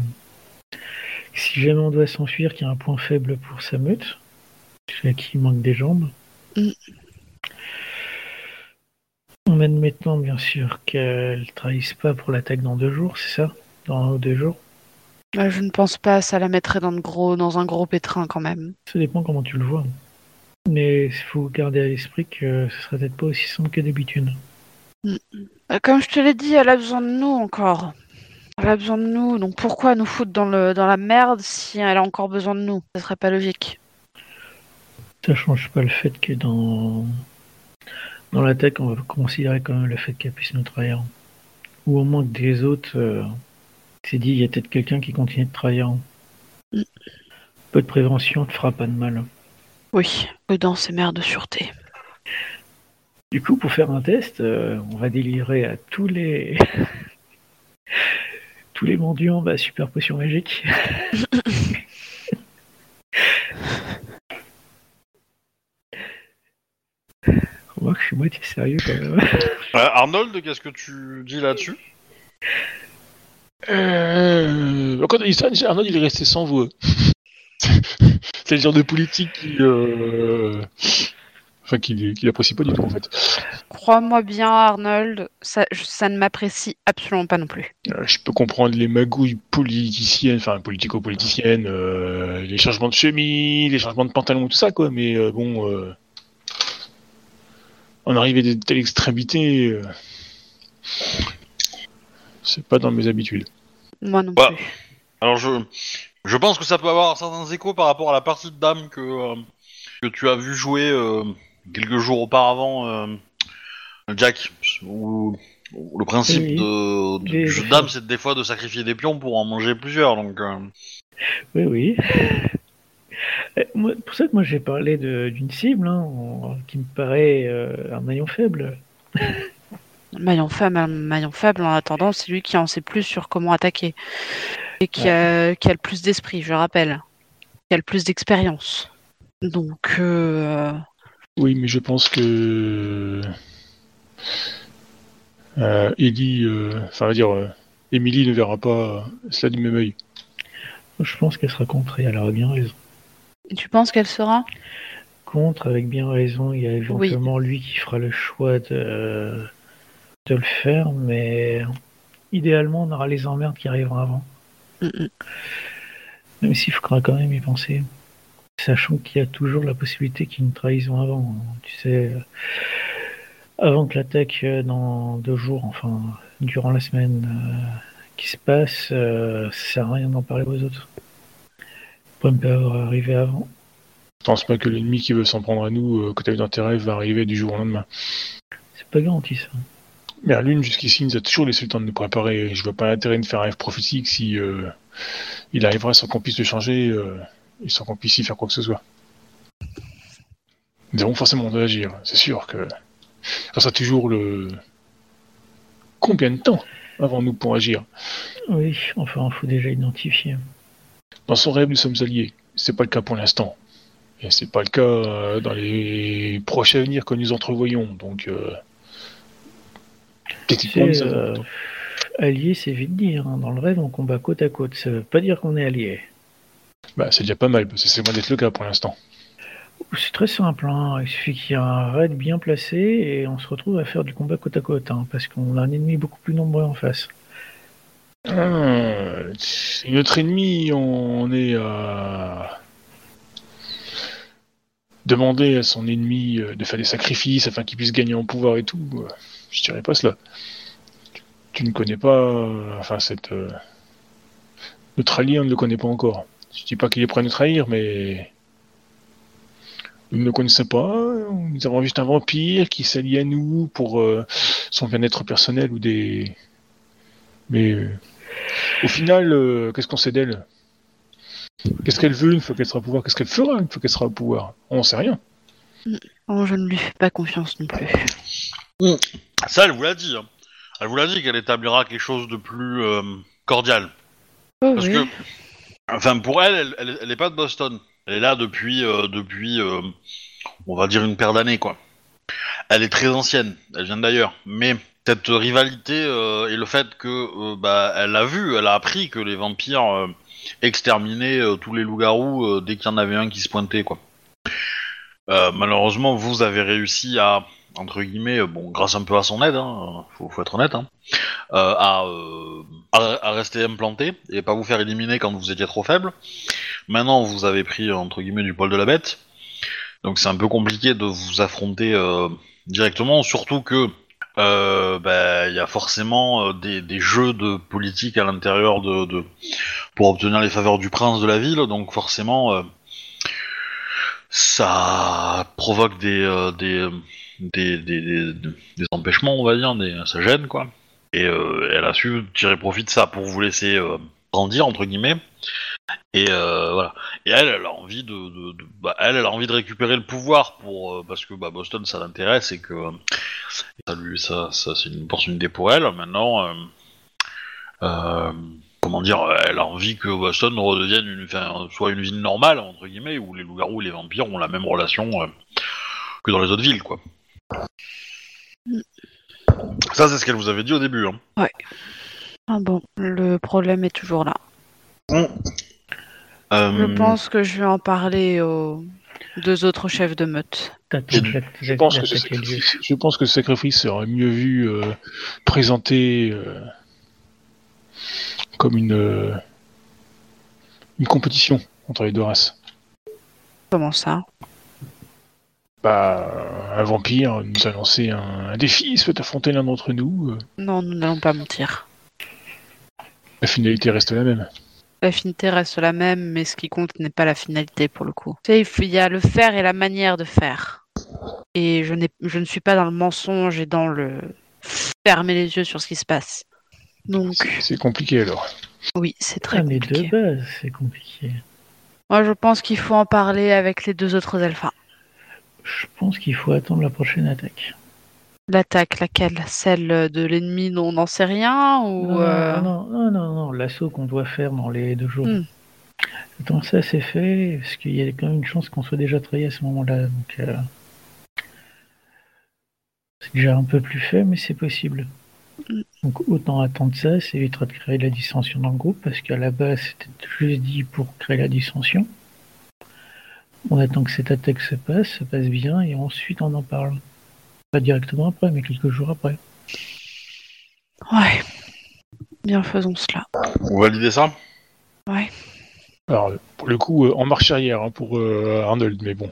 Si jamais on doit s'enfuir, qui a un point faible pour sa meute, celui qui manque des jambes. Mm. En admettant bien sûr qu'elle trahisse pas pour l'attaque dans deux jours, c'est ça? Dans un ou deux jours? Euh, Je ne pense pas, ça la mettrait dans, de gros, dans un gros pétrin quand même. Ça dépend comment tu le vois. Mais il faut garder à l'esprit que ce sera peut-être pas aussi simple que d'habitude. Euh, Comme je te l'ai dit, elle a besoin de nous encore. Elle a besoin de nous, donc pourquoi nous foutre dans, le, dans la merde si elle a encore besoin de nous? Ça serait pas logique. Ça change pas le fait que dans dans l'attaque, on va considérer quand même le fait qu'elle puisse nous trahir. Ou au moins que des autres, euh, c'est dit, il y a peut-être quelqu'un qui continue de trahir. Mm. Peu de prévention ne fera pas de mal. Oui, prudence et mère de sûreté. Du coup, pour faire un test, euh, on va délivrer à tous les tous les mendiants bah, super potion magique. Remarque, je suis moitié sérieux quand même. Euh, Arnold, qu'est-ce que tu dis là-dessus? Euh, quand on ça, Arnold il est resté sans voix. C'est le genre de politique qui, euh, enfin, qu'il qu'il apprécie pas du tout en fait. Crois-moi bien, Arnold, ça, je- ça ne m'apprécie absolument pas non plus. Euh, je peux comprendre les magouilles politiciennes, enfin politico-politiciennes, euh, les changements de chemise, les changements de pantalon, tout ça quoi. Mais euh, bon, euh, en arriver à de telles extrémités, euh, c'est pas dans mes habitudes. Moi non Bah, plus. Alors, je, je pense que ça peut avoir certains échos par rapport à la partie de dame que, euh, que tu as vu jouer euh, quelques jours auparavant, euh, Jack. Où, où le principe Oui. de, du jeu de dame, c'est des fois de sacrifier des pions pour en manger plusieurs. Donc, euh, Oui, oui. Euh, moi, pour ça que moi j'ai parlé d'une cible hein, en- qui me paraît euh, un maillon faible. Maillon faible, un maillon faible, en attendant, c'est lui qui en sait plus sur comment attaquer. Et qui, a, qui a le plus d'esprit, je rappelle. Qui a le plus d'expérience. Donc, euh, Oui, mais je pense que euh, Ellie, euh, enfin, va dire, euh, Emily ne verra pas cela du même œil. Je pense qu'elle sera contre et elle aura bien raison. Tu penses qu'elle sera? Contre, avec bien raison, il y a éventuellement lui qui fera le choix de, de le faire, mais idéalement on aura les emmerdes qui arriveront avant. Mm, mm. Même s'il faudra quand même y penser. Sachant qu'il y a toujours la possibilité qu'il y ait une trahison avant. hein. Tu sais, euh, avant que l'attaque euh, dans deux jours, enfin, durant la semaine euh, qui se passe, euh, ça sert à rien d'en parler aux autres. Arriver avant. Je pense pas que l'ennemi qui veut s'en prendre à nous, euh, dans tes rêves, va arriver du jour au lendemain. C'est pas garanti ça. Merlune, jusqu'ici, nous a toujours laissé le temps de nous préparer. Je vois pas l'intérêt de faire un rêve prophétique si euh, il arrivera sans qu'on puisse le changer euh, et sans qu'on puisse y faire quoi que ce soit. Nous avons forcément de agir. C'est sûr que ça sera toujours le. Combien de temps avons-nous pour agir? Oui, enfin, il faut déjà identifier. Dans son rêve, nous sommes alliés. C'est pas le cas pour l'instant. Et c'est pas le cas euh, dans les prochains avenirs que nous entrevoyons. Donc, euh, techniquement, avons- euh, allié, c'est vite dire. hein. Dans le rêve, on combat côte à côte. Ça veut pas dire qu'on est allié. bah, c'est déjà pas mal, parce que c'est loin d'être le cas pour l'instant. C'est très simple. hein. Il suffit qu'il y ait un raid bien placé et on se retrouve à faire du combat côte à côte. hein, parce qu'on a un ennemi beaucoup plus nombreux en face. Ah, c'est notre ennemi, on est à demander à son ennemi euh, de faire des sacrifices afin qu'il puisse gagner en pouvoir et tout. euh, Je dirais pas cela. Tu, ne connais pas, euh, enfin cette euh, notre allié, on ne le connaît pas encore. Je dis pas qu'il est prêt à nous trahir, mais nous ne le connaissons pas. Nous avons juste un vampire qui s'allie à nous pour euh, son bien-être personnel ou des. Mais euh, au final, euh, qu'est-ce qu'on sait d'elle? Qu'est-ce qu'elle veut? Une fois qu'elle sera au pouvoir Qu'est-ce qu'elle fera? Une fois qu'elle sera au pouvoir? On n'en sait rien. Oh, je ne lui fais pas confiance non plus. Ça, elle vous l'a dit. hein. Elle vous l'a dit qu'elle établira quelque chose de plus euh, cordial. Oh, Parce oui. que, enfin, pour elle, elle, elle, elle est pas de Boston. Elle est là depuis, euh, depuis, euh, on va dire une paire d'années, quoi. Elle est très ancienne. Elle vient d'ailleurs. Mais cette rivalité euh, et le fait que, euh, bah, elle a vu, elle a appris que les vampires euh, exterminaient tous les loups-garous dès qu'il y en avait un qui se pointait, quoi. Malheureusement, vous avez réussi à, entre guillemets, bon, grâce un peu à son aide, hein, faut, être honnête, hein, à, rester implanté et pas vous faire éliminer quand vous étiez trop faible. Maintenant, vous avez pris entre guillemets du poil de la bête, donc c'est un peu compliqué de vous affronter directement, surtout que euh, bah, il y a forcément euh, des, jeux de politique à l'intérieur de, de pour obtenir les faveurs du prince de la ville, donc forcément euh, ça provoque des, des, des, des, des, empêchements, on va dire, ça gêne quoi. Et elle a su tirer profit de ça pour vous laisser grandir entre guillemets. Et euh, voilà. Et elle, elle a envie de, de, de- bah, elle, elle a envie de récupérer le pouvoir pour euh, parce que bah, Boston ça l'intéresse et que euh, ça lui, ça, ça c'est une opportunité pour elle. Maintenant, comment dire, elle a envie que Boston redevienne une, enfin, soit une ville normale entre guillemets où les loups-garous et les vampires ont la même relation que dans les autres villes, quoi. Ça, c'est ce qu'elle vous avait dit au début. Hein. Ah bon, le problème est toujours là. Je pense que je vais en parler aux deux autres chefs de meute. Je- pense, que je pense que ce sacrifice serait mieux vu euh, présenté euh, comme une, euh, une compétition entre les deux races. Comment ça? Bah, un vampire nous a lancé un, un défi, il souhaite affronter l'un d'entre nous. euh, Non, nous n'allons pas mentir. la finalité reste la même. La finalité reste la même, mais ce qui compte n'est pas la finalité pour le coup. Tu sais, il faut- il y a le faire et la manière de faire. Et je, n'ai- je ne suis pas dans le mensonge et dans le fermer les yeux sur ce qui se passe. Donc, C'est- compliqué alors. oui, c'est très Ah, mais de compliqué. base, c'est compliqué. Moi, je pense qu'il faut en parler avec les deux autres alphas. Je pense qu'il faut attendre la prochaine attaque. L'attaque, laquelle? Celle de l'ennemi dont on n'en sait rien ou Non, euh, non, non, non, non, l'assaut qu'on doit faire dans les deux jours. Hmm. Attends, ça c'est fait, parce qu'il y a quand même une chance qu'on soit déjà trahi à ce moment-là. Donc, euh, c'est déjà un peu plus fait, mais c'est possible. Hmm. Donc autant attendre ça, ça évitera de créer de la dissension dans le groupe, parce qu'à la base c'était juste dit pour créer la dissension. On attend que cette attaque se passe, se passe bien, et ensuite on en parle. Pas directement après, mais quelques jours après. Ouais. Bien, faisons cela. Vous validez ça? Ouais. Alors, pour le coup, euh, en marche arrière hein, pour euh, Arnold, mais bon.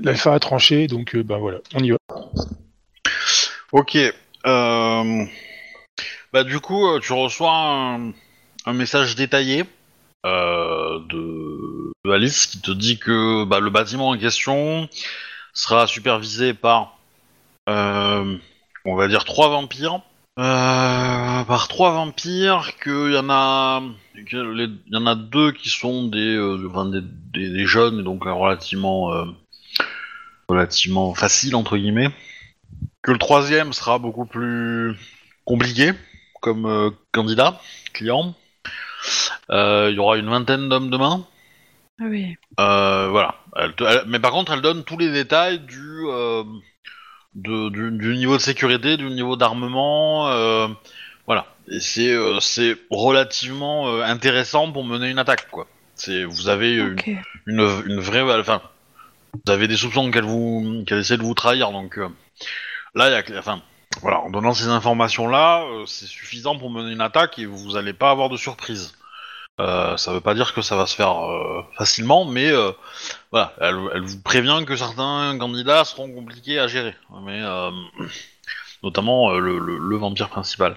L'alpha a tranché, donc euh, ben voilà, on y va. Ok. Euh... Bah du coup, tu reçois un, un message détaillé euh, de... de Alice qui te dit que bah, le bâtiment en question sera supervisé par on va dire trois vampires. Euh, par trois vampires, qu'il y en a, il y en a deux qui sont des, euh, enfin, des, des- des jeunes et donc euh, relativement, euh, relativement facile entre guillemets. Que le troisième sera beaucoup plus compliqué comme euh, candidat, client. Euh, Il y aura une vingtaine d'hommes de main. Ah oui. Euh, voilà. Elle te- elle- mais par contre, elle donne tous les détails du, euh, de- du, du niveau de sécurité, du niveau d'armement. euh, voilà. Et c'est euh, c'est relativement euh, intéressant pour mener une attaque, quoi. C'est vous avez une, une, une vraie, enfin, vous avez des soupçons qu'elle vous, qu'elle essaie de vous trahir, donc euh, là, il y a, enfin, voilà, en donnant ces informations-là, euh, c'est suffisant pour mener une attaque et vous allez pas avoir de surprise. Euh, ça veut pas dire que ça va se faire euh, facilement, mais euh, voilà, elle, vous prévient que certains candidats seront compliqués à gérer, euh, notamment le, vampire principal.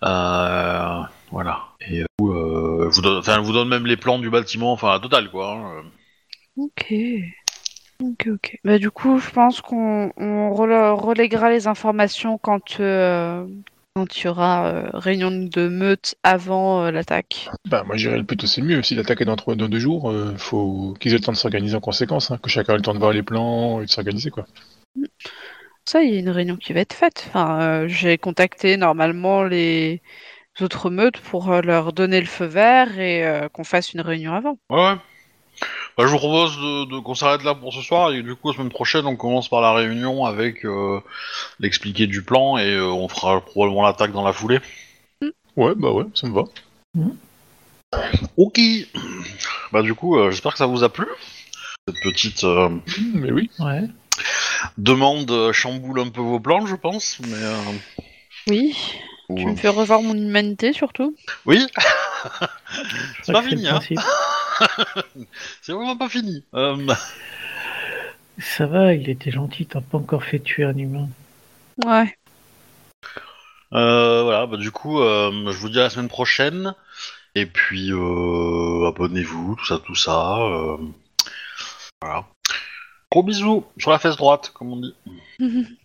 Voilà. Et vous donne, elle vous donne même les plans du bâtiment, enfin la totale quoi. hein. Ok. Ok, ok. Bah, du coup, je pense qu'on relèguera les informations quand quand il y aura euh, réunion de meute avant euh, l'attaque. Bah, moi, j'irais plutôt c'est mieux. Si l'attaque est dans, trois- dans deux jours, euh, faut qu'ils aient le temps de s'organiser en conséquence, hein, que chacun ait le temps de voir les plans et de s'organiser, quoi. Ça, il y a une réunion qui va être faite. Enfin, euh, j'ai contacté normalement les autres meutes pour euh, leur donner le feu vert et euh, qu'on fasse une réunion avant. Ouais. ouais. Bah, je vous propose de, de- qu'on s'arrête là pour ce soir et du coup la semaine prochaine on commence par la réunion avec euh, l'expliqué du plan et euh, on fera probablement l'attaque dans la foulée. Ouais, bah ouais, ça me va. Ok. Bah du coup euh, j'espère que ça vous a plu. Cette petite euh, Mmh, Mais oui. Ouais. demande euh, chamboule un peu vos plans je pense. Mais euh, Oui. ou- Tu me fais revoir mon humanité surtout. Oui. C'est pas fini, hein. C'est vraiment pas fini. Euh, Ça va, il était gentil, t'as pas encore fait tuer un humain. Ouais. Euh, voilà, bah du coup, euh, je vous dis à la semaine prochaine. Et puis, euh, abonnez-vous, tout ça, tout ça. euh, voilà. Gros bisous sur la fesse droite, comme on dit.